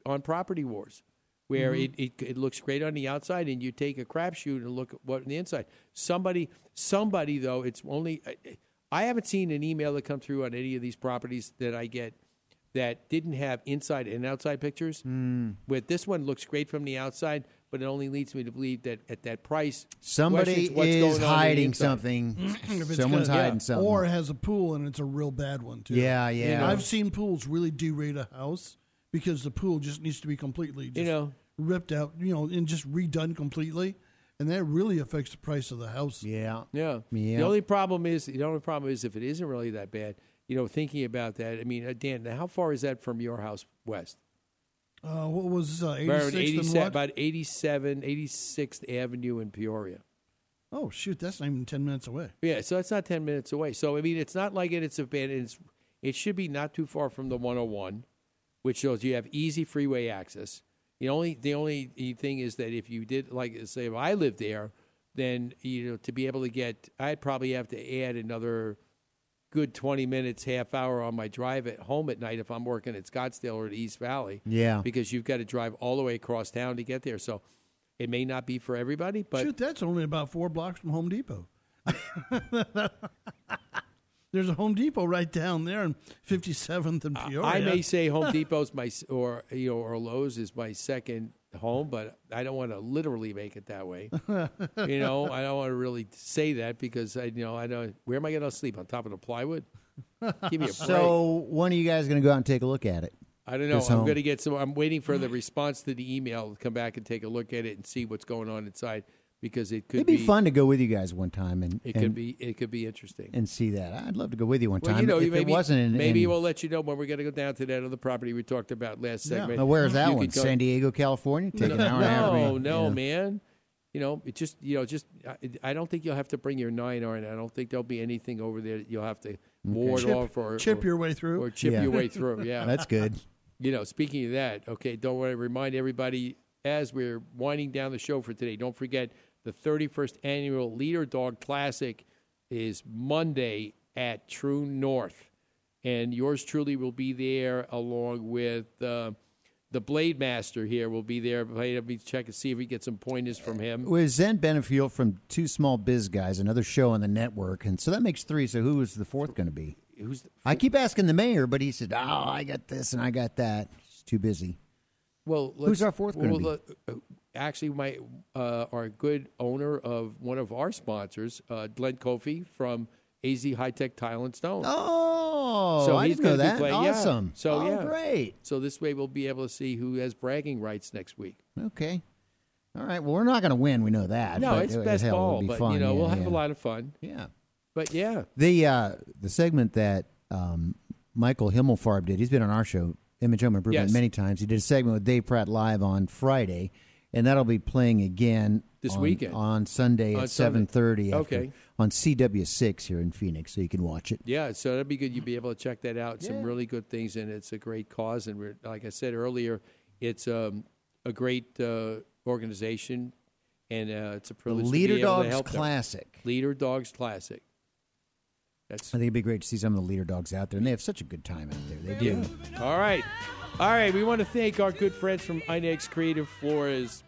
on Property Wars, where Mm-hmm. It, it it looks great on the outside, and you take a crapshoot and look at what on the inside. Somebody, somebody though, it's only. I- I haven't seen an email that come through on any of these properties that I get that didn't have inside and outside pictures. Hmm. With this one looks great from the outside, but it only leads me to believe that at that price, Somebody is going on on the hiding something. If it's Someone's got- hiding something. Or has a pool and it's a real bad one too. Yeah, yeah. You know, I've seen pools really derate a house because the pool just needs to be completely, just You know. ripped out. You know, and just redone completely, and that really affects the price of the house. Yeah. Yeah. Yeah. The only problem is the only problem is if it isn't really that bad. You know, thinking about that. I mean, uh, Dan, how far is that from your house west? Uh, what was uh, Around 86 and what? about 87, 86th Avenue in Peoria. Oh shoot, that's not even ten minutes away. Yeah, so it's not ten minutes away. So I mean, it's not like it, it's a bad. It's it should be not too far from the 101, which shows you have easy freeway access. The only the only thing is that if you did like say if I lived there, then you know to be able to get, I'd probably have to add another good 20 minutes, half hour on my drive at home at night if I'm working at Scottsdale or at East Valley. Yeah. because you've got to drive all the way across town to get there. So it may not be for everybody, but shoot, that's only about four blocks from Home Depot. There's a Home Depot right down there in 57th and Peoria. I may say Home Depot's my or you know or Lowe's is my second home, but I don't want to literally make it that way. you know, I don't want to really say that because I you know I don't. Where am I going to sleep on top of the plywood? Give me a break. So when are you guys going to go out and take a look at it? I don't know. This I'm home? going to get some. I'm waiting for the response to the email to come back and take a look at it and see what's going on inside because it could It'd be, fun to go with you guys one time and It and, could be. It could be interesting. and see that. I'd love to go with you one Well, time. you know, if maybe, it wasn't in, maybe in, we'll let you know when we're going to go down to that other property we talked about last segment. Now, where's that You one? go- San Diego, California. Take an no, hour and a half. No, no, know. man. You know, it just you know, just I, I don't think you'll have to bring your nine iron. I don't think there'll be anything over there that you'll have to ward Chip- off or chip or- your way through. or chip Yeah. your way through. Yeah, That's good. You know, speaking of that, okay, don't want to Remind everybody as we're winding down the show for today. Don't forget the 31st annual Leader Dog Classic is Monday at True North, and yours truly will be there along with. Uh, the Blade Master here will be there. Let me check and see if we get some pointers from him. With Zen Benefiel from Two Small Biz Guys, another show on the network, and so that makes three. So who is the fourth going to be? Who's the, I keep asking the mayor, but he said, "Oh, I got this and I got that." He's too busy. Well, Who's our fourth gonna well, be? Actually, my uh, our good owner of one of our sponsors, uh, Glenn Kofi from AZ High Tech Tile and Stone. Oh, so I he's know gonna be that. playing- yeah. Awesome. So Oh, yeah, great. So this way we'll be able to see who has bragging rights next week. Okay. All right. Well, we're not going to win. We know that. No, but, it's uh, best hell, ball, but fun. you know Yeah, we'll have a lot of fun. Yeah. But yeah, The uh, the segment that um, Michael Himmelfarb did, he's been on our show, Image Home Improvement, Yes. many times. He did a segment with Dave Pratt live on Friday, and that'll be playing again This on- weekend. on Sunday On at seven thirty. Okay. on CW6 here in Phoenix, so you can watch it. Yeah, so that'd be good. You'd be able to check that out. Some really good things, and it's a great cause. And we're, like I said earlier, it's um, a great uh, organization, and uh, it's a privilege. Leader to be able to Dogs help them. Classic. Leader Dogs Classic. That's I think it'd be great to see some of the leader dogs out there, and they have such a good time out there. They do. Yeah. All right. All right. We want to thank our good friends from Inex Creative Floors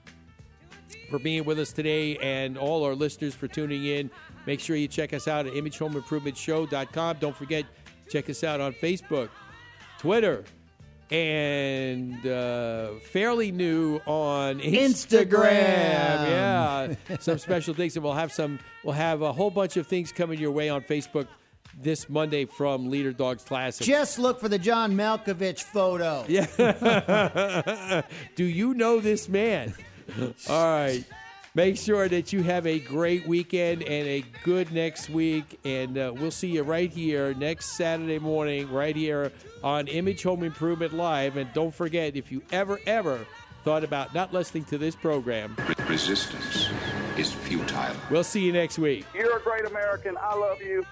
for being with us today and all our listeners for tuning in. Make sure you check us out at imagehomeimprovementshow.com. Don't forget, check us out on Facebook, Twitter, and uh, fairly new on Instagram. Instagram. Yeah, some special things, and we'll have some. We'll have a whole bunch of things coming your way on Facebook this Monday from Leader Dogs Classic. Just look for the John Malkovich photo. Yeah. Do you know this man? All right. Make sure that you have a great weekend and a good next week. And uh, we'll see you right here next Saturday morning, right here on Image Home Improvement Live. And don't forget, if you ever, ever thought about not listening to this program, Resistance is futile. we'll see you next week. You're a great American. I love you.